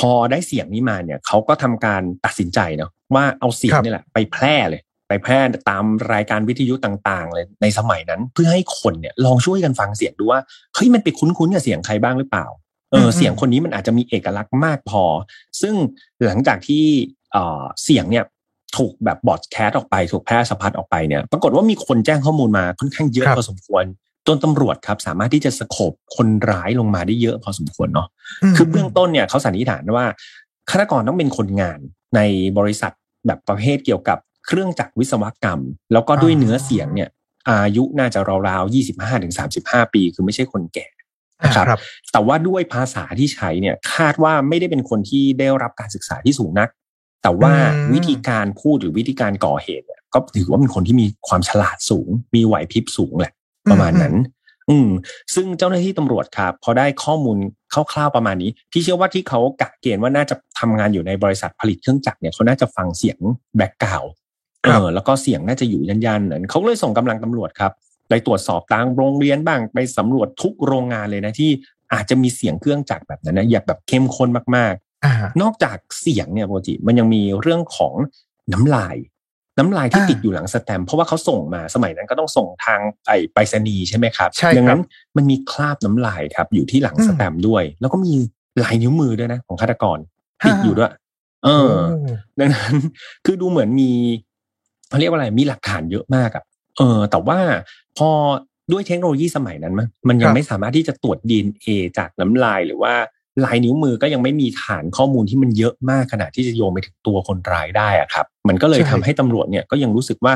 พอได้เสียงนี้มาเนี่ยเขาก็ทำการตัดสินใจเนาะว่าเอาเสียงนี่แหละ ไปแพร่เลย ไปแพร่ตามรายการวิทยุต่างๆ เลยในสมัยนั้น เพื่อให้คนเนี่ยลองช่วยกันฟังเสียงดูว่าเฮ้ยมันไปคุ้นๆกับเสียงใครบ้างหรือเปล่า เออเสียงคนนี้มันอาจจะมีเอกลักษณ์มากพอ ซึ่งหลังจากที่เออเสียงเนี่ยถูกแบบบอดแคสต์ออกไปถูกแพร่สะพัดออกไปเนี่ย ปรากฏว่ามีคนแจ้งข้อมูลมาค่อนข้างเยอะพอสมควรจนตำรวจครับ สามารถที่จะสโคบคนร้ายลงมาได้เยอะพอสมควรเนาะคือเบื้องต้นเนี่ยเขาสันนิษฐานว่าฆาตกรต้องเป็นคนงานในบริษัทแบบประเภทเกี่ยวกับเครื่องจักรวิศวกรรม แล้วก็ด้วยเนื้อเสียงเนี่ย อายุน่าจะราวๆยี่สิบห้าถึงสามสิบห้าปี คือไม่ใช่คนแก่ นะครับแต่ว่าด้วยภาษาที่ใช้เนี่ยคาดว่าไม่ได้เป็นคนที่ได้รับการศึกษาที่สูงนัก แต่ว่าวิธีการพูดหรือวิธีการก่อเหตุเนี่ยก็ถือว่าเป็นคนที่มีความฉลาดสูง มีไหวพริบสูงแหละ ประมาณนั้น อืม ซึ่งเจ้าหน้าที่ตำรวจครับพอได้ข้อมูลคร่าวๆประมาณนี้ ที่เชื่อว่าที่เขากะเกณฑ์ว่าน่าจะทำงานอยู่ในบริษัทผลิตเครื่องจักรเนี่ยเขาน่าจะฟังเสียงแบ็กกราวเออแล้วก็เสียงน่าจะอยู่ยันๆนั้นเขาเลยส่งกำลังตำรวจครับ ไปตรวจสอบตามโรงเรียนบ้าง ไปสำรวจทุกโรงงานเลยนะที่อาจจะมีเสียงเครื่องจักรแบบนั้นนะอยากแบบเข้มข้นมากๆ นอกจากเสียงเนี่ยปกติมันยังมีเรื่องของน้ำลาย น้ำลายที่ติดอยู่หลังสแตมเพราะว่าเขาส่งมาสมัยนั้นก็ต้องส่งทางไอ้ไปรษณีย์ใช่ไหมครับดังนั้นมันมีคราบน้ำลายครับ อยู่ที่หลังสแตมด้วย แล้วก็มีลายนิ้วมือด้วยนะ ของฆาตกรติดอยู่ด้วย เออ ดังนั้นคือดูเหมือนมีเขาเรียกว่าอะไรมีหลักฐานเยอะมากอะ เออแต่ว่าพอด้วยเทคโนโลยีสมัยนั้นมันมันยังไม่สามารถที่จะตรวจดีเอจากน้ำลายหรือว่าลายนิ้วมือก็ยังไม่มีฐานข้อมูลที่มันเยอะมากขนาดที่จะโยงไปถึงตัวคนร้ายได้อะครับ มันก็เลยทำให้ตำรวจเนี่ยก็ยังรู้สึกว่า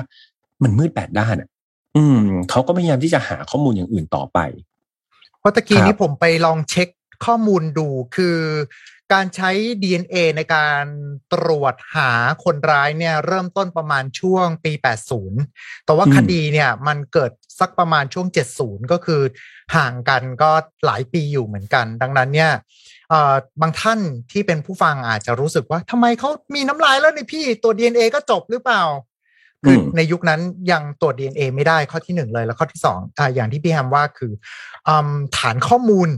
มันมืดแปดด้านอะ อืมเขาก็พยายามที่จะหาข้อมูลอย่างอื่นต่อไปเพราะตะกี้นี้ผมไปลองเช็คข้อมูลดูคือ การใช้ DNA ในการตรวจหาคนร้ายเนี่ยเริ่มต้นประมาณช่วงปี 80 แต่ว่าคดีเนี่ยมันเกิดสักประมาณช่วง 70 ก็คือห่างกันก็หลายปีอยู่เหมือนกัน ดังนั้นเนี่ยบางท่านที่เป็นผู้ฟังอาจจะรู้สึกว่าทำไมเขามีน้ำลายแล้วนี่พี่ตัว DNA ก็จบหรือเปล่าคือในยุคนั้นยังตรวจ DNA ไม่ได้ข้อที่หนึ่งเลยแล้วข้อที่สองออย่างที่พี่แฮมว่าคืออฐานข้อมูล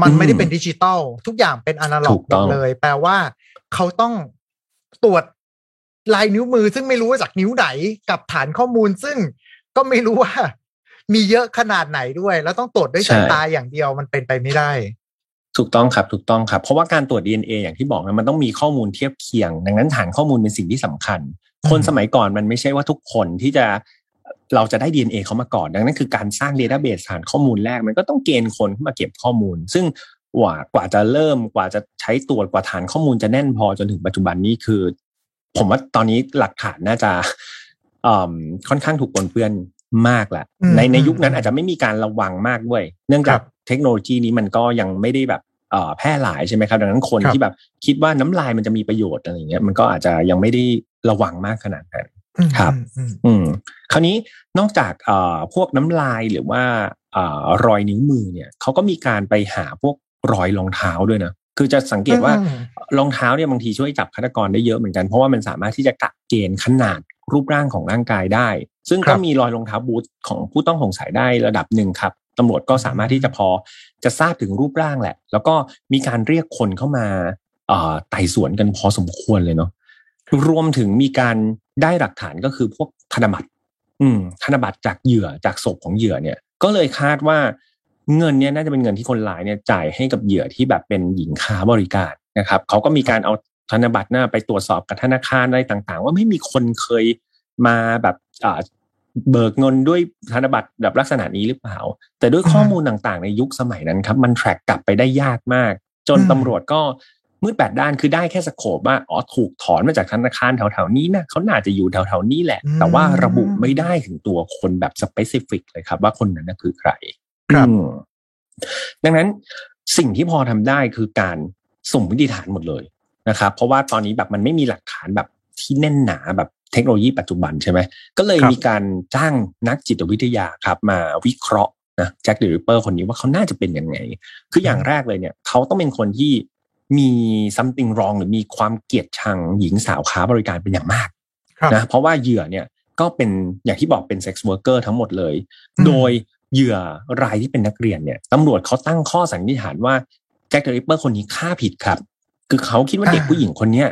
มันไม่ได้เป็นดิจิตอลทุกอย่างเป็นอนาล็อกหมดเลย แปลว่าเขาต้องตรวจลายนิ้วมือ ซึ่งไม่รู้ว่าจากนิ้วไหนกับฐานข้อมูล ซึ่งก็ไม่รู้ว่า มีเยอะขนาดไหนด้วย แล้วต้องตรวจด้วยสายตาอย่างเดียวมันเป็นไปไม่ได้ถูกต้องครับถูกต้องครับ เพราะว่าการตรวจ DNA อย่างที่บอกนะมันต้องมีข้อมูลเทียบเคียง ดังนั้นฐานข้อมูลเป็นสิ่งที่สำคัญ คนสมัยก่อนมันไม่ใช่ว่าทุกคนที่จะ เราจะได้ DNA เขามาก่อน ดังนั้นคือการสร้างเดต้าเบสฐานข้อมูลแรก มันก็ต้องเกณฑ์คนเข้ามาเก็บข้อมูล ซึ่งกว่ากว่าจะเริ่มกว่าจะใช้ตรวจกว่าฐานข้อมูลจะแน่นพอจนถึงปัจจุบันนี้คือ ผมว่าตอนนี้หลักฐานน่าจะค่อนข้างถูกปนเปื้อนมากแหละในในยุคนั้นอาจจะไม่มีการระวังมากด้วย เนื่องจากเทคโนโลยีนี้มันก็ยังไม่ได้แบบแพร่หลายใช่ไหมครับ ดังนั้นคนที่แบบคิดว่าน้ำลายมันจะมีประโยชน์อะไรเงี้ยมันก็อาจจะยังไม่ได้ระวังมากขนาดนั้น ครับ อืม คราวนี้นอกจากเอ่อพวกน้ำลายหรือว่าเอ่อรอยนิ้วมือเนี่ยเขาก็มีการไปหาพวกรอยรองเท้าด้วยนะคือจะสังเกตว่ารองเท้าเนี่ยบางทีช่วยจับฆาตกรได้เยอะเหมือนกันเพราะว่ามันสามารถที่จะกะเกณฑ์ขนาดรูปร่างของร่างกายได้ ซึ่งก็มีรอยรองเท้าบูทของผู้ต้องสงสัยได้ระดับหนึ่งครับตำรวจก็สามารถที่จะพอจะทราบถึงรูปร่างแหละ แล้วก็มีการเรียกคนเข้ามาไต่สวนกันพอสมควรเลยเนาะ รวมถึงมีการได้หลักฐานก็คือพวกธนบัตรอืมธนบัตรจากเหยื่อจากศพของเหยื่อเนี่ย ก็เลยคาดว่าเงินเนี่ยน่าจะเป็นเงินที่คนร้ายเนี่ยจ่ายให้กับเหยื่อที่แบบเป็นหญิงค้าบริการนะครับเขาก็มีการเอาธนบัตรน้าไปตรวจสอบกับธนาคารอะไรต่าง ๆ ว่าไม่มีคนเคยมาแบบเบิกเงินด้วยธนบัตรแบบลักษณะนี้หรือเปล่า แต่ด้วยข้อมูลต่างๆ ในยุคสมัยนั้นครับ มัน track กลับไปได้ยากมาก จนตำรวจก็ มืดแปดด้านคือได้แค่ scope ว่าอ๋อถูกถอนมาจากธนาคารแถวๆนี้นะเขาน่าจะอยู่แถวๆนี้แหละ แต่ว่าระบุไม่ได้ถึงตัวคนแบบ specific เลยครับ ว่าคนนั้นคือใครครับดังนั้นสิ่งที่พอทำได้คือการสุ่มวิธีฐานหมดเลยนะครับ เพราะว่าตอนนี้แบบมันไม่มีหลักฐานแบบที่แน่นหนาแบบเทคโนโลยีปัจจุบันใช่ไหมก็เลยมีการจ้างนักจิตวิทยาครับ มาวิเคราะห์นะแจ็คเดอะริปเปอร์คนนี้ว่าเขาน่าจะเป็นยังไง คืออย่างแรกเลยเนี่ย เขาต้องเป็นคนที่ มี something wrong หรือมีความเกลียดชังหญิงสาวค้าบริการเป็นอย่างมากครับนะเพราะว่าเหยื่อเนี่ยก็เป็นอย่างที่บอกเป็นเซ็กซ์ r ว r ร์เกอร์ทั้งหมดเลยอืมโดยเหยื่อรายที่เป็นนักเรียนเนี่ยตำรวจเขาตั้งข้อสันนิษฐานว่าแจ็คเดอะริปเปอร์คนนี้ฆ่าผิดครับ คือเขาคิดว่าเด็กอ่าผู้หญิงคนเนี้ย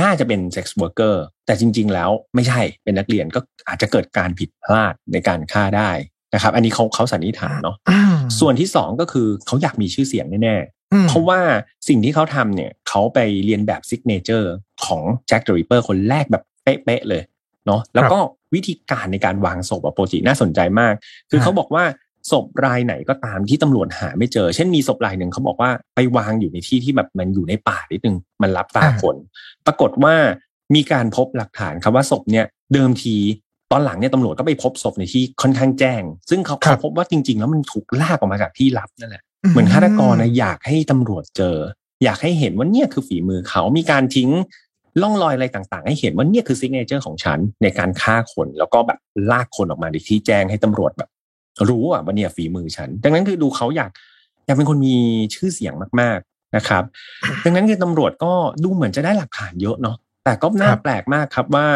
น่าจะเป็นเซ็กซ์ r ว r ร์เกอร์แต่จริง ๆ แล้วไม่ใช่เป็นนักเรียนก็อาจจะเกิดการผิดพลาดในการฆ่าได้นะครับ อันนี้เขาเขาสันนิษฐานเนาะอืมส่วนที่สองก็คือเขาอยากมีชื่อเสียงแน่ๆอืม เพราะว่าสิ่งที่เขาทำเนี่ยเขาไปเลียนแบบ signatureของแจ็คเดอะริปเปอร์คนแรกแบบเป๊ะๆเลยเนาะแล้วก็วิธีการในการวางศพอะโปรจิน่าสนใจมาก คือฮะเขาบอกว่าศพรายไหนก็ตามที่ตำรวจหาไม่เจอ เช่นมีศพรายหนึ่งเขาบอกว่าไปวางอยู่ในที่ที่แบบมันอยู่ในป่านิดนึงมันลับตาคน ปรากฏว่ามีการพบหลักฐานครับว่าศพเนี่ยเดิมทีตอนหลังเนี่ยตำรวจก็ไปพบศพในที่ค่อนข้างแจ้ง ซึ่งเขาครัเขาพบว่าจริง ๆ แล้วมันถูกลากออกมาจากที่ลับนั่นแหละ เหมือนฆาตกรนะอยากให้ตำรวจเจอ อยากให้เห็นว่าเนี่ยคือฝีมือเขามีการทิ้งร่องรอยอะไรต่างๆ ให้เห็นว่าเนี่ยคือ signature ของฉันในการฆ่าคนแล้วก็แบบลากคนออกมาในที่แจ้งให้ตำรวจแบบ รู้อะว่าเนี่ยฝีมือฉัน ดังนั้นคือดูเขาอยากอยากเป็นคนมีชื่อเสียงมากๆนะครับ ดังนั้นคือตำรวจก็ดูเหมือนจะได้หลักฐานเยอะเนาะแต่ก็น่าครับแปลกมากครับว่า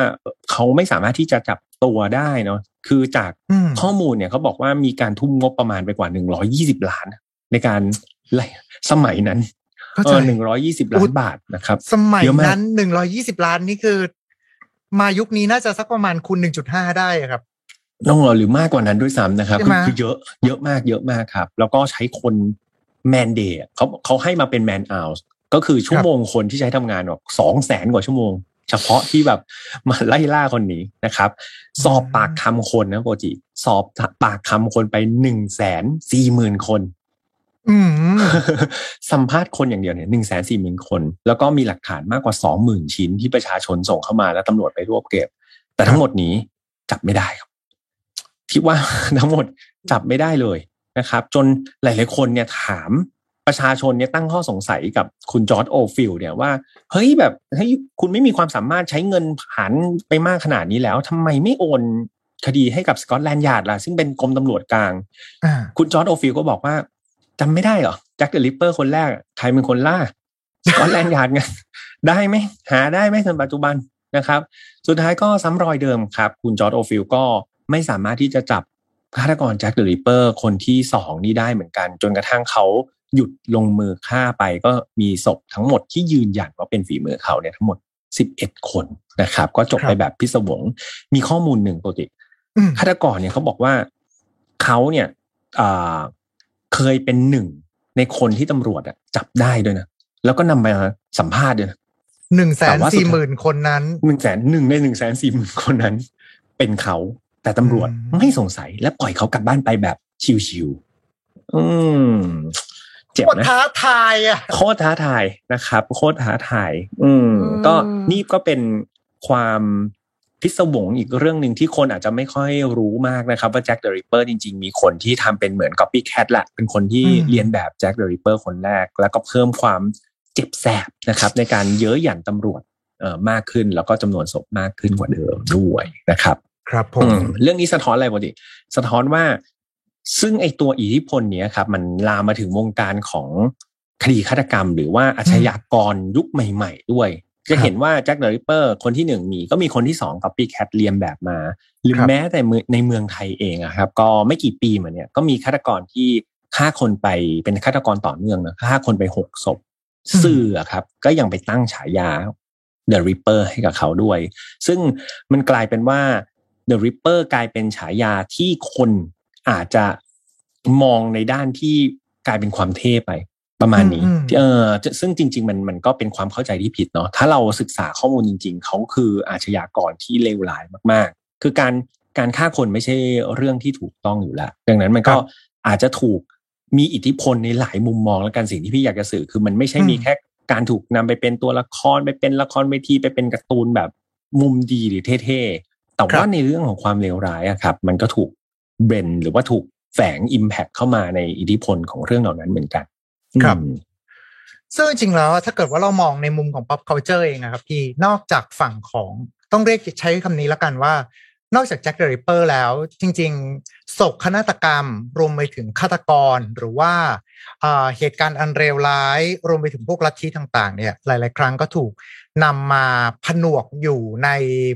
เขาไม่สามารถที่จะจับตัวได้เนาะคือจากอืมข้อมูลเนี่ยเขาบอกว่ามีการทุ่มงบประมาณไปกว่าหนึ่งร้อยยี่สิบล้าน ในการไล่สมัยนั้นเข้าเอใจอหนึ่งร้อยี่สิบล้านบาทนะครับ สมัยเยอะมากนั้นหนึ่งร้อยี่สิบล้านนี่คือ มายุคนี้น่าจะสักประมาณคูณหนึ่งจุดห้าได้อะครับน้องหรือมากกว่านั้นด้วยซ้ำนะครับใช่คือไหมคือเยอะเยอะมากเยอะมากครับ แล้วก็ใช้คนแมนเดย์เขาเขาให้มาเป็นแมนอา์ก็คือชั่วโมงคนที่ใช้ทำงานแบบสองแสนกว่าชั่วโมง เฉพาะที่แบบมาไล่ล่าคนนี้นะครับ สอบปากคำคนนะโปรจิสอบปากคำคนไปหนึ่งแสนสี่หมื่นคนอืม สัมภาษณ์คนอย่างเดียวเนี่ยหนึ่งแสนสี่หมื่นคน แล้วก็มีหลักฐานมากกว่าสองหมื่นชิ้นที่ประชาชนส่งเข้ามาแล้วตำรวจไปรวบเก็บ แต่ทั้งหมดนี้จับไม่ได้ครับคิดว่าทั้งหมดจับไม่ได้เลยนะครับ จนหลาย ๆ คนเนี่ยถามประชาชนเนี่ยตั้งข้อสงสัยกับคุณจอร์จโอลด์ฟิลด์เนี่ยว่า เฮ้ยแบบเฮ้ยคุณไม่มีความสามารถใช้เงินผ่านไปมากขนาดนี้แล้วทำไมไม่โอนคดีให้กับสกอตแลนด์ยาร์ดล่ะ ซึ่งเป็นกรมตำรวจกลางอ่าคุณจอร์จโอลด์ฟิลด์ก็บอกว่า จำไม่ได้เหรอแจ็คเดอะริปเปอร์คนแรกอะใครเป็นคนล่าสกอตแลนด์ยาร์ดไงได้ไหมหาได้ไหมจนปัจจุบันนะครับ สุดท้ายก็ซ้ำรอยเดิมครับ คุณจอร์จโอลด์ฟิลด์ก็ไม่สามารถที่จะจับฆาตกรแจ็คเดอะริปเปอร์คนที่สองนี้ได้เหมือนกัน จนกระทั่งเขาหยุดลงมือฆ่าไปก็มีศพทั้งหมดที่ยืนยันว่าเป็นฝีมือเขาเนี่ยทั้งหมด 11 คนนะครับ ก็จบครับไปแบบพิศวง มีข้อมูลหนึ่งปกติอืมฆาตกรเนี่ยเขาบอกว่าเขาเนี่ยอ่า เคยเป็นหนึ่งในคนที่ตำรวจอะจับได้ด้วยนะแล้วก็นำมาสัมภาษณ์ด้วยนะหนึ่งแสแต่นว่าสุดสี่หท้ายมื่นคนนั้นหนึ่งแสนหนึ่งในหนึ่งแสนสี่หมื่นคนนั้น เป็นเขาแต่ตำรวจอืมไม่สงสัยและปล่อยเขากลับบ้านไปแบบชิวๆอืมเจ็บโคตรนะท้าทายอะโคตรท้าทายนะครับ โคตรท้าทาย อืมอืมก็นี่ก็เป็นความ พิศวงอีกเรื่องหนึ่งที่คนอาจจะไม่ค่อยรู้มากนะครับ ว่าแจ็คเดอะริปเปอร์จริง ๆ มีคนที่ทำเป็นเหมือน copycat แหละเป็นคนที่เลียนแบบแจ็คเดอะริปเปอร์คนแรก แล้วก็เพิ่มความเจ็บแสบนะครับ ในการเย้ยหยันตำรวจเอ่อมากขึ้น แล้วก็จำนวนศพมากขึ้นกว่าเดิมด้วยนะครับ ครับผมอืมเรื่องนี้สะท้อนอะไรปกติสะท้อนว่าซึ่งไอตัวอิทธิพลเนี้ยครับ มันลามมาถึงวงการของคดีฆาตกรรม หรือว่าอาชญากรยุคใหม่ ๆ ด้วย จะเห็นว่าแจ็คเดอะริปเปอร์คนที่หนึ่งมีก็มีคนที่สอง copycat เลียนแบบมา หรือครับแม้แต่เมืองในเมืองไทยเองอะครับ ก็ไม่กี่ปีมาเนี่ยก็มีฆาตกรที่ฆ่าคนไปเป็นฆาตกรต่อเนื่องนะฆ่าคนไปหกศพสื่ออะครับ ก็ยังไปตั้งฉายา The Ripper ให้กับเขาด้วย ซึ่งมันกลายเป็นว่า The Ripper กลายเป็นฉายาที่คนอาจจะมองในด้านที่กลายเป็นความเท่ไป ประมาณนี้อืมอืมเออจะซึ่งจริง ๆ มันมันก็เป็นความเข้าใจที่ผิดเนาะถ้าเราศึกษาข้อมูลจริง ๆ เขาคืออาชญากรที่เลวร้ายมาก ๆ คือการการฆ่าคนไม่ใช่เรื่องที่ถูกต้องอยู่แล้ว ดังนั้นมันก็ครับอาจจะถูกมีอิทธิพลในหลายมุมมองแล้วกันสิ่งที่พี่อยากจะสื่อคือมันไม่ใช่อืมมีแค่การถูกนำไปเป็นตัวละครไปเป็นละครเวทีไปเป็นการ์ตูนแบบมุมดีหรือเท่ๆ แต่ว่าในเรื่องของความเลวร้ายอะครับ มันก็ถูก blend หรือว่าถูกแฝง impact เข้ามาในอิทธิพลของเรื่องเหล่านั้นเหมือนกัน ครับอืมซึ่งจริงๆแล้วถ้าเกิดว่าเรามองในมุมของ pop culture เองนะครับพี่นอกจากฝั่งของต้องเรียกใช้คำนี้แล้วกันว่า นอกจากแจ็คเดอะริปเปอร์แล้ว จริง ๆ โศกนาฏกรรม รวมไปถึงฆาตกรหรือว่าเหตุการณ์อันเลวร้าย รวมไปถึงพวกลัทธิต่าง ๆ เนี่ย หลาย ๆ ครั้งก็ถูก นำมาผนวกอยู่ใน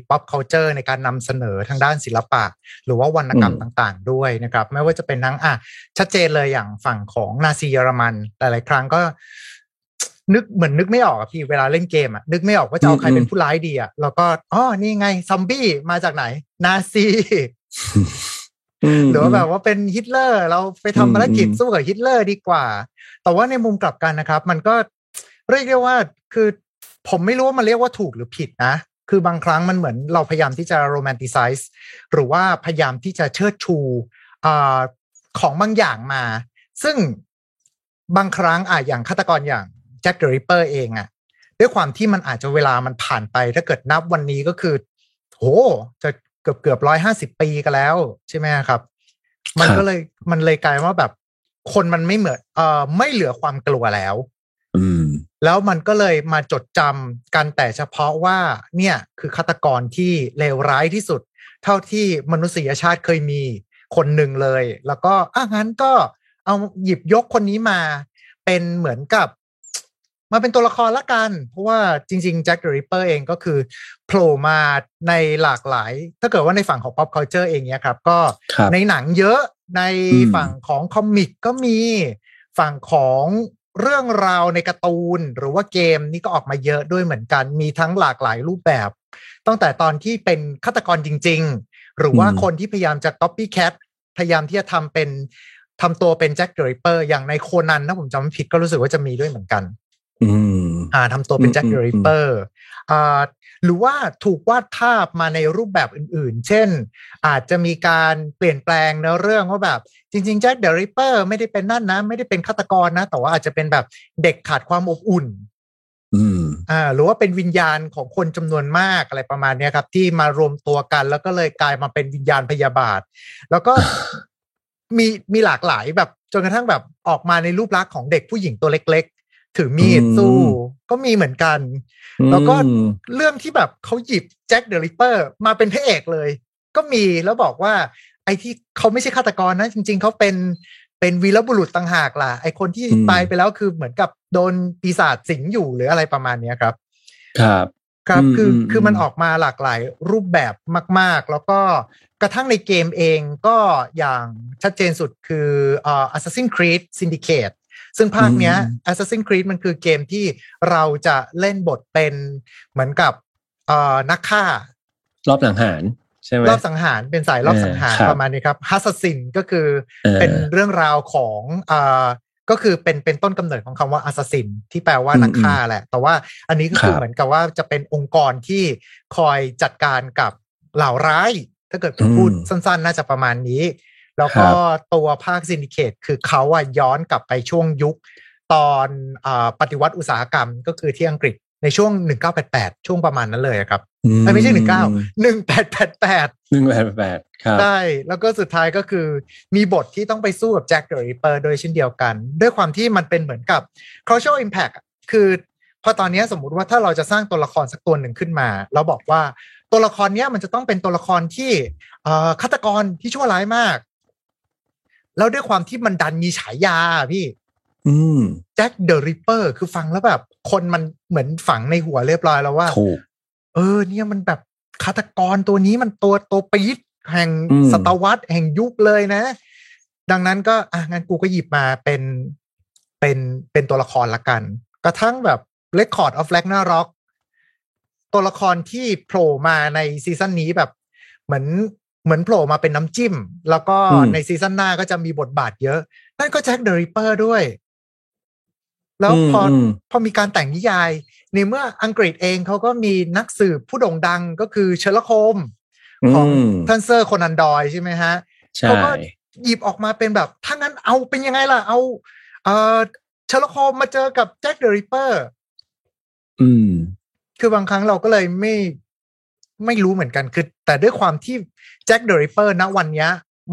pop culture ในการนำเสนอทางด้านศิลปะ หรือว่าวรรณกรรมต่างๆ ด้วยนะครับ ไม่ว่าจะเป็นทั้งอะชัดเจนเลยอย่างฝั่งของนาซีเยอรมัน หลายๆ ครั้งก็ นึกเหมือนนึกไม่ออกอะพี่เวลาเล่นเกมอะนึกไม่ออกว่าจะเอาใครเป็นผู้ร้ายดีอะแล้วก็อ๋อนี่ไงซอมบี้มาจากไหน นาซีหรือว่าแบบว่าเป็นฮิตเลอร์เราไปทำภารกิจสู้กับฮิตเลอร์ดีกว่า แต่ว่าในมุมกลับกันนะครับ มันก็เรียกได้ว่าคือ ผมไม่รู้ว่ามันเรียกว่าถูกหรือผิดนะ คือบางครั้งมันเหมือนเราพยายามที่จะ romanticize หรือว่าพยายามที่จะเชิดชูอของบางอย่างมา ซึ่งบางครั้งอะอย่างฆาตกรอย่างแจ็คเดอะริปเปอร์เองอะด้วยความที่มันอาจจะเวลามันผ่านไปถ้าเกิดนับวันนี้ก็คือ โห จะเกือบเกือบร้อยห้าสิบปีกันแล้ว ใช่ไหมครับ มันก็เลยมันเลยกลายว่าแบบ คนมันไม่เหมือนเอ่อไม่เหลือความกลัวแล้ว แล้วมันก็เลยมาจดจำกันแต่เฉพาะว่าเนี่ยคือฆาตกรที่เลวร้ายที่สุด เท่าที่มนุษยชาติเคยมีคนหนึ่งเลย แล้วก็อะงั้นก็เอาหยิบยกคนนี้มาเป็นเหมือนกับมาเป็นตัวละครละกัน เพราะว่าจริงๆแจ็คเดอะริปเปอร์เองก็คือโผล่มาในหลากหลาย ถ้าเกิดว่าในฝั่งของ pop culture เองเนี่ยครับ ก็ในหนังเยอะในฝั่งของ comic ก็มีฝั่งของ เรื่องราวในการ์ตูนหรือว่าเกมนี่ก็ออกมาเยอะด้วยเหมือนกัน มีทั้งหลากหลายรูปแบบ ตั้งแต่ตอนที่เป็นฆาตกรจริง ๆ หรือว่าคนที่พยายามจะ copycat พยายามที่จะทำเป็นทำตัวเป็นแจ็คเดอะริปเปอร์อย่างในโคนันถ้าผมจำไม่ผิดก็รู้สึกว่าจะมีด้วยเหมือนกันอ่าทำตัวเป็นแจ็คเดอะริปเปอร์อ่า หรือว่าถูกวาดภาพมาในรูปแบบอื่นๆ เช่น อาจจะมีการเปลี่ยนแปลงเนื้อเรื่องว่าแบบ จริงๆแจ็คเดอะริปเปอร์ไม่ได้เป็นนั่นนะ ไม่ได้เป็นฆาตกรนะ แต่ว่าอาจจะเป็นแบบเด็กขาดความอบอุ่นอ่าหรือว่าเป็นวิญญาณของคนจำนวนมากอะไรประมาณนี้ครับ ที่มารวมตัวกันแล้วก็เลยกลายมาเป็นวิญญาณพยาบาท แล้วก็มีมีหลากหลายแบบจนกระทั่งแบบออกมาในรูปลักษณ์ของเด็กผู้หญิงตัวเล็ก ถือมีดสู้ ก็มีเหมือนกัน แล้วก็เรื่องที่แบบเขาหยิบแจ็คเดอะริปเปอร์มาเป็นพระเอกเลย ก็มีแล้วบอกว่า ไอ้ที่เขาไม่ใช่ฆาตกรนะ จริง ๆเขาเป็นเป็นวีรบุรุษต่างหากล่ะไอ้คนที่ตายไปแล้วคือเหมือนกับโดนปีศาจสิงอยู่หรืออะไรประมาณนี้ครับ ครับ ครับคือคือมันออกมาหลากหลายรูปแบบมาก ๆ แล้วก็กระทั่งในเกมเองก็อย่างชัดเจนสุดคืออ่า Assassin's Creed Syndicate ซึ่งภาคเนี้ย Assassin's Creed มันคือเกมที่เราจะเล่นบทเป็นเหมือนกับเอ่อนักฆ่า รอบสังหารใช่ไหมรอบสังหารเป็นสายรอบสังหารประมาณนี้ครับฮัสซินก็คือเป็นเรื่องราวของอ่าก็คือเป็นเป็นต้นกำเนิดของคำว่าอัสซินที่แปลว่านักฆ่าแหละ แต่ว่าอันนี้ก็คือเหมือนกับว่าจะเป็นองค์กรที่คอยจัดการกับเหล่าร้าย ถ้าเกิดพูดสั้น ๆ น่าจะประมาณนี้ แล้วก็ตัวภาค Syndicate คือเขาอะย้อนกลับไปช่วงยุคตอนปฏิวัติอุตสาหกรรมก็คือที่อังกฤษในช่วง 1988 ช่วงประมาณนั้นเลยครับไม่ใช่ 19 1888 1888 ครับใช่แล้วก็สุดท้ายก็คือมีบทที่ต้องไปสู้กับแจ็คเดอะริปเปอร์โดยเช่นเดียวกัน ด้วยความที่มันเป็นเหมือนกับ cultural impact คือพอตอนนี้สมมุติว่าถ้าเราจะสร้างตัวละครสักตัวหนึ่งขึ้นมา เราบอกว่าตัวละครเนี้ยมันจะต้องเป็นตัวละครที่ฆาตกรที่ชั่วร้ายมาก แล้วด้วยความที่มันดันมีฉายาที่แจ็คเดอะริปเปอร์คือฟังแล้วแบบ คนมันเหมือนฝังในหัวเรียบร้อยแล้วว่าเออ เนี่ยมันแบบฆาตกรตัวนี้มันตัวตัว peak แห่งศตวรรษแห่งยุคเลยนะ ดังนั้นก็อะงั้นกูก็หยิบมาเป็นเป็นเป็นตัวละครละกัน กระทั่งแบบ Record of Ragnarok ตัวละครที่โผล่มาในซีซั่นนี้แบบ เหมือน เหมือนโผล่มาเป็นน้ำจิ้ม แล้วก็ในซีซั่นหน้าก็จะมีบทบาทเยอะ นั่นก็แจ็คเดอะริปเปอร์ด้วย แล้วพอพอมีการแต่งนิยาย ในเมื่ออังกฤษเองเขาก็มีนักสืบผู้โด่งดังก็คือเชอร์ล็อกโฮมส์ของท่านเซอร์โคนันดอยล์ใช่ไหมฮะเขาก็หยิบออกมาเป็นแบบ ถ้างั้นเอาเป็นยังไงล่ะ เอา เออเชอร์ล็อกโฮมส์มาเจอกับแจ็คเดอะริปเปอร์อืม คือบางครั้งเราก็เลยไม่ไม่รู้เหมือนกันคือแต่ด้วยความที่ แจ็คเดอะริปเปอร์ณวันนี้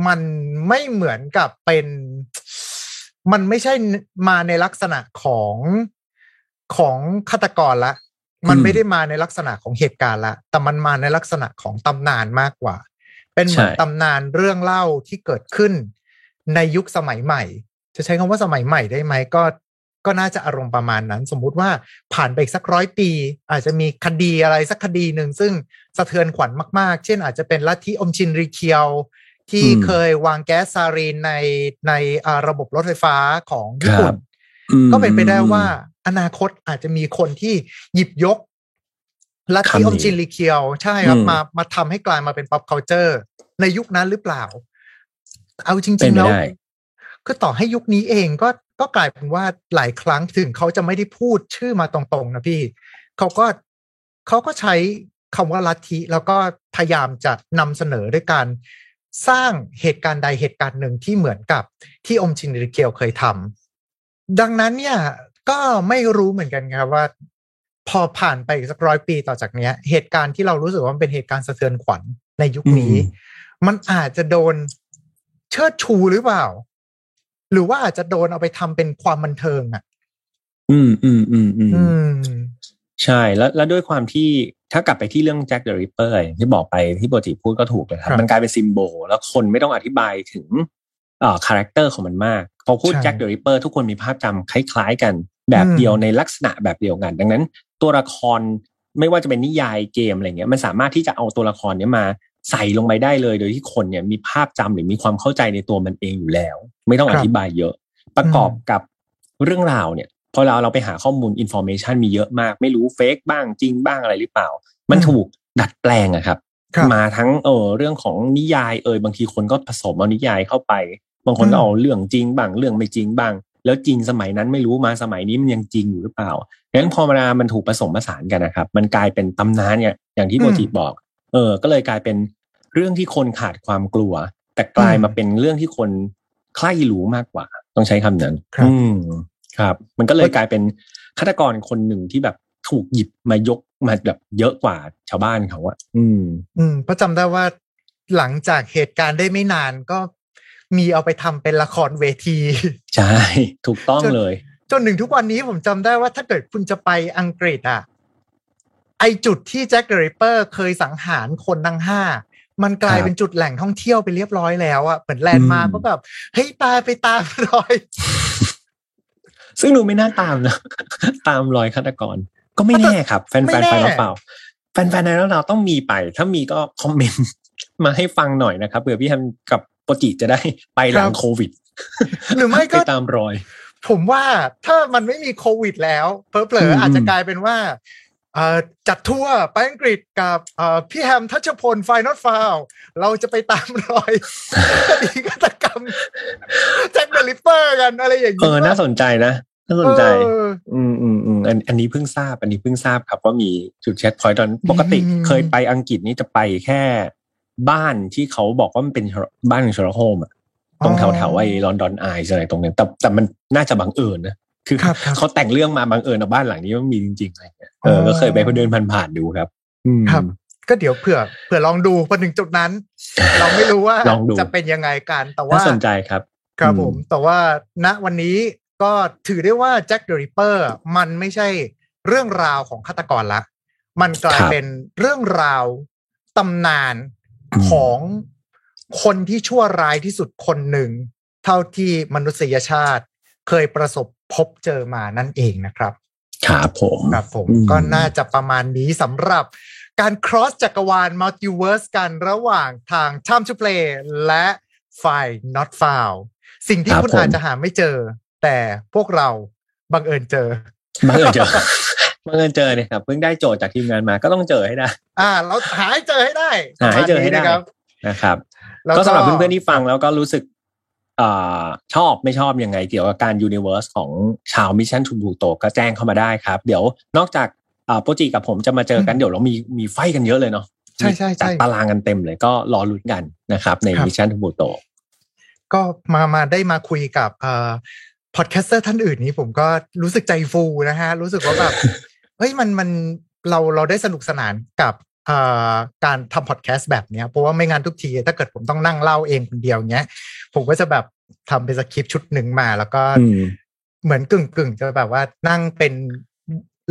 มันไม่เหมือนกับเป็น มันไม่ใช่มาในลักษณะของของฆาตกรละ มันไม่ได้มาในลักษณะของเหตุการณ์ละ แต่มันมาในลักษณะของตำนานมากกว่า เป็นเหมือนใช่ตำนานเรื่องเล่าที่เกิดขึ้นในยุคสมัยใหม่ จะใช้คำว่าสมัยใหม่ได้ไหมก็ก็น่าจะอารมณ์ประมาณนั้น สมมุติว่าผ่านไปอีกสักร้อยปี อาจจะมีคดีอะไรสักคดีหนึ่งซึ่ง สะเทือนขวัญมาก ๆ เช่นอาจจะเป็นลัทธิอมชินริเคียว ที่อืมเคยวางแก๊สซารีนในในอ่าระบบรถไฟฟ้าของญี่ปุ่นอืมก็เป็นไปได้ว่าอนาคตอาจจะมีคนที่หยิบยกลัทธิคำนี้อมชินริเคียว ใช่ครับอืมมามาทำให้กลายมาเป็น pop culture ในยุคนั้นหรือเปล่า เอาจเป็รินงไปๆแล้วได้ก็ต่อให้ยุคนี้เองก็ก็กลายเป็นว่าหลายครั้งถึงเขาจะไม่ได้พูดชื่อมาตรงๆนะพี่ เขาก็เขาก็ใช้ คำว่าลัทธิแล้วก็พยายามจะนำเสนอด้วยการสร้างเหตุการณ์ใดเหตุการณ์หนึ่งที่เหมือนกับที่อมชินริเคียวเคยทำดังนั้นเนี่ยก็ไม่รู้เหมือนกันครับว่า พอผ่านไปอีกสักร้อยปีต่อจากเนี้ย เหตุการณ์ที่เรารู้สึกว่ามันเป็นเหตุการณ์สะเทือนขวัญในยุคนี้อืมมันอาจจะโดนเชิดชูหรือเปล่า หรือว่าอาจจะโดนเอาไปทำเป็นความบันเทิงอะอืมอืมอืมอืมอืมใช่แล้วแล้วด้วยความที่ ถ้ากลับไปที่เรื่องแจ็คเดอะริปเปอร์ที่บอกไปที่โปรจิพูดก็ถูกเลยครับครับมันกลายเป็น symbol แล้วคนไม่ต้องอธิบายถึงเอ่อคาแรคเตอร์ของมันมาก พอพูดใช่แจ็คเดอะริปเปอร์ทุกคนมีภาพจำคล้าย ๆ กันแบบอืมเดียวในลักษณะแบบเดียวกัน ดังนั้น ตัวละครไม่ว่าจะเป็นนิยายเกมอะไรเงี้ยมันสามารถที่จะเอาตัวละครเนี้ยมาใส่ลงไปได้เลย โดยที่คนเนี่ยมีภาพจำหรือมีความเข้าใจในตัวมันเองอยู่แล้ว ไม่ต้องคอยอธิบายเยอะ ประกอบกับเรื่องราวเนี่ย พอเราเราไปหาข้อมูล information มีเยอะมาก ไม่รู้ fake บ้างจริงบ้างอะไรหรือเปล่า มันอืมถูกดัดแปลงอะครับครับ มาทั้งเออเรื่องของนิยายเอยบางทีคนก็ผสมเอานิยายเข้าไป บางคนก็อืมเอาเรื่องจริงบ้างเรื่องไม่จริงบ้าง แล้วจริงสมัยนั้นไม่รู้มาสมัยนี้มันยังจริงอยู่หรือเปล่างั้นพอเวลามันถูกผสมผสานกันนะครับ มันกลายเป็นตำนานเนี่ยอย่างที่โมจิบอก เออ ก็เลยกลายเป็นเรื่องที่คนขาดความกลัว แต่กลายมาเป็นเรื่องที่คนใคร่รู้มากกว่า ต้องใช้คำนั้นครับอืม ครับ มันก็เลยกลายเป็นฆาตกรคนหนึ่งที่แบบถูกหยิบมายกมาแบบเยอะกว่าชาวบ้านเขาอะอืม อืมเพราะจำได้ว่าหลังจากเหตุการณ์ได้ไม่นานก็มีเอาไปทำเป็นละครเวที ใช่ ถูกต้องจนเลย จนถึงทุกวันนี้ผมจำได้ว่าถ้าเกิดคุณจะไปอังกฤษอะไอ้จุดที่แจ็คเดอะริปเปอร์เคยสังหารคนทั้งห้ามันกลายครับเป็นจุดแหล่งท่องเที่ยวไปเรียบร้อยแล้วอะเหมือนแลนด์มาร์กอืมก็แบบเฮ้ยต้องไปตามรอย ซึ่งดูไม่น่าตามนะตามรอยฆาตกร ก็ไม่แน่ครับ แฟนไม่แฟนแน่ไฟนอลเปล่าแฟนแฟนไฟนอลเราต้องมีไป ถ้ามีก็คอมเมนต์มาให้ฟังหน่อยนะครับเผื่อพี่แฮมกับโปรจิจะได้ไปหลังโควิด หรือไม่ไปก็ตามรอย ผมว่าถ้ามันไม่มีโควิดแล้วเพอเผลออืมๆอาจจะกลายเป็นว่าเอ่อจัดทัวร์ไปอังกฤษกับเอ่อพี่แฮมทัชพลไฟนอตฟาวเราจะไปตามรอยคดีฆาตกรรมแจ็คเดอะริปเปอร์กันอะไรอย่างเอนี้ยน่าสนใจนะ น่าสนใจเอออืมอืมอืมอันอันนี้เพิ่งทราบ อันนี้เพิ่งทราบครับว่ามีจุด checkpoint ตอนปกติอืมเคยไปอังกฤษนี่จะไปแค่บ้านที่เขาบอกว่ามันเป็นบ้านของเชอร์ล็อกโฮมส์อะตรงแถวแถวๆไอ้ลอนดอนไอซ์อะไรตรงนั้นแต่แต่มันน่าจะบังเอิญนะคือครับครับเขาแต่งเรื่องมาบังเอิญเอาบ้านหลังนี้มันมีจริงๆอะไรเงี้ยเออก็เคยไปเดินผ่านๆดูครับอืมครับ ก็เดี๋ยวเผื่อเผื่อลองดูพอถึงจุดนั้น เราไม่รู้ว่าลองดูจะเป็นยังไงกันแต่ว่าน่าสนใจครับครับอืมผมแต่ว่าณวันนี้ ก็ถือได้ว่าแจ็คเดอะริปเปอร์มันไม่ใช่เรื่องราวของฆาตกรละ มันกลายครับเป็นเรื่องราวตำนานอืมของคนที่ชั่วร้ายที่สุดคนหนึ่ง เท่าที่มนุษยชาติเคยประสบพบเจอมานั่นเองนะครับครับผมครับผมอืมก็น่าจะประมาณนี้สำหรับการ cross จักรวาล multiverse กันระหว่างทาง time to play และฝ่าย not found สิ่งที่ครับคุณผมอาจจะหาไม่เจอ แต่พวกเราบังเอิญเจอบังเอิญเจอบังเอิญเจอเนี่ยครับเพิ่งได้โจทย์จากทีมงานมาก็ต้องเจอให้ได้ อ่า เราหาให้เจอให้ได้หาให้เจอให้ได้ประมาณนี้นะครับนะครับแล้วก็สำหรับเพื่อนๆที่ฟังแล้วก็รู้สึกอ่ชอบไม่ชอบยังไงเกี่ยวกับการยูนิเว r ร์สของชาว Mission to Pluto ก็แจ้งเข้ามาได้ครับ เดี๋ยวนอกจากอ่าโปรจิกับผมจะมาเจอกันอืมเดี๋ยวเรามีมี feat กันเยอะเลยเนาะใช่ใช่ใช่จัดตารางกันเต็มเลยก็รอลุ้นกันนะครับ ในครับ Mission to Plutoก็มามาได้มาคุยกับเอ่อ podcaster ท่านอื่นนี้ผมก็รู้สึกใจฟูนะฮะ รู้สึกว่าแบบเฮ้ยมันมันเราเราได้สนุกสนานกับเอ่อการทำพอดแคสต์แบบเนี้ยเพราะว่าไม่งั้นทุกที ถ้าเกิดผมต้องนั่งเล่าเองคนเดียวเนี้ย ผมก็จะแบบทำเป็นสคริปต์ชุดหนึ่งมา แล้วก็อืมเหมือนกึ่งกึ่งๆจะแบบว่านั่งเป็น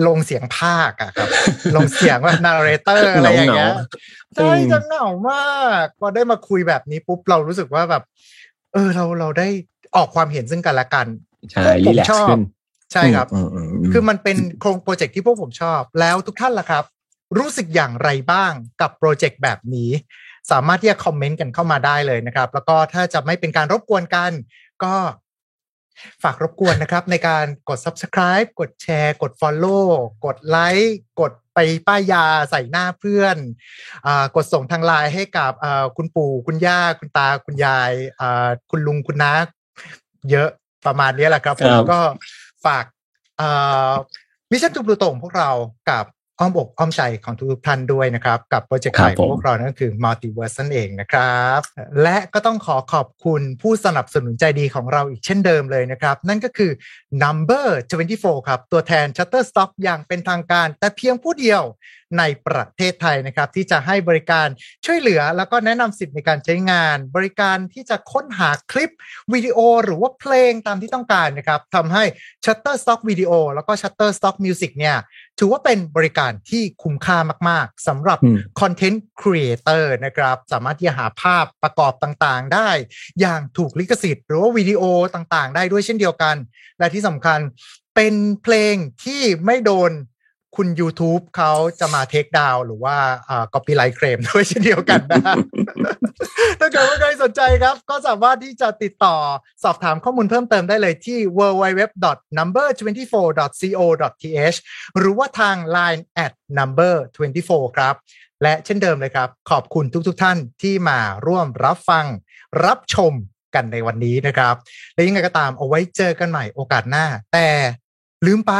ลงเสียงพากย์อะครับ ลงเสียงว่า narrator อะไรอย่างเงี้ยเหงาๆใช่อืมจะเหงามากพอได้มาคุยแบบนี้ปุ๊บเรารู้สึกว่าแบบ เออเราเราได้ออกความเห็นซึ่งกันและกัน ใช่ผรีมแลกชซ์อบขึ้นใช่ครับอืมอืมอืมคือมันเป็นโครงโปรเจกต์ที่พวกผมชอบ แล้วทุกท่านล่ะครับ รู้สึกอย่างไรบ้างกับโปรเจกต์แบบนี้ สามารถที่จะคอมเมนต์กันเข้ามาได้เลยนะครับ แล้วก็ถ้าจะไม่เป็นการรบกวนกัน ก็ฝากรบกวนนะครับ ในการกด subscribe กดแชร์ กด follow กดไลค์กดไปป้ายยาใส่หน้าเพื่อนอากดส่งทางไลน์ให้กับอ่าคุณปู่คุณย่าคุณตาคุณยายอ่าคุณลุงคุณน้าเยอะ ประมาณนี้แหละครับผมครับก็ฝากMission to Pluto ของพวกเรากับอ้อมอกอ้อมใจของทุกๆท่านด้วยนะครับ กับโปรเจกต์ใหม่ครับม่ของผมพวกเรานั่นก็คือ Multiverse นั่นเองนะครับ และก็ต้องขอขอบคุณผู้สนับสนุนใจดีของเราอีกเช่นเดิมเลยนะครับ นั่นก็คือ Number 24 ครับ ตัวแทน Shutterstock อย่างเป็นทางการ แต่เพียงผู้เดียว ในประเทศไทยนะครับ ที่จะให้บริการช่วยเหลือแล้วก็แนะนำสิทธิ์ในการใช้งาน บริการที่จะค้นหาคลิปวิดีโอหรือว่าเพลงตามที่ต้องการนะครับทำให้ Shutterstock Video แล้วก็ Shutterstock Music เนี่ยถือว่าเป็นบริการที่คุ้มค่ามาก ๆสำหรับอืม content creator นะครับ สามารถที่จะหาภาพประกอบต่างๆ ได้ อย่างถูกลิขสิทธิ์ หรือว่าวิดีโอต่างๆ ได้ด้วยเช่นเดียวกัน และที่สำคัญเป็นเพลงที่ไม่โดน คุณ YouTube เขาจะมา take down หรือว่าอ่า copyright claim ด้วยเช่นเดียวกันนะถ้าเกิดว่าใครสนใจครับ ก็สามารถที่จะติดต่อสอบถามข้อมูลเพิ่มเติมได้เลยที่ www.number24.co.th หรือว่าทาง Line at number 24ครับ และเช่นเดิมเลยครับ ขอบคุณทุกๆทท่านที่มาร่วมรับฟัง รับชมกันในวันนี้นะครับ และยังไงก็ตามเอาไว้เจอกันใหม่โอกาสหน้า แต่ลืมไป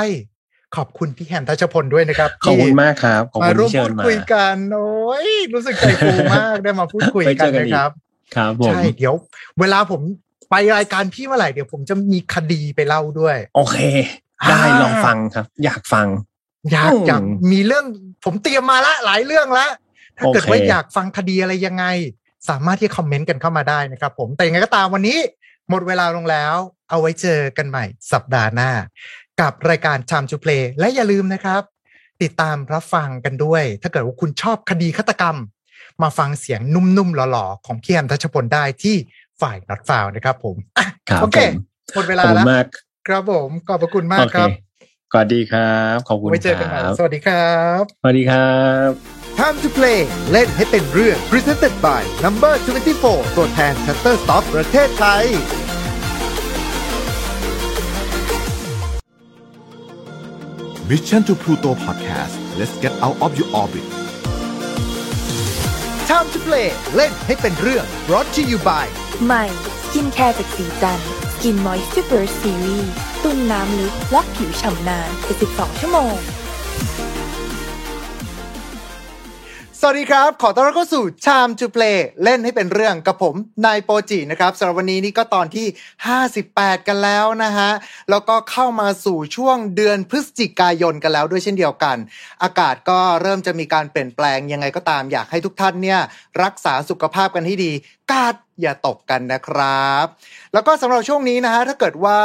ขอบคุณพี่แฮมทัชพลด้วยนะครับขอบคุณที่มากครับขอบมาคุณร่วมที่เชิพูญดมาคุยกันโอ้ยรู้สึกใจฟูมากได้มาพูดคุยไว้กัเจนอกันนะอีกครับ ครับผมใช่เดี๋ยว เวลาผมไปรายการพี่เมื่อไหร่เดี๋ยวผมจะมีคดีไปเล่าด้วย โอเค ได้อ่าลองฟังครับ อยากฟัง อยากอืมอยากมีเรื่องผมเตรียมมาละหลายเรื่องละถ้าเกิดโอเคว่าอยากฟังคดีอะไรยังไง สามารถที่คอมเมนต์กันเข้ามาได้นะครับผมแต่ยังไงก็ตามวันนี้ หมดเวลาลงแล้ว เอาไว้เจอกันใหม่สัปดาห์หน้า กับรายการ Time to Play และอย่าลืมนะครับ ติดตามรับฟังกันด้วย ถ้าเกิดว่าคุณชอบคดีฆาตกรรม มาฟังเสียงนุ่มๆหล่อๆ ของพี่แอมทัชพลได้ที่ฝ่ายนัดฟาวนะครับผมอะครับโอเคผมหมดเวขลาอบคุแล้วณมากครับผมขอบพระคุณมาโอกเคครับสวัสดีครับ ขอบคุณไว้เจอกันคใหม่รับสวัสดีครับ สวัสดีครับ Time to play เล่นให้เป็นเรื่อง Presented by Number 24 ตัวแทน Shutterstock ประเทศไทย Mission to Pluto Podcast let's get out of your orbit Time to play เล่นให้เป็นเรื่อง brought to you by ใหม่ skincare จาก Srichand Skin Moisture Burst Series ตุนน้ำลึกล็อกผิวฉ่ำนาน72ชั่วโมง สวัสดีครับ ขอต้อนรับเข้าสู่ Time to play เล่นให้เป็นเรื่องกับผมนายโปจินะครับสำหรับวันนี้นี่ก็ตอนที่ 58 กันแล้วนะฮะ แล้วก็เข้ามาสู่ช่วงเดือนพฤศจิกายนกันแล้วด้วยเช่นเดียวกัน อากาศก็เริ่มจะมีการเปลี่ยนแปลงยังไงก็ตามอยากให้ทุกท่านเนี่ยรักษาสุขภาพกันให้ดี กาด อย่าตกกันนะครับ แล้วก็สำหรับช่วงนี้นะฮะถ้าเกิดว่า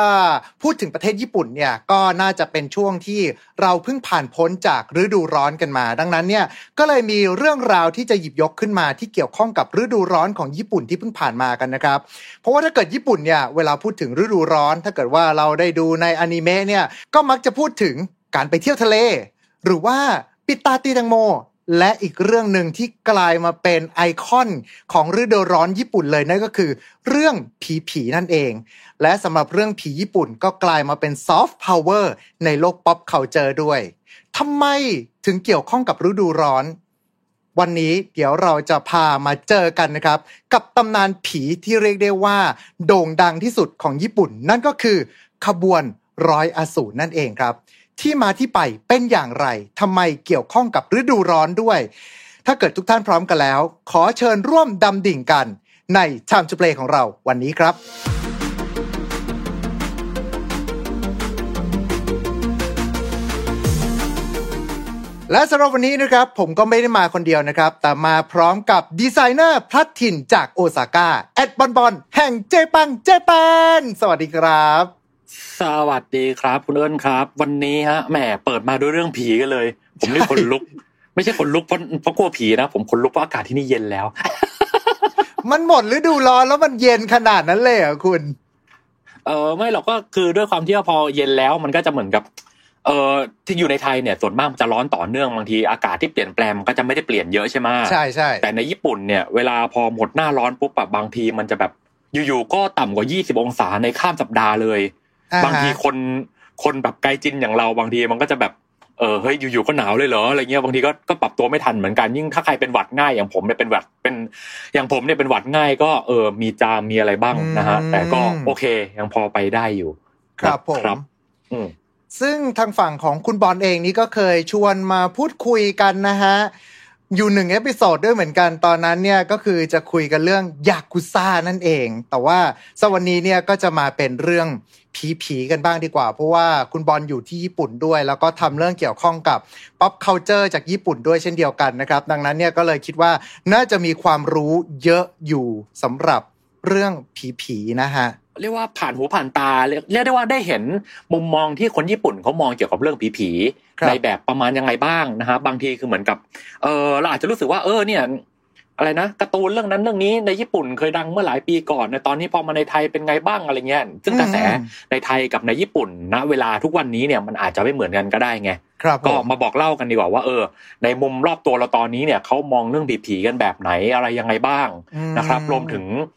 พูดถึงประเทศญี่ปุ่นเนี่ยก็น่าจะเป็นช่วงที่เราเพิ่งผ่านพ้นจากฤดูร้อนกันมา ดังนั้นเนี่ยก็เลยมีเรื่องราวที่จะหยิบยกขึ้นมาที่เกี่ยวข้องกับฤดูร้อนของญี่ปุ่นที่เพิ่งผ่านมากันนะครับ เพราะว่าถ้าเกิดญี่ปุ่นเนี่ยเวลาพูดถึงฤดูร้อน ถ้าเกิดว่าเราได้ดูในอนิเมะเนี่ยก็มักจะพูดถึงการไปเที่ยวทะเล หรือว่าปิดตาตีแตงโม และอีกเรื่องหนึ่งที่กลายมาเป็นไอคอนของฤดูร้อนญี่ปุ่นเลยนั่นก็คือ เรื่องผีผีนั่นเอง และสำหรับเรื่องผีญี่ปุ่นก็กลายมาเป็นซอฟต์พาวเวอร์ในโลก pop culture ด้วยทำไมถึงเกี่ยวข้องกับฤดูร้อน วันนี้เดี๋ยวเราจะพามาเจอกันนะครับ กับตำนานผีที่เรียกได้ว่า โด่งดังที่สุดของญี่ปุ่น นั่นก็คือขบวนร้อยอสูรนั่นเองครับ ที่มาที่ไปเป็นอย่างไรทำไมเกี่ยวข้องกับฤดูร้อนด้วย ถ้าเกิดทุกท่านพร้อมกันแล้ว ขอเชิญร่วมดำดิ่งกันใน Time to Play ของเราวันนี้ครับ และสำหรับวันนี้นะครับ ผมก็ไม่ได้มาคนเดียวนะครับ แต่มาพร้อมกับดีไซเนอร์พลัดถิ่นจากโอซาก้าแอดบอนบอนแห่งเจปังเจแปนสวัสดีครับ สวัสดีครับ คุณเอิญครับ วันนี้ฮะแหมเปิดมาด้วยเรื่องผีกันเลย ผมนี่คนลุก ไม่ใช่คนลุกเพราะเพราะกลัวผีนะผมคนลุกเพราะอากาศที่นี่เย็นแล้ว มันหมดฤดูร้อนแล้วมันเย็นขนาดนั้นเลยเหรอคุณ เออไม่หรอกก็คือด้วยความที่ว่าพอเย็นแล้วมันก็จะเหมือนกับ เออที่อยู่ในไทยเนี่ยส่วนมากมันจะร้อนต่อเนื่องบางทีอากาศที่เปลี่ยนแปลงมันก็จะไม่ได้เปลี่ยนเยอะใช่ไหมใช่ใช่แต่ในญี่ปุ่นเนี่ยเวลาพอหมดหน้าร้อนปุ๊บแบบบางทีมันจะแบบอยู่ๆก็ต่ำกว่า 20 องศาในข้ามสัปดาห์เลยอ่ฮะ บางทีคนคนแบบไกลจินอย่างเราบางทีมันก็จะแบบเออเฮ้ยอยู่ๆก็หนาวเลยเหรออะไรเงี้ยบางทีก็ก็ปรับตัวไม่ทันเหมือนกันยิ่งถ้าใครเป็นหวัดง่ายอย่างผมเนี่ยเป็นหวัดเป็นอย่างผมเนี่ยเป็นหวัดง่ายก็เออมีจามมีอะไรบ้างนะฮะแต่ก็โอเคยังพอไปได้อยู่ ครับผมครับอืมซึ่งทางฝั่งของคุณบอลเองนี่ก็เคยชวนมาพูดคุยกันนะฮะ อยู่หนึ่ง episode ด้วยเหมือนกันตอนนั้นเนี่ยก็คือจะคุยกันเรื่องยากุซ่านั่นเอง แต่ว่าวันนี้เนี่ยก็จะมาเป็นเรื่องผีๆกันบ้างดีกว่า เพราะว่าคุณบอลอยู่ที่ญี่ปุ่นด้วย แล้วก็ทำเรื่องเกี่ยวข้องกับ pop culture จากญี่ปุ่นด้วยเช่นเดียวกันนะครับ ดังนั้นเนี่ยก็เลยคิดว่าน่าจะมีความรู้เยอะอยู่สำหรับเรื่องผีๆนะฮะ เรียกว่าผ่านหูผ่านตาเรียกเรียกได้ว่าได้เห็นมุมมองที่คนญี่ปุ่นเขามองเกี่ยวกับเรื่องผีครับๆในแบบประมาณยังไงบ้างนะฮะบางทีคือเหมือนกับเออเราอาจจะรู้สึกว่าเออเนี่ยอะไรนะการ์ตูนเรื่องนั้นเรื่องนี้ในญี่ปุ่นเคยดังเมื่อหลายปีก่อนในตอนนี้พอมาในไทยเป็นไงบ้างอะไรเงี้ยซึ่งกระแสอืมในไทยกับในญี่ปุ่นณเวลาทุกวันนี้เนี่ยมันอาจจะไม่เหมือนกันก็ได้ไงครับผก็มมาบอกเล่ากันดีกว่าว่าเออ ในมุมรอบตัวเราตอนนี้เนี่ยเขามองเรื่องผีๆกันแบบไหนอะไรยังไงบ้างอืมนะครับ รวมถึงเอ่อ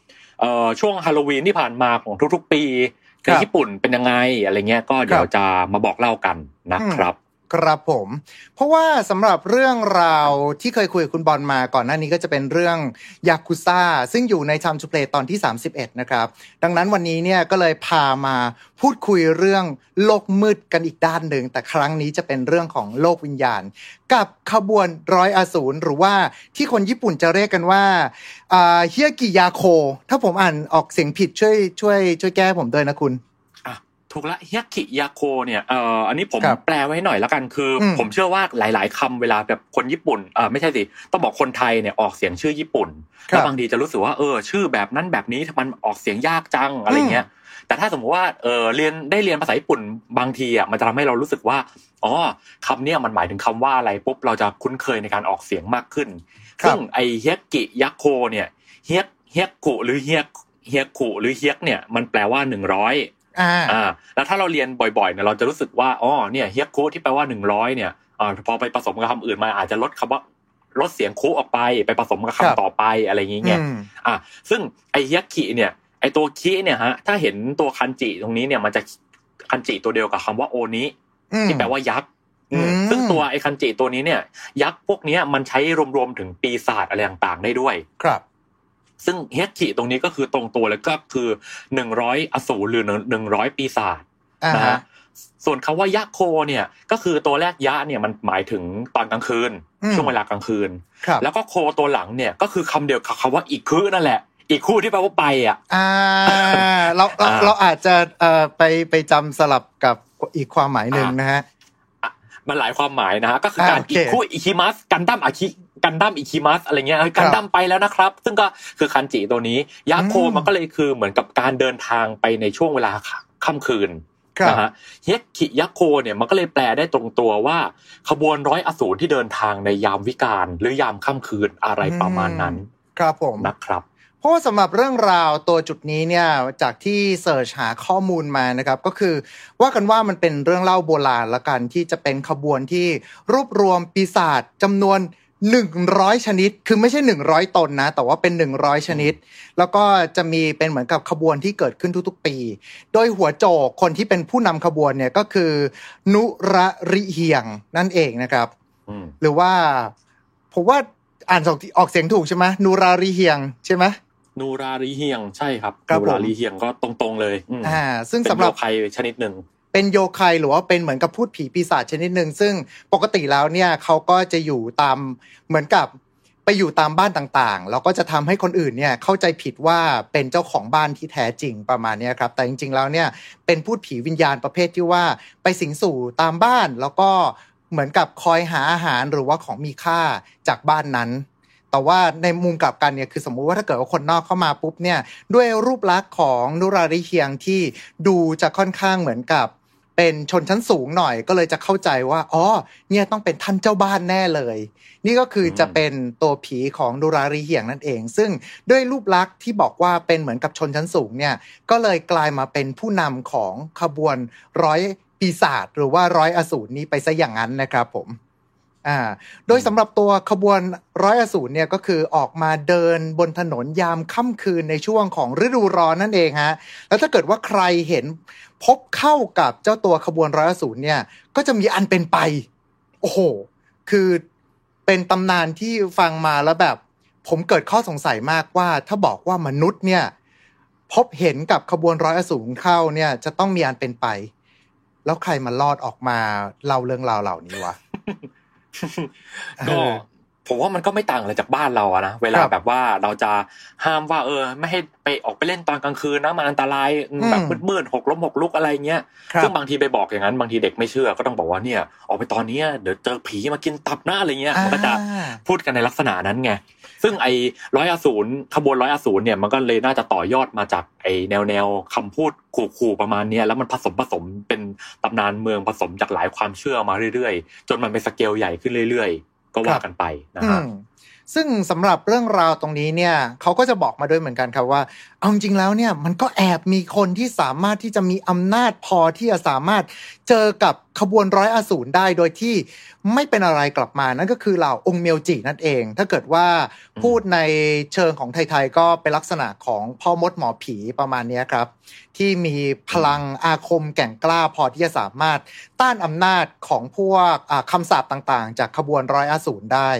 ช่วงฮาโลวีนที่ผ่านมาของทุกๆ ปีครัในบญี่ปุ่นเป็นยังไงอะไรเงี้ยก็เดี๋ยวครับจะมาบอกเล่ากันนะครับ ครับผม เพราะว่าสำหรับเรื่องราวที่เคยคุยกับคุณบอลมาก่อนหน้านี้ก็จะเป็นเรื่องยากุซ่า ซึ่งอยู่ใน Time to Play ตอนที่ 31 นะครับ ดังนั้นวันนี้เนี่ยก็เลยพามาพูดคุยเรื่องโลกมืดกันอีกด้านหนึ่ง แต่ครั้งนี้จะเป็นเรื่องของโลกวิญญาณ กับขบวนร้อยอสูรหรือว่าที่คนญี่ปุ่นจะเรียกกันว่าเฮียกิยาโค ถ้าผมอ่านออกเสียงผิดช่วยช่วยช่วยแก้ผมด้วยนะคุณ อะถูกละเฮียกิยาโคเนี่ยเอ่ออันนี้ผมครับแปลไว้หน่อยแล้วกันคืออมผมเชื่อว่าหลาย ๆคำเวลาแบบคนญี่ปุ่นเออไม่ใช่สิต้องบอกคนไทยเนี่ยออกเสียงชื่อญี่ปุ่นครับแล้วบางทีจะรู้สึกว่าเออชื่อแบบนั้นแบบนี้มันออกเสียงยากจังอะไรเงี้ยแต่ถ้าสมมติว่าเออเรียนได้เรียนภาษาญี่ปุ่นบางทีอะมันจะทำให้เรารู้สึกว่าอ๋อคำเนี้ยมันหมายถึงคำว่าอะไรปุ๊บเราจะคุ้นเคยในการออกเสียงมากขึ้นครับซึ่งไอเฮียกิยาโคเนี่ยเฮียเฮียกุหรือเฮียเฮียกุหรือเฮียกเนี่ยมันแปลว่าหนึ่งร้อย อ่าอ่าแล้วถ้าเราเรียนบ่อยๆเนี่ยเราจะรู้สึกว่าอ๋อเนี่ยเฮียคุที่แปลว่าหนึ่งร้อยเนี่ยอ่าพอไปผสมกับคำอื่นมาอาจจะลดคำว่าลดเสียงคุออกไปไปผสมกับครับคำต่อไปอะไรอย่างเงี้ยอืมอ่าซึ่งไอเฮียคิเนี่ยไอตัวคิเนี่ยฮะถ้าเห็นตัวคันจิตรงนี้เนี่ยมันจะคันจิตัวเดียวกับคำว่าโอนิอืมที่แปลว่ายักษ์อืมอืมซึ่งตัวไอคันจิตัวนี้เนี่ย ยักษ์พวกเนี้ยมันใช้รวมๆถึงปีศาจอะไรต่างๆได้ด้วย ครับ ซึ่งเฮยคิตรงนี้ก็คือตรงตัวเลยก็คือหนึ่งร้อยอสูรหรือหนึ่งร้อยปีศาจอ่านะฮะฮะส่วนคำว่ายะโคเนี่ยก็คือตัวแรกยะเนี่ยมันหมายถึงตอนกลางคืนอืมช่วงเวลากลางคืนครับแล้วก็โคตัวหลังเนี่ยก็คือคำเดียวกับคำว่าอีกคือนั่นแหละ อีกคู่ที่แปลว่าไปอะอ่าเราเราอ่าเราอาจจะเอ่อไปไปจำสลับกับอีกความหมายหนึ่งอ่านนะฮะมันหลายความหมายนะฮะก็คือการอ่าโอเคอีกคู่อิคิมัสกันดั้มอาคิ กันดั้มอิคิมัสอะไรเงี้ยเอ้ยกันดั้มไปแล้วนะครับ ซึ่งก็คือคันจิตัวนี้ยะโคอืมมันก็เลยคือเหมือนกับการเดินทางไปในช่วงเวลาค่ำคืนครับนะฮะเฮยคิยะโคเนี่ยมันก็เลยแปลได้ตรงตัวว่า ขบวนร้อยอสูรที่เดินทางในยามวิกาลหรือยามค่ำคืนอะไรประมาณนั้น ครับผมนะครับเพราะว่าสำหรับเรื่องราวตัวจุดนี้เนี่ยจากที่เสิร์ชหาข้อมูลมานะครับ ก็คือว่ากันว่ามันเป็นเรื่องเล่าโบราณละกันที่จะเป็นขบวนที่รวบรวมปีศาจจำนวน 100ชนิด คือไม่ใช่100ตนนะ แต่ว่าเป็น100ชนิด แล้วก็จะมีเป็นเหมือนกับขบวนที่เกิดขึ้นทุกๆ ปี โดยหัวโจกคนที่เป็นผู้นำขบวนเนี่ยก็คือ นุระริเฮียงนั่นเองนะครับอืมหรือว่าผมว่าอ่านออกออกเสียงถูกใช่ไหมนูราริเฮียงใช่ไหมนูรารีเฮียงใช่ครับครับนูราผมรีเฮียงก็ตรงๆเลยอืมอ่า ซึ่งเป็นสำหรับโรคภัยชนิดหนึ่ง เป็นโยคายหรือว่าเป็นเหมือนกับพูดผีปีศาจชนิดหนึ่งซึ่งปกติแล้วเนี่ยเขาก็จะอยู่ตามเหมือนกับไปอยู่ตามบ้านต่างๆ แล้วก็จะทำให้คนอื่นเนี่ยเข้าใจผิดว่าเป็นเจ้าของบ้านที่แท้จริงประมาณนี้ครับ แต่จริงๆแล้วเนี่ยเป็นพูดผีวิญญาณประเภทที่ว่าไปสิงสู่ตามบ้านแล้วก็เหมือนกับคอยหาอาหารหรือว่าของมีค่าจากบ้านนั้น แต่ว่าในมุมกลับกันเนี่ยคือสมมุติว่าถ้าเกิดว่าคนนอกเข้ามาปุ๊บเนี่ยด้วยรูปลักษณ์ของนุราริเฮียงที่ดูจะค่อนข้างเหมือนกับ เป็นชนชั้นสูงหน่อยก็เลยจะเข้าใจว่าอ๋อเนี่ยต้องเป็นท่านเจ้าบ้านแน่เลย นี่ก็คือจะเป็นตัวผีของดูรารีเหียงนั่นเอง ซึ่งด้วยรูปลักษณ์ที่บอกว่าเป็นเหมือนกับชนชั้นสูงเนี่ยก็เลยกลายมาเป็นผู้นำของขบวนร้อยปีศาจหรือว่าร้อยอสูรนี้ไปซะอย่างนั้นนะครับผม อ่า โดยสำหรับตัวขบวนร้อยอสูรเนี่ยก็คือออกมาเดินบนถนนยามค่ำคืนในช่วงของฤดูร้อนนั่นเองฮะ แล้วถ้าเกิดว่าใครเห็นพบเข้ากับเจ้าตัวขบวนร้อยอสูรเนี่ย ก็จะมีอันเป็นไป โอ้โห คือเป็นตำนานที่ฟังมาแล้วแบบ ผมเกิดข้อสงสัยมากว่า ถ้าบอกว่ามนุษย์เนี่ย พบเห็นกับขบวนร้อยอสูรเข้าเนี่ย จะต้องมีอันเป็นไป แล้วใครมาลอดออกมาเล่าเรื่องราวเหล่านี้วะ ก็ ผมว่ามันก็ไม่ต่างอะไรจากบ้านเราอะนะเวลาครับแบบว่าเราจะห้ามว่า เออ ไม่ให้ไปออกไปเล่นตอนกลางคืนนะมันอันตรายแบบมืดๆหกล้มหกลุกอะไรเงี้ยครับซึ่งบางทีไปบอกอย่างนั้นบางทีเด็กไม่เชื่อก็ต้องบอกว่าเนี่ย ออกไปตอนเนี้ยเดี๋ยวเจอผีมากินตับหน้าอะไรเงี้ยมันก็จะอ่าพูดกันในลักษณะนั้นไงซึ่งไอ้ร้อยอสูรขบวนร้อยอสูรเนี่ยมันก็เลยน่าจะต่อยอดมาจากไอ้แนวแนวคำพูดขู่ๆประมาณเนี้ยแล้วมันผสมผสมเป็นตำนานเมืองผสมจากหลายความเชื่อมาเรื่อยๆ จนมันเป็นสเกลใหญ่ขึ้นเรื่อยๆ ก็ว่ากันไปนะอืฮะมซึ่งสำหรับเรื่องราวตรงนี้เนี่ยเขาก็จะบอกมาด้วยเหมือนกันครับว่า เอาจริงๆแล้วเนี่ยมันก็แอบมีคนที่สามารถที่จะมีอำนาจพอที่จะสามารถเจอกับขบวนร้อยอสูรได้โดยที่ไม่เป็นอะไรกลับมานั่นก็คือเหล่าองค์เมียวจินั่นเอง ถ้าเกิดว่าพูดในเชิงของไทยๆก็เป็นลักษณะของพ่อมดหมอผีประมาณนี้ครับ ที่มีพลังอาคมแก่งกล้าพอที่จะสามารถต้านอำนาจของพวกอ่าคำสาปต่างๆ จากขบวนร้อยอสูรได้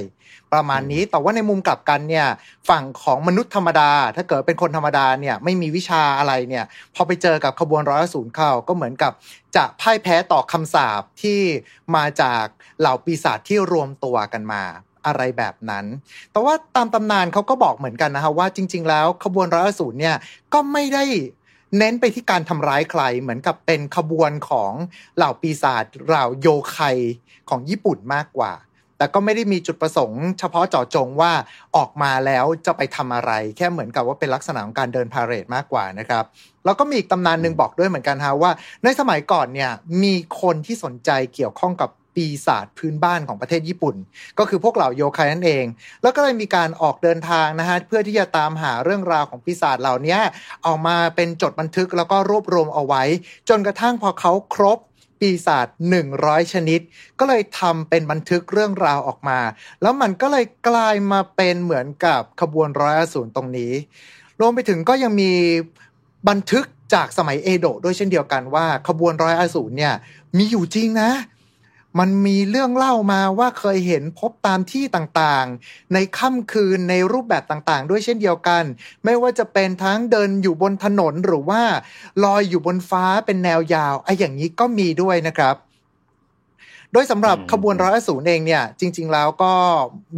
ประมาณนี้แต่ว่าในมุมกลับกันเนี่ยฝั่งของมนุษย์ธรรมดา ถ้าเกิดเป็นคนธรรมดาเนี่ยไม่มีวิชาอะไรเนี่ยพอไปเจอกับขบวนร้อยอสูรเข้าก็เหมือนกับจะพ่ายแพ้ต่อคำสาปที่มาจากเหล่าปีศาจที่รวมตัวกันมาอะไรแบบนั้น แต่ว่าตามตำนานเขาก็บอกเหมือนกันนะคะว่าจริง ๆ แล้วขบวนร้อยอสูรเนี่ยก็ไม่ได้เน้นไปที่การทำร้ายใครเหมือนกับเป็นขบวนของเหล่าปีศาจเหล่าโยไคของญี่ปุ่นมากกว่า แต่ก็ไม่ได้มีจุดประสงค์เฉพาะเจาะจงว่าออกมาแล้วจะไปทำอะไร แค่เหมือนกับว่าเป็นลักษณะของการเดินพาเหรดมากกว่านะครับแล้วก็มีอีกตำนานหนึ่งบอกด้วยเหมือนกันฮะว่า ในสมัยก่อนเนี่ยมีคนที่สนใจเกี่ยวข้องกับปีศาจพื้นบ้านของประเทศญี่ปุ่น ก็คือพวกเหล่าโยคายนั่นเอง แล้วก็เลยมีการออกเดินทางนะฮะเพื่อที่จะตามหาเรื่องราวของปีศาจเหล่านี้เออกมาเป็นจดบันทึกแล้วก็รวบรวมเอาไว้ จนกระทั่งพอเขาครบ ปีศาจ100 ชนิด ก็เลยทำเป็นบันทึกเรื่องราวออกมา แล้วมันก็เลยกลายมาเป็นเหมือนกับขบวนร้อยอสูรตรงนี้ รวมไปถึงก็ยังมีบันทึกจากสมัยเอโดะด้วยเช่นเดียวกันว่า ขบวนร้อยอสูรเนี่ยมีอยู่จริงนะ มันมีเรื่องเล่ามาว่าเคยเห็นพบตามที่ต่างๆ ในค่ำคืนในรูปแบบต่างๆ ด้วยเช่นเดียวกัน ไม่ว่าจะเป็นทั้งเดินอยู่บนถนนหรือว่าลอยอยู่บนฟ้าเป็นแนวยาวไอ้อย่างนี้ก็มีด้วยนะครับ โดยสำหรับอืมขบวนร้อยอสูรเองเนี่ย จริง ๆ แล้วก็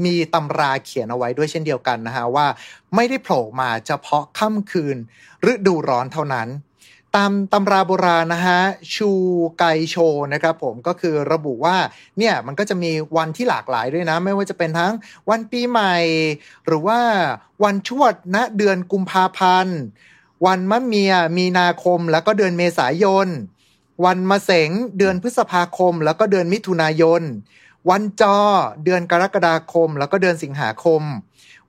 มีตำราเขียนเอาไว้ด้วยเช่นเดียวกันนะฮะว่า ไม่ได้โผล่มาเฉพาะค่ำคืนฤดูร้อนเท่านั้น ตามตำราโบราณนะฮะชูไกโชนะครับผมก็คือระบุว่าเนี่ยมันก็จะมีวันที่หลากหลายด้วยนะ ไม่ว่าจะเป็นทั้งวันปีใหม่ หรือว่าวันชวดณเดือนกุมภาพันธ์ วันมะเมียมีนาคมแล้วก็เดือนเมษายน วันมะเสงเดือนพฤษภาคม แล้วก็เดือนมิถุนายน วันจอเดือนกรกฎาคม แล้วก็เดือนสิงหาคม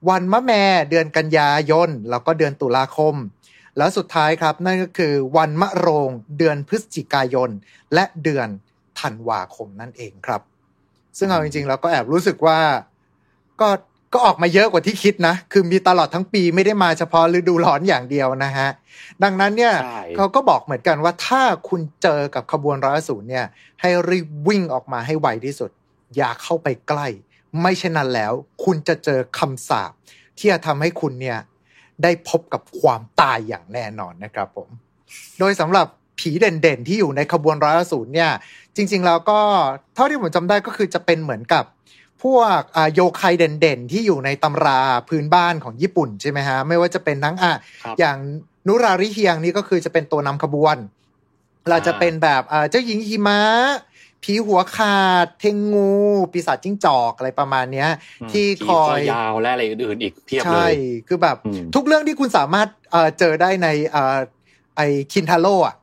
วันมะแม่เดือนกันยายนแล้วก็เดือนตุลาคม แล้วสุดท้ายครับนั่นก็คือวันมะโรง เดือนพฤศจิกายน และเดือนธันวาคมนั่นเองครับ ซึ่งเอาจริงๆแล้วก็แอบรู้สึกว่าก็ก็ออกมาเยอะกว่าที่คิดนะ คือมีตลอดทั้งปีไม่ได้มาเฉพาะฤดูร้อนอย่างเดียวนะฮะ ดังนั้นเนี่ยใช่เขาก็บอกเหมือนกันว่าถ้าคุณเจอกับขบวนร้อยอสูรเนี่ย ให้รีบวิ่งออกมาให้ไวที่สุด อย่าเข้าไปใกล้ ไม่เช่นนั้นแล้ว คุณจะเจอคำสาปที่จะทำให้คุณเนี่ย ได้พบกับความตายอย่างแน่นอนนะครับผม โดยสำหรับผีเด่นๆ ที่อยู่ในขบวนร้อยอสูรเนี่ย จริง ๆ แล้วก็เท่าที่ผมจำได้ก็คือจะเป็นเหมือนกับพวกอ่าโยคายเด่นๆ ที่อยู่ในตำราพื้นบ้านของญี่ปุ่นใช่ไหมฮะ ไม่ว่าจะเป็นทั้งอะครับอย่างนุราริเฮียงนี่ก็คือจะเป็นตัวนำขบวนเราจะเป็นแบบอ่าเจ้าหญิงหิมะ ผีหัวขาด เทงงู ปีศาจจิ้งจอกอะไรประมาณเนี้ย ที่คอยยาวและอะไรอื่นๆอีกเพียบเลใช่ยคือแบบอืมทุกเรื่องที่คุณสามารถเอ่อเจอได้ในเอ่อไอคินทาโร่อะ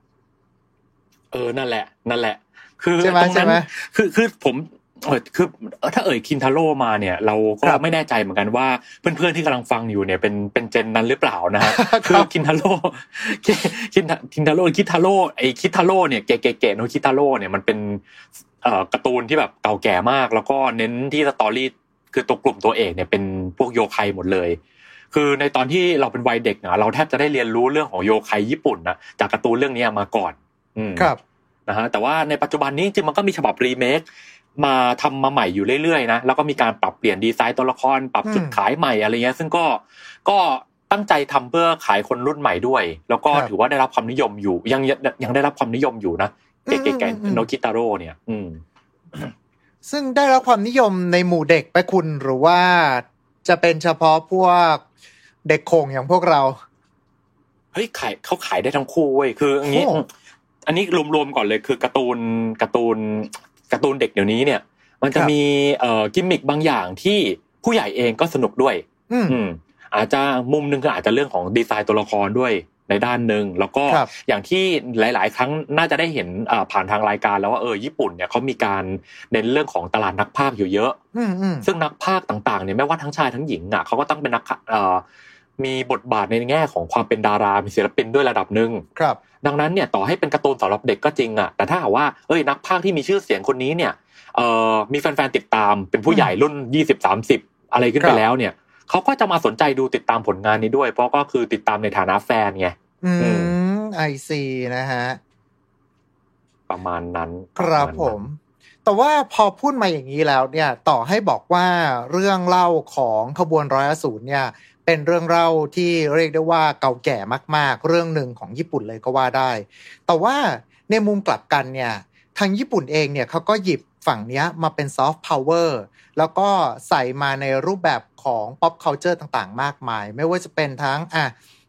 เออนั่นแหละ นั่นแหละ คือใช่ไหมตรงใช่นั้นไหมคือคือผม เออคือถ้าเอ่ยคินทาโร่มาเนี่ย เราก็ครับไม่แน่ใจเหมือนกันว่าเพื่อนๆที่กำลังฟังอยู่เนี่ยเป็นเป็น gen นั้นหรือเปล่านะฮะครับคือคินทาโร่คินคินทาโร่คิทาโร่ไอคิทาโร่เนี่ยเกเกเกโนคิทาโร่เนี่ยมันเป็นเอ่อการ์ตูนที่แบบเก่าแก่มาก แล้วก็เน้นที่ storyคือตัวกลุ่มตัวเอกเนี่ยเป็นพวกโยไคหมดเลย คือในตอนที่เราเป็นวัยเด็กนะเราแทบจะได้เรียนรู้เรื่องของโยไคญี่ปุ่นนะจากการ์ตูนเรื่องนี้มาก่อนอืมครับนะฮะแต่ว่าในปัจจุบันนี้จริงๆมันก็มีฉบับรีเมค มาทำมาใหม่อยู่เรื่อยๆนะแล้วก็มีการปรับเปลี่ยนดีไซน์ตัวละคร ปรับจุดอืมขายใหม่อะไรเงี้ยซึ่งก็ก็ตั้งใจทำเพื่อขายคนรุ่นใหม่ด้วย แล้วก็ครับถือว่าได้รับความนิยมอยู่ ยังยังยังได้รับความนิยมอยู่นะเก๋อืมอืมอืมๆโนกิตาโร่เนี่ย อืมซึ่งได้รับความนิยมในหมู่เด็กไปคุณหรือว่าจะเป็นเฉพาะพวกเด็กโขงอย่างพวกเราเฮ้ยขายเขาขายได้ทั้งคู่เว้ยคืออย่างนี้โอ้อันนี้รวมๆก่อนเลยคือการ์ตูนการ์ตูน การ์ตูนเด็กเดี๋ยวนี้เนี่ย มันจะครับมีเอ่อกิมมิคบางอย่างที่ผู้ใหญ่เองก็สนุกด้วย อืมอืมอาจจะมุมหนึ่งคืออาจจะเรื่องของดีไซน์ตัวละครด้วยในด้านหนึ่งแล้วก็ครับอย่างที่หลาย ๆ ครั้งน่าจะได้เห็นอ่าผ่านทางรายการแล้วว่าเออญี่ปุ่นเนี่ยเขามีการเน้นเรื่องของตลาดนักพากย์อยู่เยอะอืมอืมซึ่งนักพากย์ต่าง ๆ เนี่ยไม่ว่าทั้งชายทั้งหญิงอะเขาก็ต้องเป็นนักเอ่อ มีบทบาทในแง่ของความเป็นดารา มีศิลปินด้วยระดับหนึ่งครับ ดังนั้นเนี่ยต่อให้เป็นการ์ตูนสำหรับเด็กก็จริงอะแต่ถ้าหากว่าเอ้ยนักพากย์ที่มีชื่อเสียงคนนี้เนี่ยเอ่อมีแฟนๆติดตามเป็นผู้ใหญ่รุ่นยี่สิบสามสิบอะไรขึ้นคไปรับแล้วเนี่ยเขาก็จะมาสนใจดูติดตามผลงานนี้ด้วย เพราะก็คือติดตามในฐานะแฟนไงอือืม I see นะฮะประมาณนั้นครับประาณนั้นผม แต่ว่าพอพูดมาอย่างนี้แล้วเนี่ย ต่อให้บอกว่าเรื่องเล่าของขบวนร้อยอสูรเนี่ย เป็นเรื่องเล่าที่เรียกได้ว่าเก่าแก่มาก ๆ เรื่องหนึ่งของญี่ปุ่นเลยก็ว่าได้ แต่ว่าในมุมกลับกันเนี่ยทางญี่ปุ่นเองเนี่ยเขาก็หยิบฝั่งเนี้ยมาเป็นซอฟต์พาวเวอร์แล้วก็ใส่มาในรูปแบบของ pop culture ต่างๆ มากมาย ไม่ว่าจะเป็นทั้งอะ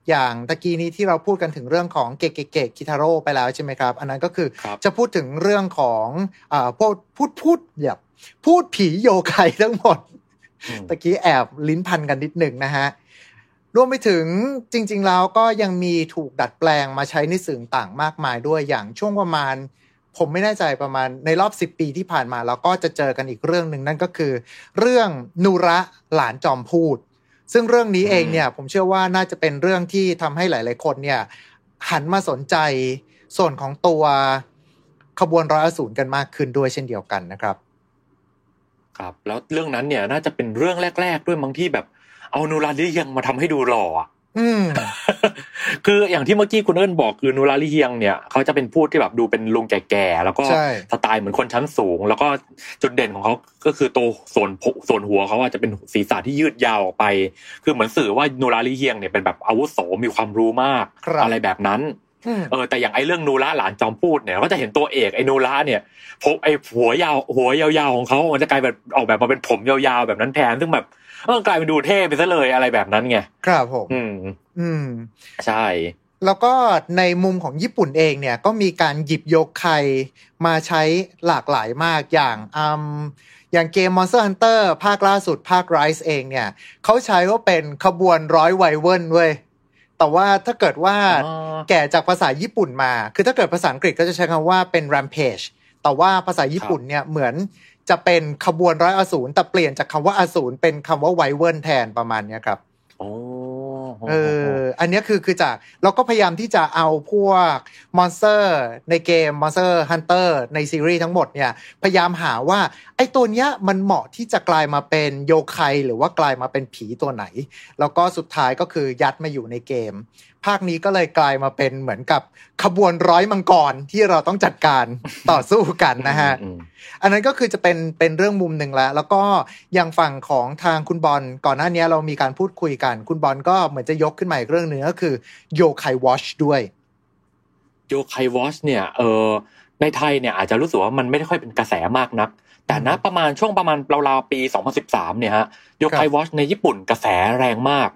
อย่างตะกี้นี้ที่เราพูดกันถึงเรื่องของเกเกเกคิทาโร่ไปแล้วใช่ไหมครับ อันนั้นก็คือครับจะพูดถึงเรื่องของอ่าพวกพูดพูดแบบพูดผีโยไคทั้งหมดอืมตะกี้แอบลิ้นพันกันนิดหนึ่งนะฮะ รวมไปถึงจริง ๆ แล้วก็ยังมีถูกดัดแปลงมาใช้ในสื่อต่างมากมายด้วยอย่างช่วงประมาณ ผมไม่แน่ใจประมาณในรอบ 10 ปีที่ผ่านมาเราก็จะเจอกันอีกเรื่องหนึ่งนั่นก็คือ เรื่องนูระหลานจอมพูด ซึ่งเรื่องนี้เองเนี่ยผมเชื่อว่าน่าจะเป็นเรื่องที่ทำให้หลาย ๆ คนเนี่ยหันมาสนใจส่วนของตัวขบวนร้อยอสูรกันมากขึ้นด้วยเช่นเดียวกันนะครับ ครับ แล้วเรื่องนั้นเนี่ยน่าจะเป็นเรื่องแรก ๆ ด้วยบางที่แบบ เอานูราลิเฮียงมาทำให้ดูหล่ออะอืมคืออย่างที่เมื่อกี้คุณเอิญบอกคือนูราลิเฮียงเนี่ยเขาจะเป็นพูดที่แบบดูเป็นลุงแก่ๆแล้วก็ใช่สไตล์เหมือนคนชั้นสูง แล้วก็จุดเด่นของเขาก็คือตัวส่วนผส่วนหัวเขาอาจจะเป็นศีรษะที่ยืดยาวออกไป คือเหมือนสื่อว่านูราลิเฮียงเนี่ยเป็นแบบอาวุโสมีความรู้มากครับอะไรแบบนั้นอืมเออแต่อย่างไอ้เรื่องนูระหลานจอมพูดเนี่ยก็จะเห็นตัวเอกไอ้นูระเนี่ยผมไอ้หัวยาวหัวยาวๆของเขามันจะกลายแบบออกแบบมาเป็นผมยาวๆแบบนั้นแทนซึ่งแบบ เออกลายเป็นดูเท่ไปซะเลยอะไรแบบนั้นไงครับผมอืม อืม ใช่ แล้วก็ในมุมของญี่ปุ่นเองเนี่ย ก็มีการหยิบโยไคมาใช้หลากหลายมากอย่างอืมอย่างเกม Monster Hunter ภาคล่าสุดภาค Rise เองเนี่ย เขาใช้ว่าเป็นขบวนร้อย wyvern เว้ยแต่ว่าถ้าเกิดว่าอ๋อแกะจากภาษาญี่ปุ่นมา คือถ้าเกิดภาษาอังกฤษก็จะใช้คำว่าเป็น rampage แต่ว่าภาษาญี่ปุ่นเนี่ยเหมือน จะเป็นขบวนร้อยอสูรแต่เปลี่ยนจากคำว่าอสูรเป็นคำว่า wyvern แทนประมาณเนี้ยครับโอ้เอออันเนี้ยคือคือจากเราก็พยายามที่จะเอาพวกมอนสเตอร์ในเกม Monster Hunter ในซีรีส์ทั้งหมดเนี่ยพยายามหาว่าไอ้ตัวเนี้ยมันเหมาะที่จะกลายมาเป็นโยไคหรือว่ากลายมาเป็นผีตัวไหน แล้วก็สุดท้ายก็คือยัดมาอยู่ในเกม ภาคนี้ก็เลยกลายมาเป็นเหมือนกับขบวนร้อยมังกรที่เราต้องจัดการต่อสู้กันนะฮะอืมอันนั้นก็คือจะเป็นเป็นเรื่องมุมหนึ่งแล้ว แล้วก็อย่างฝั่งของทางคุณบอลก่อนหน้านี้เรามีการพูดคุยกัน คุณบอลก็เหมือนจะยกขึ้นมาอีกเรื่องหนึ่งก็คือโยไควอชด้วยโยไควอชเนี่ยเออในไทยเนี่ยอาจจะรู้สึกว่ามันไม่ได้ค่อยเป็นกระแสมากนัก แต่นะประมาณช่วงประมาณราวๆปี 2013 เนี่ยฮะโยไควอชในญี่ปุ่นกระแสแรงมาก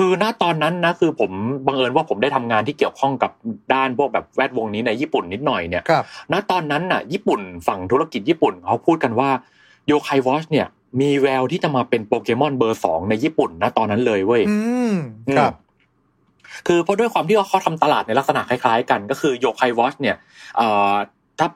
คือณตอนนั้นนะคือผมบังเอิญว่าผมได้ทำงานที่เกี่ยวข้องกับด้านพวกแบบแวดวงนี้ในญี่ปุ่นนิดหน่อยเนี่ยครับณตอนนั้นน่ะ ญี่ปุ่นฝั่งธุรกิจญี่ปุ่นเขาพูดกันว่า Yo-kai Watch เนี่ย มีแววที่จะมาเป็นโปเกมอนเบอร์สองในญี่ปุ่นณตอนนั้นเลยเว้ยอืมครับ คือเพราะด้วยความที่ว่าเขาทำตลาดในลักษณะคล้ายๆ กัน ก็คือ Yo-kai Watch เนี่ยเอ่อถ้า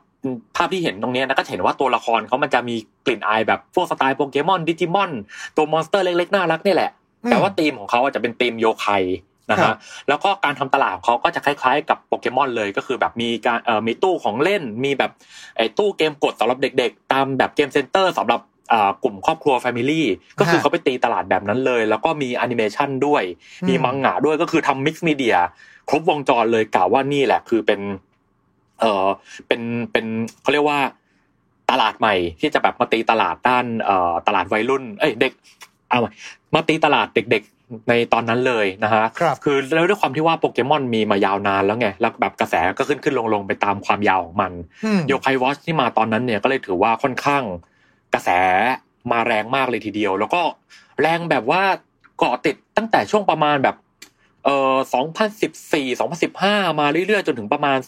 ภาพที่เห็นตรงเนี้ยนะก็จะเห็นว่าตัวละครเขามันจะมีกลิ่นอายแบบพวกสไตล์โปเกมอนดิจิมอนตัว monster เล็กๆน่ารักนี่แหละอืม แต่ว่าธีมของเขาอะจะเป็นธีมโยคายนะฮะครับแล้วก็การทำตลาดของเขาก็จะคล้ายๆกับโปเกมอนเลยก็คือแบบมีการเอ่อมีตู้ของเล่น มีแบบไอ้ตู้เกมกดสำหรับเด็ก ๆ ตามแบบ game center สำหรับอ่ากลุ่มครอบครัว family ก็คือเขาไปตีตลาดแบบนั้นเลย แล้วก็มีแอนิเมชันด้วย มีมังงะด้วยก็คือทำ mix media ครบวงจรเลยกล่าวว่านี่แหละคือเป็นเออเป็นเป็นเขาเรียกว่าตลาดใหม่ที่จะแบบมาตีตลาดด้านเอ่อตลาดวัยรุ่น เอ้ยเด็ก เอาใหม่มาตีตลาดเด็กๆในตอนนั้นเลยนะฮะครับคือแล้วด้วยความที่ว่าโปเกมอนมีมายาวนานแล้วไงแล้วแบบกระแสก็ขึ้นขึ้นลงลงไปตามความยาวของมันอืมโยคายวอชที่มาตอนนั้นเนี่ยก็เลยถือว่าค่อนข้างกระแสมาแรงมากเลยทีเดียว แล้วก็แรงแบบว่าเกาะติดตั้งแต่ช่วงประมาณแบบเอ่อ2014 2015 มาเรื่อยๆ จนถึงประมาณ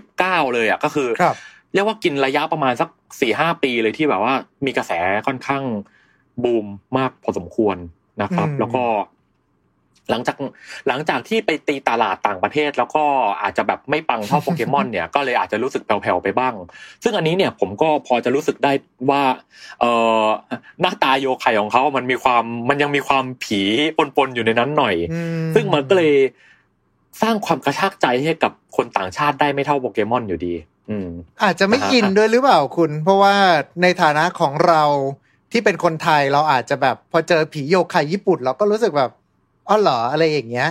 2019 เลยอะก็คือครับเรียกว่ากินระยะประมาณสักสี่ห้าปีเลยที่แบบว่ามีกระแสค่อนข้าง บูมมากพอสมควรนะครับอืมแล้วก็หลังจากหลังจากที่ไปตีตลาดต่างประเทศ แล้วก็อาจจะแบบไม่ปังเท่าโปเกมอนเนี่ยก็เลยอาจจะรู้สึกแผ่วๆไปบ้าง ซึ่งอันนี้เนี่ยผมก็พอจะรู้สึกได้ว่าเออหน้าตาโยไคของเขามันมีความมันยังมีความผีปนๆอยู่ในนั้นหน่อยอืซึ่งมันก็เลยสร้างความกระชากใจให้กับคนต่างชาติได้ไม่เท่าโปเกมอนอยู่ดี อืมอาจจะไม่นะฮะอินด้วยหรือเปล่าคุณ เพราะว่าในฐานะของเรา ที่เป็นคนไทยเราอาจจะแบบพอเจอผีโยคายญี่ปุ่น เราก็รู้สึกแบบอ๋อเหรออะไรอย่างเงี้ย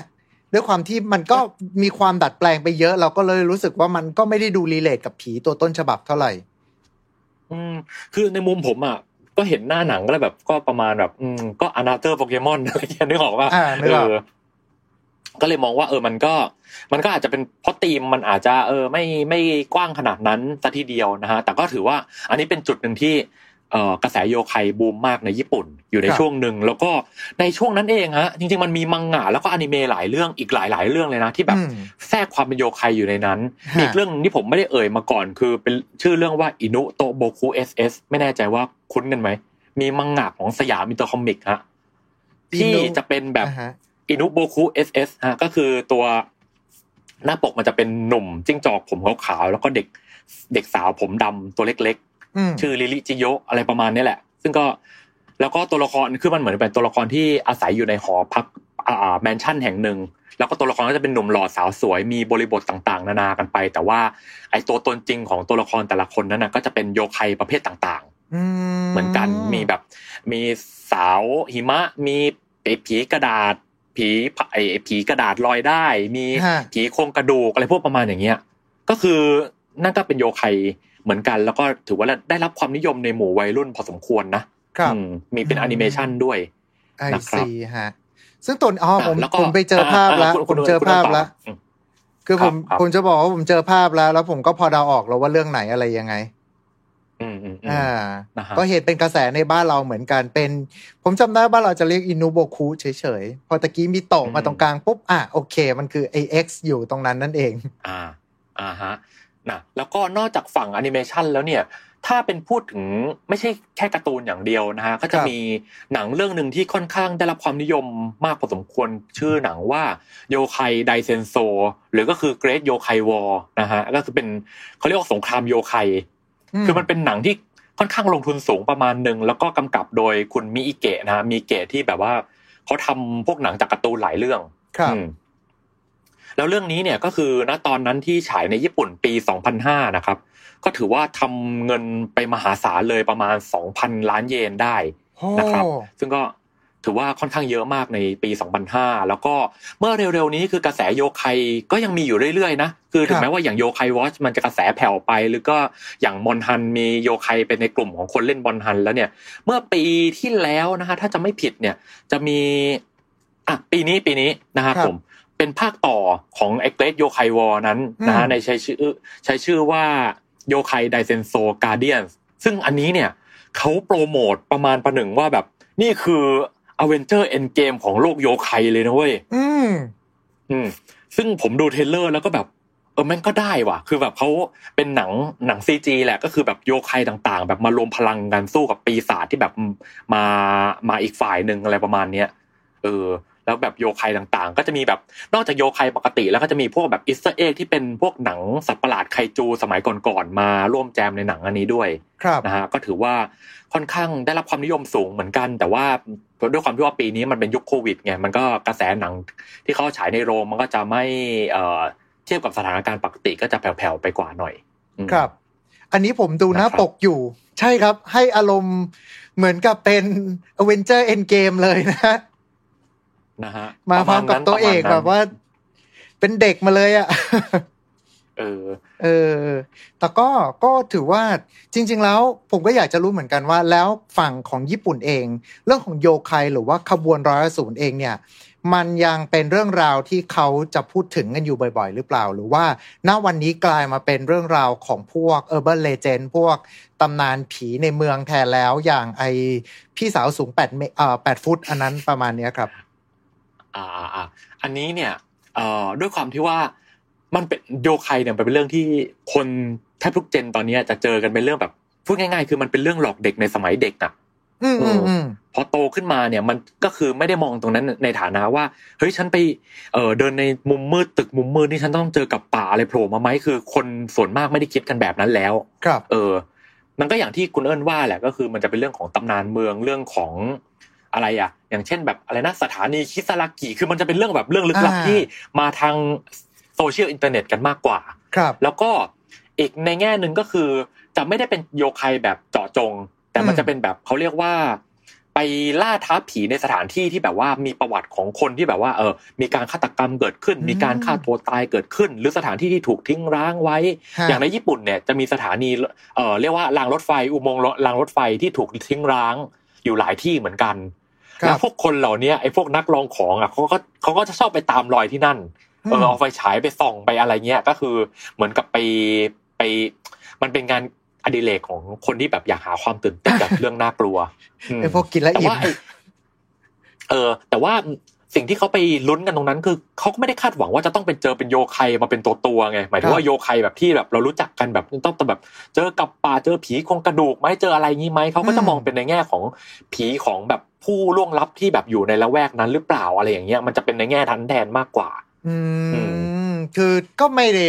ด้วยความที่มันก็มีความดัดแปลงไปเยอะ เราก็เลยรู้สึกว่ามันก็ไม่ได้ดู relate กับผีตัวต้นฉบับเท่าไหร่ อืมคือในมุมผมอะก็เห็นหน้าหนังก็เลยแบบก็ประมาณแบบ อืมก็ another โปเกมอนอะไรอย่างเงี้ยนึกออกว่าอ่านึกออกก็เลยมองว่าเออมันก็ มันก็อาจจะเป็นเพราะธีมมันอาจจะ เออ ไม่ไม่กว้างขนาดนั้นซะทีเดียวนะฮะแต่ก็ถือว่า อันนี้เป็นจุดหนึ่งที่เอ่อ กระแสโยไคบูมมากในญี่ปุ่นอยู่ในครับช่วงหนึ่งแล้วก็ในช่วงนั้นเองฮะจริงๆมันมีมังงะแล้วก็อนิเมะหลายเรื่องอีกหลาย ๆ เรื่องเลยนะที่แบบอืมแทรกความเป็นโยไคอยู่ในนั้นฮะมีอีกเรื่องที่ผมไม่ได้เอ่ยมาก่อนคือเป็นชื่อเรื่องว่าอินุโตโบคุ SS ไม่แน่ใจว่าคุ้นกันไหมมีมังงะของสยามอินเตอร์คอมิกฮะที่จะเป็นแบบอ่าฮะอินุโบคุ SS ฮะก็คือตัวหน้าปกมันจะเป็นหนุ่มจิ้งจอกผมขาวๆแล้วก็เด็กเด็กสาวผมดำตัวเล็กอืมๆ ชื่อริริจิโยะอะไรประมาณนี้แหละ ซึ่งก็แล้วก็ตัวละครคือมันเหมือนเป็นตัวละครที่อาศัยอยู่ในหอพักอ่าแมนชั่นแห่งหนึ่งแล้วก็ตัวละครก็จะเป็นหนุ่มหล่อสาวสวยมีบริบทต่างๆ นานากันไป แต่ว่าไอตัวตนจริงของตัวละครแต่ละคนนั้นนะก็จะเป็นโยไคประเภทต่างๆอืเหมือนกันมีแบบ มีสาวหิมะ มีไอ้ผีกระดาษ ผีไอ้ผีกระดาษลอยได้ มีฮะผีโครงกระดูกอะไรพวกประมาณอย่างเงี้ยก็คือนั่นก็เป็นโยไค เหมือนกันแล้วก็ถือว่าได้รับความนิยมในหมู่วัยรุ่นพอสมควรนะครับอืมมีเป็นอืมแอนิเมชันด้วยไอนะครับซีฮะซึ่งตัวอ๋อผมแล้วก็ผมไปเจอภาพแล้วอ่าผมเจอภาพแล้วอืมคือผมครับผมจะบอกว่าผมเจอภาพแล้ว แล้วผมก็พอเดาออกแล้วว่าเรื่องไหนอะไรยังไงอืมอืมอืมอ่านะฮะก็เห็นเป็นกระแสในบ้านเราเหมือนกันเป็น ผมจำได้บ้านเราจะเรียกอินูโบคุเฉยๆ พอตะกี้มีโตะมาตรงกลางปุ๊บ อะโอเค มันคือ X อยู่ตรงนั้นนั่นเอง อ่า อ่าฮะ นะแล้วก็นอกจากฝั่งแอนิเมชันแล้วเนี่ยถ้าเป็นพูดถึงไม่ใช่แค่การ์ตูนอย่างเดียวนะฮะก็จะครับมีหนังเรื่องหนึ่งที่ค่อนข้างได้รับความนิยมมากพอสมควรชื่อหนังว่าโยไคไดเซนโซหรือก็คือเกร t โยไควอร์นะฮะก็คือเป็นเขาเรียกว่าสงครามโยไคคือมันเป็นหนังที่ค่อนข้างลงทุนสูงประมาณหนึ่งแล้วก็กำกับโดยคุณมิอิเกะนะฮะมิอิเกะที่แบบว่าเขาทำพวกหนังจากการ์ตูนหลายเรื่องครับอืม แล้วเรื่องนี้เนี่ยก็คือณตอนนั้นที่ฉายในญี่ปุ่นปี 2005 นะครับ ก็ถือว่าทำเงินไปมหาศาลเลยประมาณ 2,000 ล้านเยนได้โอ้นะครับ ซึ่งก็ถือว่าค่อนข้างเยอะมากในปี 2005 แล้วก็เมื่อเร็วๆนี้คือกระแสโยไคก็ยังมีอยู่เรื่อยๆนะ คือถึงแม้ว่าอย่างโยไควอชมันจะกระแสแผ่วไป หรือก็อย่างมอนฮันมีโยไคเป็นในกลุ่มของคนเล่นบอลฮันแล้วเนี่ย เมื่อปีที่แล้วนะฮะถ้าจะไม่ผิดเนี่ยจะมีอะปีนี้ปีนี้นะครับครับผม เป็นภาคต่อของไอเกรดโยไควอนั้นนะฮะอืมในใช้ชื่อใช้ชื่อว่าโยไคไดเซนโซการเดียนซึ่งอันนี้เนี่ยเขาโปรโมทประมาณประหนึ่งว่าแบบ นี่คือ Avengers Endgame ของโลกโยไคเลยนะเว้ยอืมอืมซึ่งผมดู trailer แล้วก็แบบ เออแม่งก็ได้ว่ะ คือแบบเขาเป็นหนังหนัง CG แหละก็คือแบบโยไคต่างๆ แบบมารวมพลังกันสู้กับปีศาจที่แบบมามาอีกฝ่ายหนึ่งอะไรประมาณเนี้ยเออ แล้วแบบโยไคต่างๆ ก็จะมีแบบนอกจากโยไคปกติ แล้วก็จะมีพวกแบบ Easter egg ที่เป็นพวกหนังสัตว์ประหลาดไคจูสมัยก่อนๆมาร่วมแจมในหนังอันนี้ด้วยครับนะฮะก็ถือว่าค่อนข้างได้รับความนิยมสูงเหมือนกัน แต่ว่าด้วยความที่ว่าปีนี้มันเป็นยุคโควิดไงมันก็กระแสหนังที่เขาฉายในโรงมันก็จะไม่เอ่อเทียบกับสถานการณ์ปกติก็จะแผ่วๆไปกว่าหน่อยอืมครับ อันนี้ผมดูหน้านะครับปกอยู่ ใช่ครับ ให้อารมณ์เหมือนกับเป็น a v e n g e r Endgame เลยนะ นะฮะมาพร้อมกับตัวเอกประมณนั้นแบบว่า เป็นเด็กมาเลยอะเออ เออ แต่ก็ก็ถือว่าจริง ๆ แล้วผมก็อยากจะรู้เหมือนกันว่า แล้วฝั่งของญี่ปุ่นเอง เรื่องของโยไคหรือว่าขบวนร้อยศูนย์เองเนี่ย มันยังเป็นเรื่องราวที่เขาจะพูดถึงกันอยู่บ่อยๆ หรือเปล่า หรือว่าณวันนี้กลายมาเป็นเรื่องราวของพวก Urban Legend พวกตำนานผีในเมืองแทนแล้วอย่างไอพี่สาวสูง8เมตรเอ่อ8ฟุตอันนั้นประมาณเนี้ยครับ อ่าอ่าอ่าอันนี้เนี่ยเอ่อด้วยความที่ว่ามันเป็นโยไคเนี่ยมันเป็นเรื่องที่คนแทบทุกเจนตอนเนี้ยจะเจอกันเป็นเรื่องแบบพูดง่าย ๆ คือมันเป็นเรื่องหลอกเด็กในสมัยเด็กน่ะอืมอืมอืมพอโตขึ้นมาเนี่ยมันก็คือไม่ได้มองตรงนั้นในฐานะว่าเฮ้ยฉันไปเออเดินในมุมมืดตึกมุมมืดนี่ฉันต้องเจอกับป่าอะไรโผล่มาไหมคือ คนส่วนมากไม่ได้คิดกันแบบนั้นแล้ว ครับ เออ มันก็อย่างที่คุณเอิญว่าแหละก็คือมันจะเป็นเรื่องของตำนานเมืองเรื่องของ อะไรอะ อย่างเช่นแบบอะไรนะสถานีคิซารากิคือมันจะเป็นเรื่องแบบเรื่องลึกลับอ่าที่มาทางโซเชียลอินเทอร์เน็ตกันมากกว่า ครับ แล้วก็อีกในแง่หนึ่งก็คือ จะไม่ได้เป็นโยไคแบบเจาะจง แต่มันอืมจะเป็นแบบเขาเรียกว่า ไปล่าท้าผีในสถานที่ที่แบบว่ามีประวัติของคนที่แบบว่าเออมีการฆาตกรรมเกิดขึ้น มีการฆ่าตัวตายเกิดขึ้น หรือสถานที่ที่ถูกทิ้งร้างไว้ฮะอย่างในญี่ปุ่นเนี่ยจะมีสถานีเออเรียกว่ารางรถไฟอุโมงค์รางรถไฟที่ถูกทิ้งร้างอยู่หลายที่เหมือนกันครั แล้วบพวกคนเหล่านี้ไอ้พวกนักลองของอะเขาก็เขาก็จะชอบไปตามรอยที่นั่นเออเอาไฟฉายไปส่องไปอะไรเงี้ยก็คือเหมือนกับไปไป มันเป็นงานอดิเรกของคนที่แบบอยากหาความตื่นเต้นจากเรื่องน่ากลัวมไอพวกกินแล้วแต่อิ่มว่าไอ้เออ แต่ว่าสิ่งที่เขาไปลุ้นกันตรงนั้นคือเขาก็ไม่ได้คาดหวังว่าจะต้องเป็นเจอเป็นโยไคมาเป็นตัวตัวๆไงหมายถึงว่าโยไคแบบที่แบบเรารู้จักกันแบบต้องแบบเจอกับป่าเจอผีโครงกระดูกไหมเจออะไรงี้ไหมเขาก็จะมองเป็นในแง่ของผีของแบบ ผู้ล่วงลับที่แบบอยู่ในละแวกนั้นหรือเปล่าอะไรอย่างเงี้ยมันจะเป็นในแง่ทันแทนมากกว่า อือืมคือก็ไม่ได้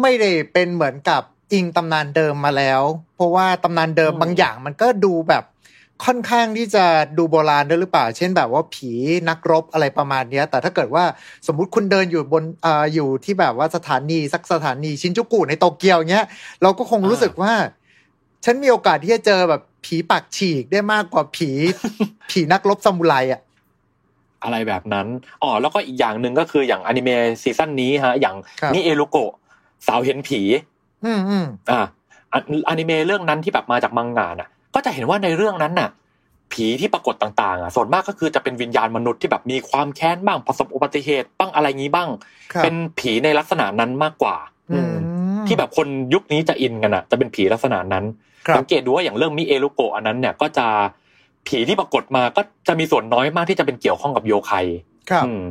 ไม่ได้เป็นเหมือนกับอิงตำนานเดิมมาแล้ว เพราะว่าตำนานเดิมอืมบางอย่างมันก็ดูแบบค่อนข้างที่จะดูโบราณด้วยหรือเปล่า เช่นแบบว่าผีนักรบอะไรประมาณเนี้ยแต่ถ้าเกิดว่าสมมุติคุณเดินอยู่บนอ่าอยู่ที่แบบว่าสถานีสักสถานีชินจูกุในโตเกียวเงี้ยเราก็คงรู้สึกว่า ฉันมีโอกาสที่จะเจอแบบ ผีปากฉีกได้มากกว่าผี ผีนักรบซามูไรอะอะไรแบบนั้นอ๋อแล้วก็อีกอย่างหนึ่งก็คืออย่างอนิเมะซีซั่นนี้ฮะ อย่างครับนี่เอรุโกะสาวเห็นผี อืมอืมอ่าอะอนิเมะเรื่องนั้นที่แบบมาจากมังงะน่ะ ก็จะเห็นว่าในเรื่องนั้นน่ะ ผีที่ปรากฏต่าง ๆ อะ ส่วนมากก็คือจะเป็นวิญญาณมนุษย์ที่แบบมีความแค้นบ้างประสบอุบัติเหตุบ้างอะไรงี้บ้างครับเป็นผีในลักษณะนั้นมากกว่า อืมที่แบบคนยุคนี้จะอินกันอะ จะเป็นผีลักษณะนั้นครับ สังเกตดูว่าอย่างเรื่องมิเอรุโกะอันนั้นเนี่ยก็จะผีที่ปรากฏมาก็จะมีส่วนน้อยมากที่จะเป็นเกี่ยวข้องกับโยไคครับอืม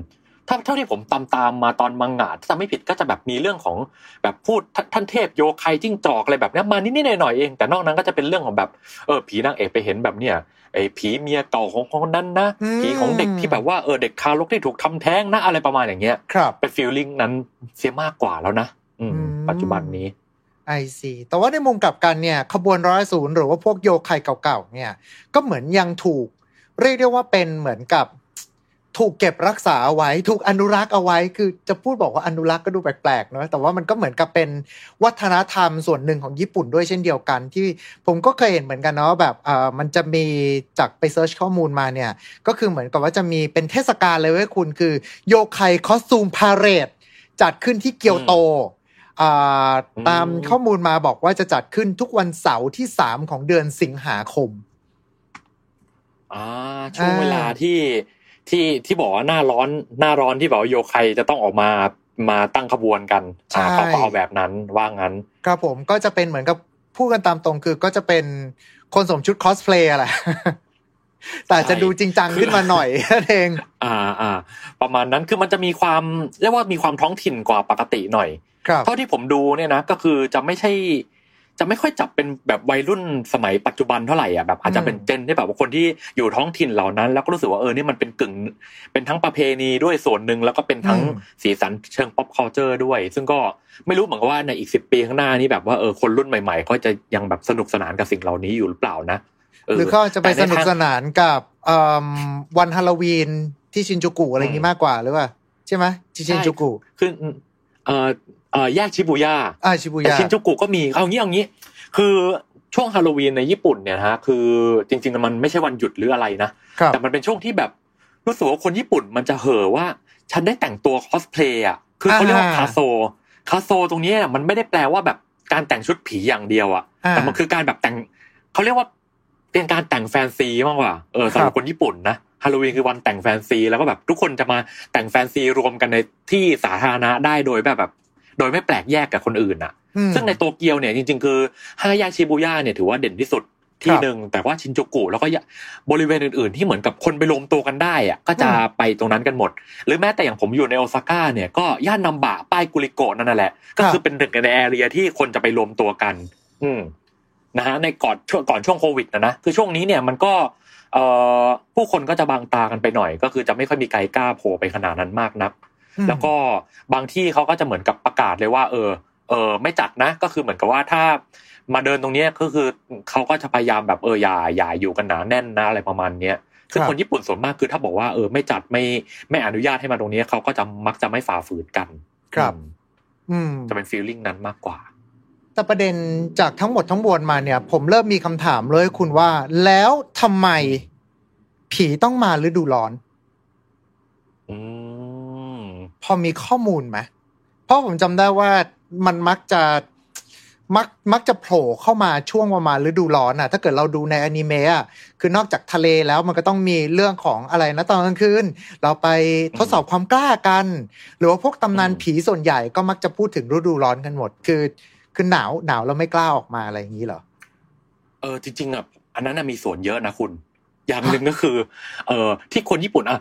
ถ้าเท่าที่ผมตามตามๆมาตอนมังงะถ้าจำไม่ผิดก็จะแบบมีเรื่องของแบบพูดท่านท่านเทพโยไคจิ้งจอกอะไรแบบเนี้ยมานิดๆหน่อยๆเองแต่นอกนั้นก็จะเป็นเรื่องของแบบเออผีนางเอกไปเห็นแบบเนี้ยไอ้ผีเมียเก่าของคนนั้นนะอืมผีของเด็กที่แบบว่าเออเด็กทารกที่ถูกทำแท้งนะอะไรประมาณอย่างเงี้ยครับเป็นฟีลลิ่งนั้นเสียมากกว่าแล้วนะ อืมอืมปัจจุบันนี้ ไอซีแต่ว่าในมุมกลับกันเนี่ยขบวนร้อยศูนย์หรือว่าพวกโยไคเก่าๆเนี่ยก็เหมือนยังถูก เรียกได้ว่าเป็นเหมือนกับถูกเก็บรักษาเอาไว้ ถูกอนุรักษ์เอาไว้ คือจะพูดบอกว่าอนุรักษ์ก็ดูแปลกๆเนอะแต่ว่ามันก็เหมือนกับเป็นวัฒนธรรมส่วนหนึ่งของญี่ปุ่นด้วยเช่นเดียวกัน ที่ผมก็เคยเห็นเหมือนกันเนาะแบบเอ่อมันจะมีจากไปเซิร์ชข้อมูลมาเนี่ย ก็คือเหมือนกับว่าจะมีเป็นเทศกาลเลยเว้ยคุณคือ โยไคคอสตูมพาเรดจัดขึ้นที่เกียวโต ตามข้อมูลมาบอกว่าจะจัดขึ้นทุกวันเสาร์ที่3ของเดือนสิงหาคมอ่าช่วงอ่าเวลาที่ที่ที่บอกว่าหน้าร้อนหน้าร้อนที่แบบว่าโยไคจะต้องออกมามาตั้งขบวนกันอ่าเขาก็เอาแบบนั้นว่างั้นครับผมก็จะเป็นเหมือนกับพูดกันตามตรงคือก็จะเป็นคนสวมชุดคอสเพลย์แหละแต่อาจจะดูจริงจังขึ้นมาหน่อยนั่นเองอ่าอ่าประมาณนั้นคือมันจะมีความเรียกว่ามีความท้องถิ่นกว่าปกติหน่อยครับ เท่าที่ผมดูเนี่ยนะก็คือจะไม่ใช่ จะไม่ค่อยจับเป็นแบบวัยรุ่นสมัยปัจจุบันเท่าไหร่อะแบบอาจจะเป็นเจนที่แบบว่าคนที่อยู่ท้องถิ่นเหล่านั้น แล้วก็รู้สึกว่าเออนี่มันเป็นกึ่ง เป็นทั้งประเพณีด้วยส่วนหนึ่งแล้วก็เป็นทั้งอืมสีสันเชิง pop culture ด้วย ซึ่งก็ไม่รู้เหมือนกันว่าในอีกสิบปีข้างหน้านี้แบบว่าเออคนรุ่นใหม่ ๆ ก็จะยังแบบสนุกสนานกับสิ่งเหล่านี้อยู่หรือเปล่านะเหรือเขาจะไปแต่สในุกสนานกับเอิ่มวันฮาโลวีนที่ชินจูกุอะไรอย่างนี้มากกว่าหรือเปล่าใช่ไหมที่ชินจูกุคือเอ่อเอ่อ แยกชิบูย่าอ่าชิบูแต่ย่าชินจูกุก็มีเอางี้เอางี้ คือช่วงฮาโลวีนในญี่ปุ่นเนี่ยนะฮะคือจริงๆมันไม่ใช่วันหยุดหรืออะไรนะครับแต่มันเป็นช่วงที่แบบรู้สึกว่าคนญี่ปุ่นมันจะเห่อว่า ฉันได้แต่งตัวคอสเพลย์อะคือเขาเรียกว่าอ่าคาโซคาโซตรงเนี้ยมันไม่ได้แปลว่าแบบการแต่งชุดผีอย่างเดียวอะอ่าแต่มันคือการแบบแต่งเขาเรียกว่าเป็นการแต่งแฟนซีมากกว่าเออสำหรับคนญี่ปุ่นนะฮาโลวีนคือวันแต่งแฟนซีแล้วก็แบบทุกคนจะมาแต่งแฟนซีรวมกันในที่สาธารณะได้โดยแบบแบบ โดยไม่แปลกแยกกับคนอื่นอะอืมซึ่งในโตเกียวเนี่ยจริง ๆ คือห้าแยกชิบูย่าเนี่ยถือว่าเด่นที่สุดที่ครับหนึ่งแต่ว่าชินจูกุแล้วก็บริเวณอื่น ๆ ที่เหมือนกับคนไปรวมตัวกันได้อะก็จะอืมไปตรงนั้นกันหมด หรือแม้แต่อย่างผมอยู่ในโอซาก้าเนี่ยก็ย่านนัมบะป้ายกุริโกะนั่นนะแหละ ก็คือเป็นหนึ่งในแอเรียที่คนจะไปรวมตัวกัน อืมนะฮะในก่อนช่วงก่อนช่วงโควิดนะนะคือช่วงนี้เนี่ยมันก็เอ่อผู้คนก็จะบางตากันไปหน่อย ก็คือจะไม่ค่อยมีใครกล้าโผล่ไปขนาดนั้นมากนักอืม แล้วก็บางที่เขาก็จะเหมือนกับประกาศเลยว่า เออ เออไม่จัดนะ ก็คือเหมือนกับว่าถ้ามาเดินตรงเนี้ยก็คือเขาก็จะพยายามแบบเอออย่าอย่าอยู่กันหนาแน่นนะอะไรประมาณเนี้ยซึ่งครับคนญี่ปุ่นส่วนมากคือถ้าบอกว่าเออไม่จัดไม่ไม่อนุญาตให้มาตรงเนี้ยเขาก็จะมักจะไม่ฝ่าฝืนกัน ครับอืมอืมจะเป็นฟีลลิ่งนั้นมากกว่า แต่ประเด็นจากทั้งหมดทั้งมวลมาเนี่ย ผมเริ่มมีคำถามเลยคุณว่า แล้วทำไมผีต้องมาฤดูร้อน อืม พอมีข้อมูลไหมเพราะผมจำได้ว่ามันมักจะมักมักจะโผล่เข้ามาช่วงประมาณฤดูร้อนอะ ถ้าเกิดเราดูในอนิเมะอะคือนอกจากทะเลแล้วมันก็ต้องมีเรื่องของอะไรนะตอนกลางคืนเราไปทดสอบความกล้ากัน หรือว่าพวกตำนานอืมผีส่วนใหญ่ก็มักจะพูดถึงฤดูร้อนกันหมด คือ คือหนาวหนาวเราไม่กล้าออกมาอะไรอย่างนี้เหรอเออจริงๆอะอันนั้นน่ะมีส่วนเยอะนะคุณ อย่างหนึ่งก็คือ เอ่อที่คนญี่ปุ่นอะ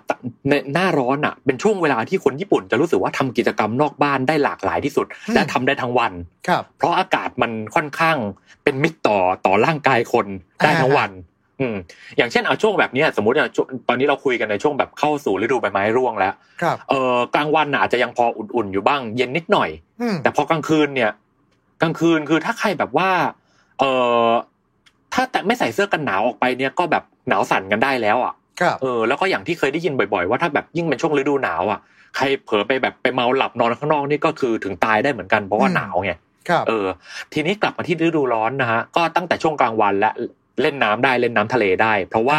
ในหน้าร้อนอะ เป็นช่วงเวลาที่คนญี่ปุ่นจะรู้สึกว่าทำกิจกรรมนอกบ้านได้หลากหลายที่สุดอืมและทำได้ทั้งวันครับ เพราะอากาศมันค่อนข้างเป็นมิตรต่อต่อร่างกายคนได้ทั้งวันอืมอย่างเช่นเอาช่วงแบบเนี้ยสมมติอะช่วงตอนนี้เราคุยกันในช่วงแบบเข้าสู่ฤดูใบไม้ร่วงแล้วครับเออกลางวันน่ะอาจจะยังพออุ่นๆอยู่บ้าง เย็นนิดหน่อยอืมแต่พอกลางคืนเนี่ย กลางคืนคือถ้าใครแบบว่า เออ ถ้าแต่ไม่ใส่เสื้อกันหนาวออกไปเนี่ยก็แบบหนาวสั่นกันได้แล้วอะครับเออแล้วก็อย่างที่เคยได้ยินบ่อยๆ ว่าถ้าแบบยิ่งเป็นช่วงฤดูหนาวอะใครเผลอไปแบบไปเมาหลับนอนข้างนอกนี่ก็คือถึงตายได้เหมือนกันเพราะว่าอืมหนาวไงครับเออ ทีนี้กลับมาที่ฤดูร้อนนะฮะก็ตั้งแต่ช่วงกลางวันและเล่นน้ำได้เล่นน้ำทะเลได้ เพราะว่า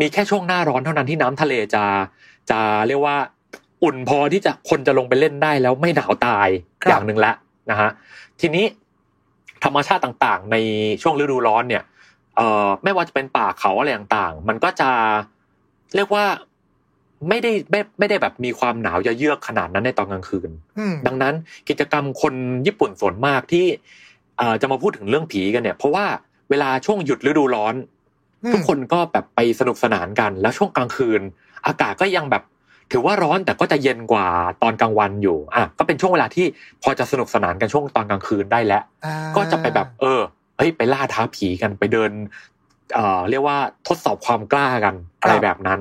มีแค่ช่วงหน้าร้อนเท่านั้นที่น้ำทะเลจะจะเรียกว่าอุ่นพอที่จะคนจะลงไปเล่นได้แล้วไม่หนาวตายครับอย่างหนึ่งละนะฮะทีนี้ ธรรมชาติต่างๆ ในช่วงฤดูร้อนเนี่ยเอ่อไม่ว่าจะเป็นป่าเขาอะไรต่างๆ มันก็จะเรียกว่าไม่ได้ไม่ไม่ได้แบบมีความหนาวเยือกขนาดนั้นในตอนกลางคืนอืมดังนั้นกิจกรรมคนญี่ปุ่นส่วนมากที่เอ่อจะมาพูดถึงเรื่องผีกันเนี่ย เพราะว่าเวลาช่วงหยุดฤดูร้อนอืมทุกคนก็แบบไปสนุกสนานกัน แล้วช่วงกลางคืน อากาศก็ยังแบบ ถือว่าร้อนแต่ก็จะเย็นกว่าตอนกลางวันอยู่อะก็เป็นช่วงเวลาที่พอจะสนุกสนานกันช่วงตอนกลางคืนได้แล้วอ่าก็จะไปแบบเออเฮ้ยไปล่าท้าผีกันไปเดินเอ่อเรียกว่าทดสอบความกล้ากันอะไรแบบนั้น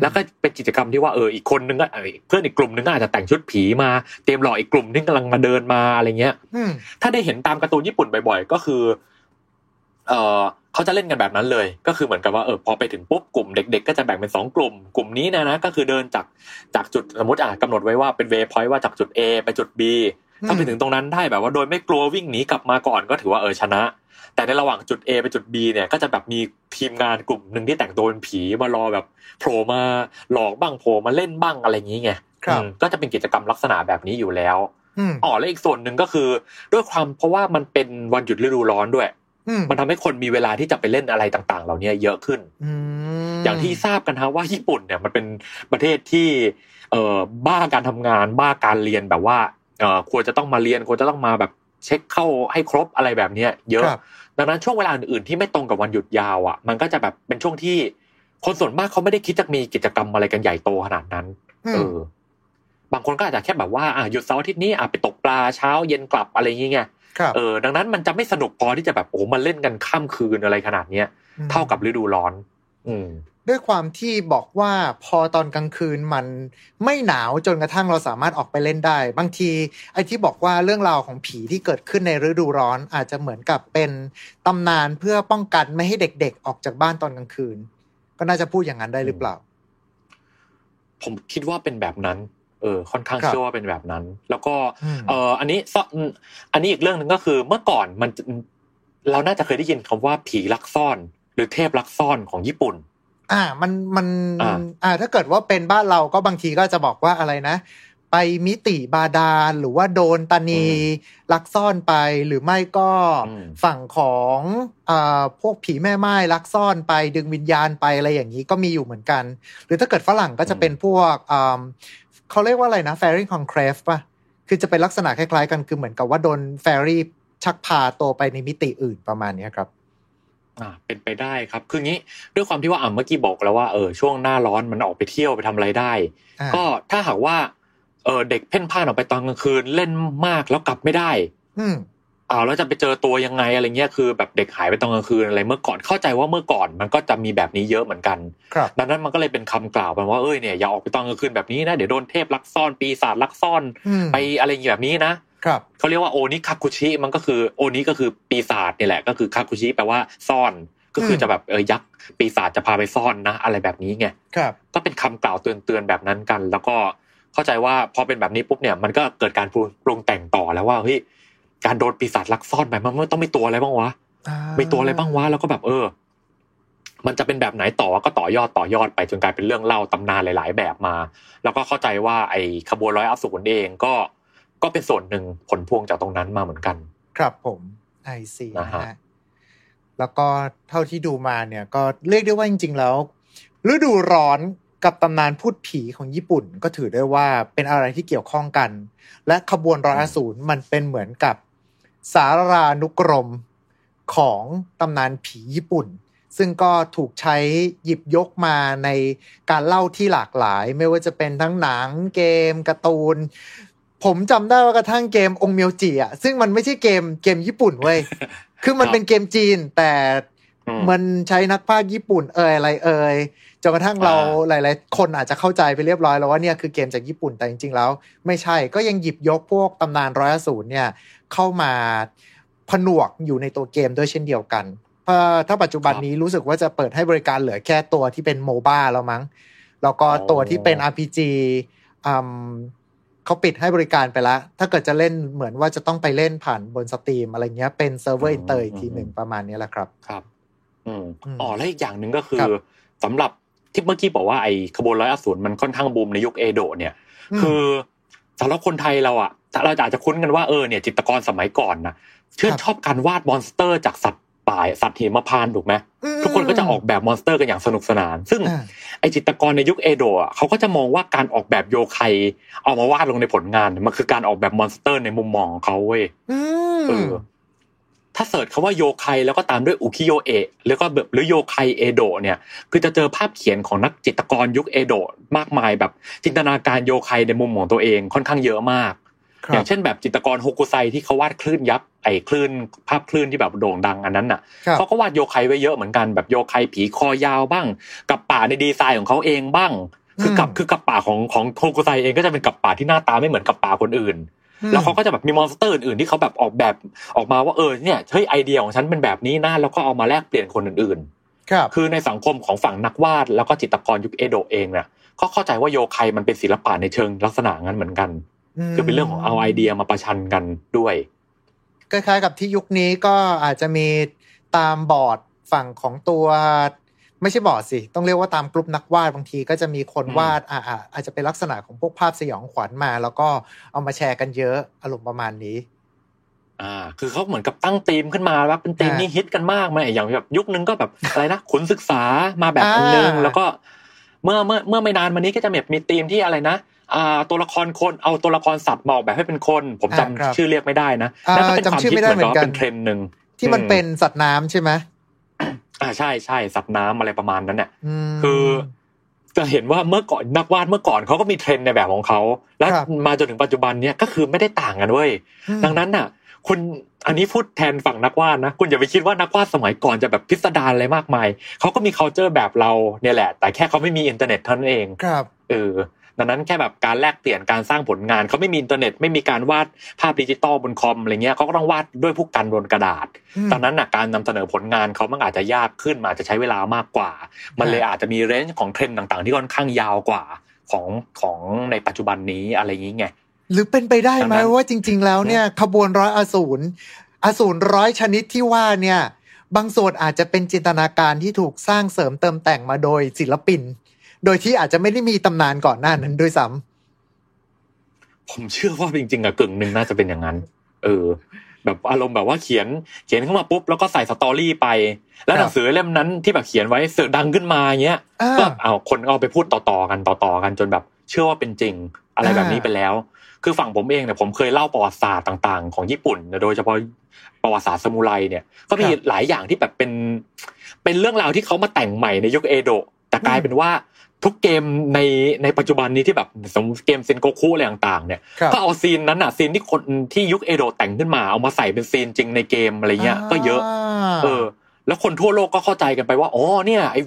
แล้วก็เป็นกิจกรรมที่ว่าเอออีกคนนึงก็เอ่อเพื่อนอีกกลุ่มนึงก็อาจจะแต่งชุดผีมาเตรียมหลอกอีกกลุ่มที่กำลังมาเดินมาอะไรเงี้ยอืมถ้าได้เห็นตามการ์ตูนญี่ปุ่นบ่อย ๆ ก็คือ เออ เขาจะเล่นกันแบบนั้นเลย ก็คือเหมือนกับว่าเออพอไปถึงปุ๊บกลุ่มเด็ก ๆ ก็จะแบ่งเป็นสองกลุ่ม กลุ่มนี้นะนะก็คือเดินจากจากจุดสมมติอะกำหนดไว้ว่าเป็นเวพอยต์ว่าจากจุด A ไปจุด B ถ้าไปถึงตรงนั้นได้แบบว่าโดยไม่กลัววิ่งหนีกลับมาก่อนก็ถือว่าเออชนะ แต่ในระหว่างจุด A ไปจุด B เนี่ยก็จะแบบมีทีมงานกลุ่มหนึ่งที่แต่งตัวเป็นผีมารอแบบโผล่มาหลอกบ้างโผล่มาเล่นบ้างอะไรอย่างนี้ไงครับอืมก็จะเป็นกิจกรรมลักษณะแบบนี้อยู่แล้วอืมอ๋อและอีกส่วนหนึ่งก็คือ ด้วยความเพราะว่ามันเป็นวันหยุดฤดูร้อนด้วยอื มมันทำให้คนมีเวลาที่จะไปเล่นอะไรต่าง ๆ เหล่านี้เยอะขึ้นอืมอย่างที่ทราบกันฮะว่าญี่ปุ่นเนี่ยมันเป็นประเทศที่เอ่อบ้าการทำงานบ้าการเรียนแบบว่าเอ่อควรจะต้องมาเรียนควรจะต้องมาแบบเช็คเข้าให้ครบอะไรแบบเนี้ย เยอะครับดังนั้นช่วงเวลาอื่นๆที่ไม่ตรงกับวันหยุดยาวอะ มันก็จะแบบเป็นช่วงที่คนส่วนมากเขาไม่ได้คิดจะมีกิจกรรมอะไรกันใหญ่โตขนาดนั้นอืเอมอบางคนก็อาจจะแค่แบบว่าอะหยุดเสาร์อาทิตย์นี้อะไปตกปลาเช้าเย็นกลับอะไรอย่างเงี้ยครับ เออดังนั้นมันจะไม่สนุกพอที่จะแบบโอ้มาเล่นกันข้ามคืนอะไรขนาดเนี้ยมเท่ากับฤดูร้อน อืมด้วยความที่บอกว่าพอตอนกลางคืนมันไม่หนาวจนกระทั่งเราสามารถออกไปเล่นได้ บางทีไอ้ที่บอกว่าเรื่องราวของผีที่เกิดขึ้นในฤดูร้อนอาจจะเหมือนกับเป็นตำนานเพื่อป้องกันไม่ให้เด็กๆ ออกจากบ้านตอนกลางคืน ก็น่าจะพูดอย่างนั้นได้หรือเปล่า ผมคิดว่าเป็นแบบนั้นเออค่อนข้างครับเชื่อว่าเป็นแบบนั้น แล้วก็อืมเอออันนี้ซ่อนอันนี้อีกเรื่องหนึ่งก็คือเมื่อก่อนมันเราน่าจะเคยได้ยินคำว่าผีลักซ่อน หรือเทพลักซ่อนของญี่ปุ่น อ่ามันมันอ่าอ่าถ้าเกิดว่าเป็นบ้านเราก็บางทีก็จะบอกว่าอะไรนะ ไปมิติบาดาลหรือว่าโดนตานีลักซ่อนไปหรือไม่ก็อืมฝั่งของอ่าพวกผีแม่ไม้ลักซ่อนไปดึงวิญญาณไปอะไรอย่างนี้ก็มีอยู่เหมือนกัน หรือถ้าเกิดฝรั่งก็จะเป็นพวกอ่า เขาเรียกว่าอะไรนะ fairy conclave ป่ะ คือจะเป็นลักษณะคล้ายๆกันคือเหมือนกับว่าโดน fairy ชักพาตัวไปในมิติอื่นประมาณเนี้ยครับอ่าเป็นไปได้ครับ คืองี้ด้วยความที่ว่าอ่าเมื่อกี้บอกแล้วว่าเออช่วงหน้าร้อนมันออกไปเที่ยวไปทำอะไรได้อ่าก็ถ้าหากว่าเออเด็กเพ่นพ่านออกไปตอนกลางคืนเล่นมากแล้วกลับไม่ได้ อืม อ้าวแล้วจะไปเจอตัวยังไงอะไรเงี้ยคือแบบเด็กหายไปตอนกลางคืนอะไรเมื่อก่อนเข้าใจว่าเมื่อก่อนมันก็จะมีแบบนี้เยอะเหมือนกันครับดังนั้นมันก็เลยเป็นคำกล่าวไปว่าเอ้ยเนี่ยอย่าออกไปตอนกลางคืนแบบนี้นะเดี๋ยวโดนเทพลักซ่อนปีศาจลักซ่อนอืมไปอะไรอย่างแบบนี้นะครับเขาเรียกว่าโอนิคาคุชิมันก็คือโอนิก็คือปีศาจนี่แหละ ก็คือคาคุชิแปลว่าซ่อนก็คือมจะแบบเออยักษ์ปีศาจจะพาไปซ่อนนะ อะไรแบบนี้ไงครับก็เป็นคำกล่าวเตือนๆแบบนั้นกัน แล้วก็เข้าใจว่าพอเป็นแบบนี้ปุ๊บเนี่ยมันก็เกิดการปรุงแต่งต่อแล้วว่าเฮ้ย การโดนปีศาจลักซ่อนไปมันมันต้องมีตัวอะไรบ้างวะมีตัวอะไรบ้างวะแล้วก็แบบเออ มันจะเป็นแบบไหนต่อก็ต่อยอดต่อยอดไปจนกลายเป็นเรื่องเล่าตำนานหลาย ๆ แบบมา แล้วก็เข้าใจว่าไอ้ขบวนร้อยอสูรเองก็ก็เป็นส่วนหนึ่งผลพวงจากตรงนั้นมาเหมือนกัน ครับผมไอซีนะนะฮะฮะแล้วก็เท่าที่ดูมาเนี่ย ก็เรียกได้ว่าจริง ๆ แล้วฤดูร้อนกับตำนานพูดผีของญี่ปุ่น ก็ถือได้ว่าเป็นอะไรที่เกี่ยวข้องกัน และขบวนร้อยอสูรมันเป็นเหมือนกับ สารานุกรมของตำนานผีญี่ปุ่น ซึ่งก็ถูกใช้หยิบยกมาในการเล่าที่หลากหลาย ไม่ว่าจะเป็นทั้งหนังเกมการ์ตูน ผมจำได้ว่ากระทั่งเกมองเมียวจิอะซึ่งมันไม่ใช่เกมเกมญี่ปุ่นเว้ยคือมันเป็นเกมจีนแต่มันใช้นักพากย์ญี่ปุ่นเอ่ยอะไรเอ่ย นกระทั่งเราอ่าหลาย ๆ คนอาจจะเข้าใจไปเรียบร้อยแล้วว่าเนี่ยคือเกมจากญี่ปุ่นแต่จริง ๆ แล้ว ไม่ใช่ก็ยังหยิบยกพวกตำนานร้อยอสูรเนี่ยเข้ามาผนวกอยู่ในตัวเกมด้วยเช่นเดียวกันเพราะถ้าปัจจุบันนี้รู้สึกว่าจะเปิดให้บริการเหลือแค่ตัวที่เป็นโมบ้าแล้วมั้ง แล้วก็ตัวที่เป็น RPG อืมเขาปิดให้บริการไปแล้ว ถ้าเกิดจะเล่นเหมือนว่าจะต้องไปเล่นผ่านบน Steam อะไรเงี้ย เป็นเซิร์ฟเวอร์อินเตอร์อีกทีหนึ่งประมาณนี้แหละครับ ครับ อืมอืมอ๋อ แล้วอีกอย่างหนึ่งก็คือครับสำหรับ ที่เมื่อกี้บอกว่าไอ้ขบวนร้อยอสูรมันค่อนข้างบูมในยุคเอโดะเนี่ยอืมคือสำหรับคนไทยเราอะเราอาจจะคุ้นกันว่าเออเนี่ยจิตรกรสมัยก่อนนะชื่นครับชอบการวาด monster จากสัตว์ป่าสัตว์หิมพานต์ถูกไหมอืมทุกคนก็จะออกแบบ monster กันอย่างสนุกสนาน ซึ่งอ่าไอจิตรกรในยุคเอโดะอะเขาก็จะมองว่าการออกแบบโยไคเอามาวาดลงในผลงานมันคือการออกแบบ monster ในมุมมองของเขาเว้ยอืมเออ ถ้า search คำว่าโยไคแล้วก็ตามด้วยอุคิโยเอะแล้วก็แบบหรือโยไคเอโดะเนี่ยคือจะเจอภาพเขียนของนักจิตรกรยุคเอโดะมากมายแบบจินตนาการโยไคในมุมของตัวเองค่อนข้างเยอะมากครับอย่างเช่นแบบจิตรกรโฮกุไซที่เขาวาดคลื่นยักษ์ไอ้คลื่นภาพคลื่นที่แบบโด่งดังอันนั้นน่ะครับเขาก็วาดโยไคไว้เยอะเหมือนกันแบบโยไคผีคอยาวบ้าง กัปปะในดีไซน์ของเขาเองบ้าง คือกับอืมคือกัปปะของของโฮกุไซเองก็จะเป็นกัปปะที่หน้าตาไม่เหมือนกัปปะคนอื่น แล้วเขาก็จะแบบมี monster อื่นๆที่เขาแบบออกแบบออกมาว่าเออเนี่ยเฮ้ยไอเดียของฉันเป็นแบบนี้นะแล้วก็เอามาแลกเปลี่ยนคนอื่นครับๆคือในสังคมของฝั่งนักวาดแล้วก็จิตรกรยุคเอโดะเองเนี่ยก็เข้าใจว่าโยไคมันเป็นศิลปะในเชิงลักษณะงั้นเหมือนกันคือเป็นเรื่องของเอาไอเดียมาประชันกันด้วยคล้ายๆกับที่ยุคนี้ก็อาจจะมีตามบอร์ดฝั่งของตัว ไม่ใช่บอร์ดสิ ต้องเรียกว่าตามกลุ่มนักวาดบางทีก็จะมีคนอืมวาดอ่าอ่าอาจจะเป็นลักษณะของพวกภาพสยองขวัญมา แล้วก็เอามาแชร์กันเยอะอารมณ์ประมาณนี้ อ่า คือเขาเหมือนกับตั้งธีมขึ้นมาว่าเป็นธีมอ่านี้ฮิตกันมากไหมอย่างแบบยุคนึงก็แบบอะไรนะขุนศึกษามาแบบอันนึงอ่าแล้วก็ เมื่อเมื่อเมื่อไม่นานมานี้ก็จะแบบมีธีมที่อะไรนะอ่าตัวละครคนเอาตัวละครสัตว์มาออกแบบให้เป็นคน ผมจำอ่าครับชื่อเรียกไม่ได้นะอ่านั่นก็เป็นความจำชื่อฮิตไม่ได้เหมือนกับเหมือนกันว่าเป็นเทรนด์หนึ่งที่มันอืเป็นสัตว์น้ำใช่ไหม อ่าใช่ใช่สัตว์น้ำอะไรประมาณนั้นเนี่ยมคือจะเห็นว่าเมื่อก่อนนักวาดเมื่อก่อนเขาก็มีเทรนด์ในแบบของเขาแล้วครับมาจนถึงปัจจุบันเนี่ยก็คือไม่ได้ต่างกันเว้ยอืมดังนั้นน่ะ คุณอันนี้พูดแทนฝั่งนักวาดนะคุณอย่าไปคิดว่านักวาดสมัยก่อนจะแบบพิสดารอะไรมากมายเขาก็มี c u เจอร์แบบเราเนี่ยแหละ แต่แค่เขาไม่มีอินเทอร์เน็ตเท่านั้นเองครับเออ ดังนั้นแค่แบบการแลกเปลี่ยนการสร้างผลงานเขาไม่มีอินเทอร์เน็ตไม่มีการวาดภาพดิจิตอลบนคอมอะไรเงี้ยเขาก็ต้องวาดด้วยพู่กันบนกระดาษอืมดังนั้นนะการนำเสนอผลงานเขามันอาจจะยากขึ้นมันอาจจะใช้เวลามากกว่า มันเลยอาจจะมี range ของเทรนด์ต่าง ๆ ที่ค่อนข้างยาวกว่าของของในปัจจุบันนี้อะไรอย่างเงี้ยหรือเป็นไปได้ไหมดังนั้นว่าจริง ๆ แล้วเนี่ยขบวนร้อยอสูรอสูรร้อยชนิดที่ว่าเนี่ย บางส่วนอาจจะเป็นจินตนาการที่ถูกสร้างเสริมเติมแต่งมาโดยศิลปิน โดยที่อาจจะไม่ได้มีตำนานก่อนหน้านั้นด้วยซ้ผมเชื่อว่าจริงๆอะกึ่งหนึ่งน่าจะเป็นอย่างนั้น เออ แบบอารมณ์แบบว่าเขียนเขียนเข้ามาปุ๊บแล้วก็ใส่สตอรี่ไป แล้วหนังสือเล่มนั้นที่แบบเขียนไว้เสือกดังขึ้นมาเงี้ยอ่าก็เอาคนก็เอาไปพูดต่อๆกันต่อๆกันจนแบบ เชื่อว่าเป็นจริงอะไรแบบนี้อ่าไปแล้ว คือฝั่งผมเองเนี่ยผมเคยเล่าประวัติศาสตร์ต่าง ๆ ของญี่ปุ่น โดยเฉพาะประวัติศาสตร์ซามูไรเนี่ย ก็มีหลายอย่างที่แบบเป็น เป็นเรื่องราวที่เขามาแต่งใหม่ในยุคเอโดะแต่กลายเป็นว่า ทุกเกมในในปัจจุบันนี้ที่แบบสมมติเกมเซนโกคุอะไรต่างๆเนี่ยครับก็เอา scene นั้นอะ scene ที่คนที่ยุคเอโดะแต่งขึ้นมาเอามาใส่เป็น scene จริงในเกมอะไรเงี้ยก็เยอะอะเออ แล้วคนทั่วโลกก็เข้าใจกันไปว่าอ๋อเนี่ยไอ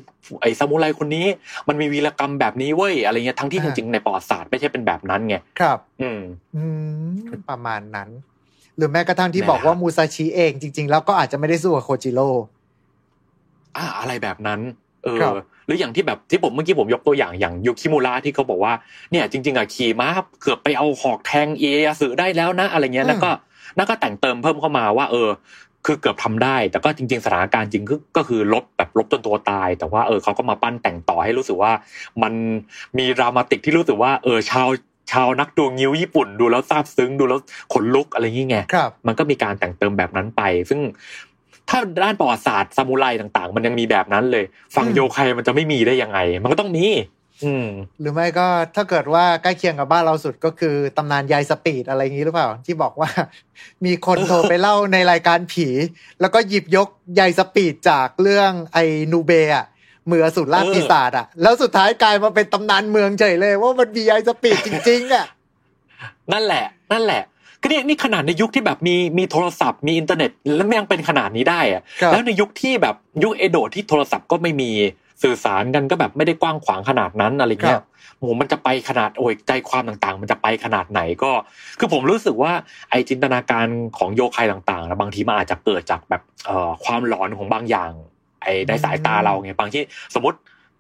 ไอซามูไรคนนี้ มันมีวีรกรรมแบบนี้เว้ยอะไรเงี้ยทั้งที่จอ่าริงๆในประวัติศาสตร์ไม่ใช่เป็นแบบนั้นไงครับ อืมอืมประมาณนั้น หรือแม้กระทั่งที่นั่นแหละบอกว่ามูซาชิเองจริง ๆ แล้วก็อาจจะไม่ได้สู้กับโคจิโร่อ่าอะไรแบบนั้น เออค รับหรืออย่างที่แบบที่ผมเมื่อกี้ผมยกตัวอย่างอย่างยูคิมูระที่เขาบอกว่าเนี่ยจริง ๆอะขี่ม้าเกือบไปเอาหอกแทงเอียสือได้แล้วนะอะไรเงี้ยอืมแล้วก็นั่นก็แต่งเติมเพิ่มเข้ามาว่า เออ คือเกือบทำได้ แต่ก็จริง ๆสถานการณ์จริงก็ก็คือลบแบบลบจนตัวตาย แต่ว่าเออเขาก็มาปั้นแต่งต่อให้รู้สึกว่า มันมี dramatic ที่รู้สึกว่า เออชาวชาวนักดูงิ้วญี่ปุ่นดูแล้วซาบซึ้งดูแล้วขนลุกอะไรอย่างเงี้ยครับมันก็มีการแต่งเติมแบบนั้นไป ซึ่ง ถ้าด้านประวัติศาสตร์ซามูไรต่างๆ มันยังมีแบบนั้นเลย ฝั่งอืมโยไคมันจะไม่มีได้ยังไง มันก็ต้องมีอืมหรือไม่ก็ถ้าเกิดว่าใกล้เคียงกับบ้านเราสุดก็คือตำนานยายสปีดอะไรอย่างนี้หรือเปล่า ที่บอกว่า มีคนโทรไปเล่าในรายการผี แล้วก็หยิบยกยายสปีดจากเรื่องไอ้นูเบะมืออสูรล่าเออปีศาจอะ แล้วสุดท้ายกลายมาเป็นตำนานเมืองเฉยเลย ว่ามันมียาย speed จริงๆอะนั่นแหละ นั่นแหละ ก็เนี่ยนี่ขนาดในยุคที่แบบมีมีโทรศัพท์มีอินเทอร์เน็ต แล้วมันยังเป็นขนาดนี้ได้อะครับแล้วในยุคที่แบบยุคเอโดะที่โทรศัพท์ก็ไม่มีสื่อสารกันก็แบบไม่ได้กว้างขวางขนาดนั้นอะไรเงี้ยโหมันจะไปขนาดโอ้ยใจความต่างๆ มันจะไปขนาดไหนก็ คือผมรู้สึกว่าไอจินตนาการของโยไคต่างๆนะบางทีมันอาจจะเกิดจากแบบเอ่อความหลอนของบางอย่าง ไอในสายตาเราไงบางที่สมมติ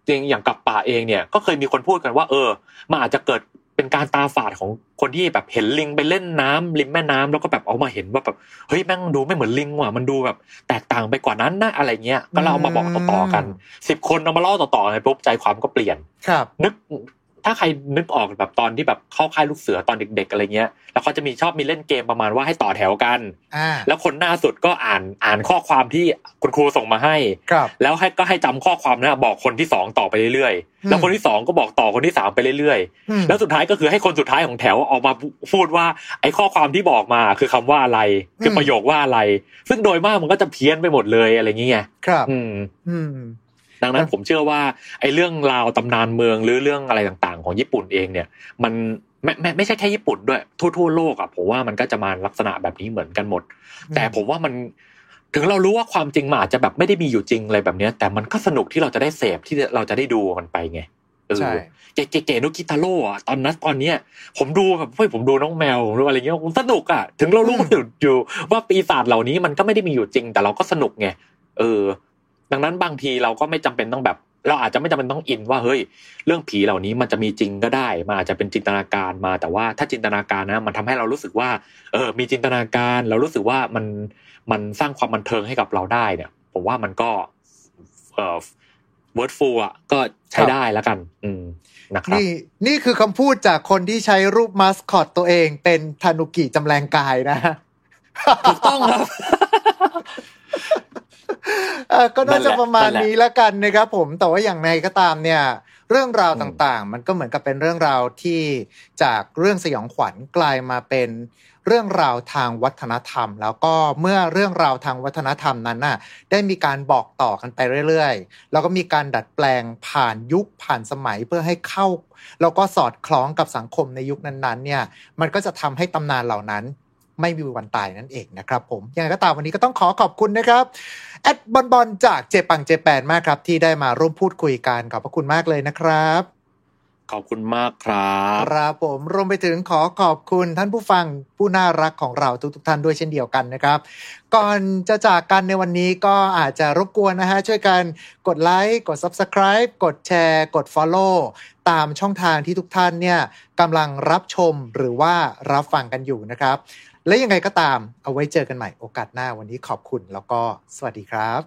จริงอย่างกับป่าเองเนี่ยก็เคยมีคนพูดกันว่า เออมันอาจจะเกิด เป็นการตาฝาดของคนที่แบบเห็นลิงไปเล่นน้ำริมแม่น้ำแล้วก็แบบเอามาเห็นว่าแบบเฮ้ยแม่งดูไม่เหมือนลิงว่ะมันดูแบบ แตกต่างไปกว่านั้นนะอะไรเงี้ยก็เราเอามาบอกต่อๆกันสิบคนเอามาเล่าต่อๆกันปุ๊บใจความก็เปลี่ยนครับ นึก ถ้าใครนึกออกแบบตอนที่แบบเข้าค่ายลูกเสือตอนเด็ก ๆ อะไรเงี้ย แล้วเขาจะมีชอบมีเล่นเกมประมาณว่าให้ต่อแถวกันอ่าแล้วคนหน้าสุดก็อ่านอ่านข้อความที่คุณครูส่งมาให้ครับแล้วให้ก็ให้จำข้อความนั้นบอกคนที่สองต่อไปเรื่อยอืมๆแล้วคนที่สองก็บอกต่อคนที่สามไปเรื่อยอืมๆแล้วสุดท้ายก็คือให้คนสุดท้ายของแถวออกมาพูดว่า ไอ้ข้อความที่บอกมาคือคำว่าอะไร คือประโยคว่าอะไร ซึ่งโดยมากมันก็จะเพี้ยนไปหมดเลยอะไรอย่างเงี้ยครับ อืมอืม ดังนั้นผมเชื่อว่าไอ้เรื่องราวตำนานเมืองหรือเรื่องอะไรต่างๆ ของญี่ปุ่นเองเนี่ย มันไม่ไม่ไม่ใช่แค่ญี่ปุ่นด้วยทั่วทั่วโลกอะผมว่ามันก็จะมาลักษณะแบบนี้เหมือนกันหมด แต่ผมว่ามันถึงเรารู้ว่าความจริงมันอาจจะแบบไม่ได้มีอยู่จริงอะไรแบบเนี้ยแต่มันก็สนุกที่เราจะได้เสพที่เราจะได้ดูมันไปไงเออใช่เก๋เก๋ๆนุกิตาโร่อะตอนนั้นตอนเนี้ยผมดูแบบเฮ้ยผมดูน้องแมวผมดูอะไรเงี้ยผมสนุกอะถึงเรารู้อยู่อยู่ว่าปีศาจเหล่านี้มันก็ไม่ได้มีอยู่จริง แต่เราก็สนุกไงเออ ดังนั้นบางทีเราก็ไม่จำเป็นต้องแบบ เราอาจจะไม่จำเป็นต้องอินว่าเฮ้ย เรื่องผีเหล่านี้มันจะมีจริงก็ได้มันอาจจะเป็นจินตนาการมา แต่ว่าถ้าจินตนาการนะมันทำให้เรารู้สึกว่า เออ มีจินตนาการ เรารู้สึกว่ามันมันสร้างความบันเทิงให้กับเราได้เนี่ย ผมว่ามันก็เอ่อ wordful อะก็ใช้ได้แล้วกัน อืมนะครับนี่นี่คือคำพูดจากคนที่ใช้รูปมาสคอตตัวเอง เป็นทานุกิจำแรงกายนะถูกต้องครับเอ่อ ก็น่าจะประมาณนี้ล้วกันนะครับผมแต่ว่าอย่างไรก็ตามเนี่ย เรื่องราวต่างๆ มันก็เหมือนกับเป็นเรื่องราวที่จากเรื่องสยองขวัญกลายมาเป็นเรื่องราวทางวัฒนธรรม แล้วก็เมื่อเรื่องราวทางวัฒนธรรมนั้นน่ะได้มีการบอกต่อกันไปเรื่อยๆ แล้วก็มีการดัดแปลงผ่านยุคผ่านสมัยเพื่อให้เข้า แล้วก็สอดคล้องกับสังคมในยุคนั้นๆเนี่ยมันก็จะทำให้ตำนานเหล่านั้น ไม่มีวันตายนั่นเองนะครับผมยังไงก็ตามวันนี้ก็ต้องขอขอบคุณนะครับแอดบอลบอลจากเจปังเจแปนมากครับ ที่ได้มาร่วมพูดคุยกันขอบพระคุณมากเลยนะครับขอบคุณมากครับครับผมรวมไปถึงขอขอบคุณท่านผู้ฟังผู้น่ารักของเราทุกๆท่านด้วยเช่นเดียวกันนะครับ ก่อนจะจากกันในวันนี้ก็อาจจะรบกวนนะฮะ ช่วยกันกดไลค์กด Subscribe กดแชร์ กด Follow ตามช่องทางที่ทุกท่านเนี่ยกำลังรับชมหรือว่ารับฟังกันอยู่นะครับ และยังไงก็ตามเอาไว้เจอกันใหม่โอกาสหน้าวันนี้ขอบคุณแล้วก็สวัสดีครับ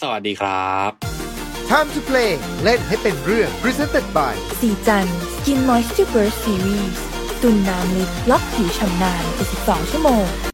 สวัสดีครับ Time to play เล่นให้เป็นเรื่อง Presented by สีจัน Skin Moisture Burst Series ตุ่นน้ำลึกล็อกผิวชำนาน72ชั่วโมง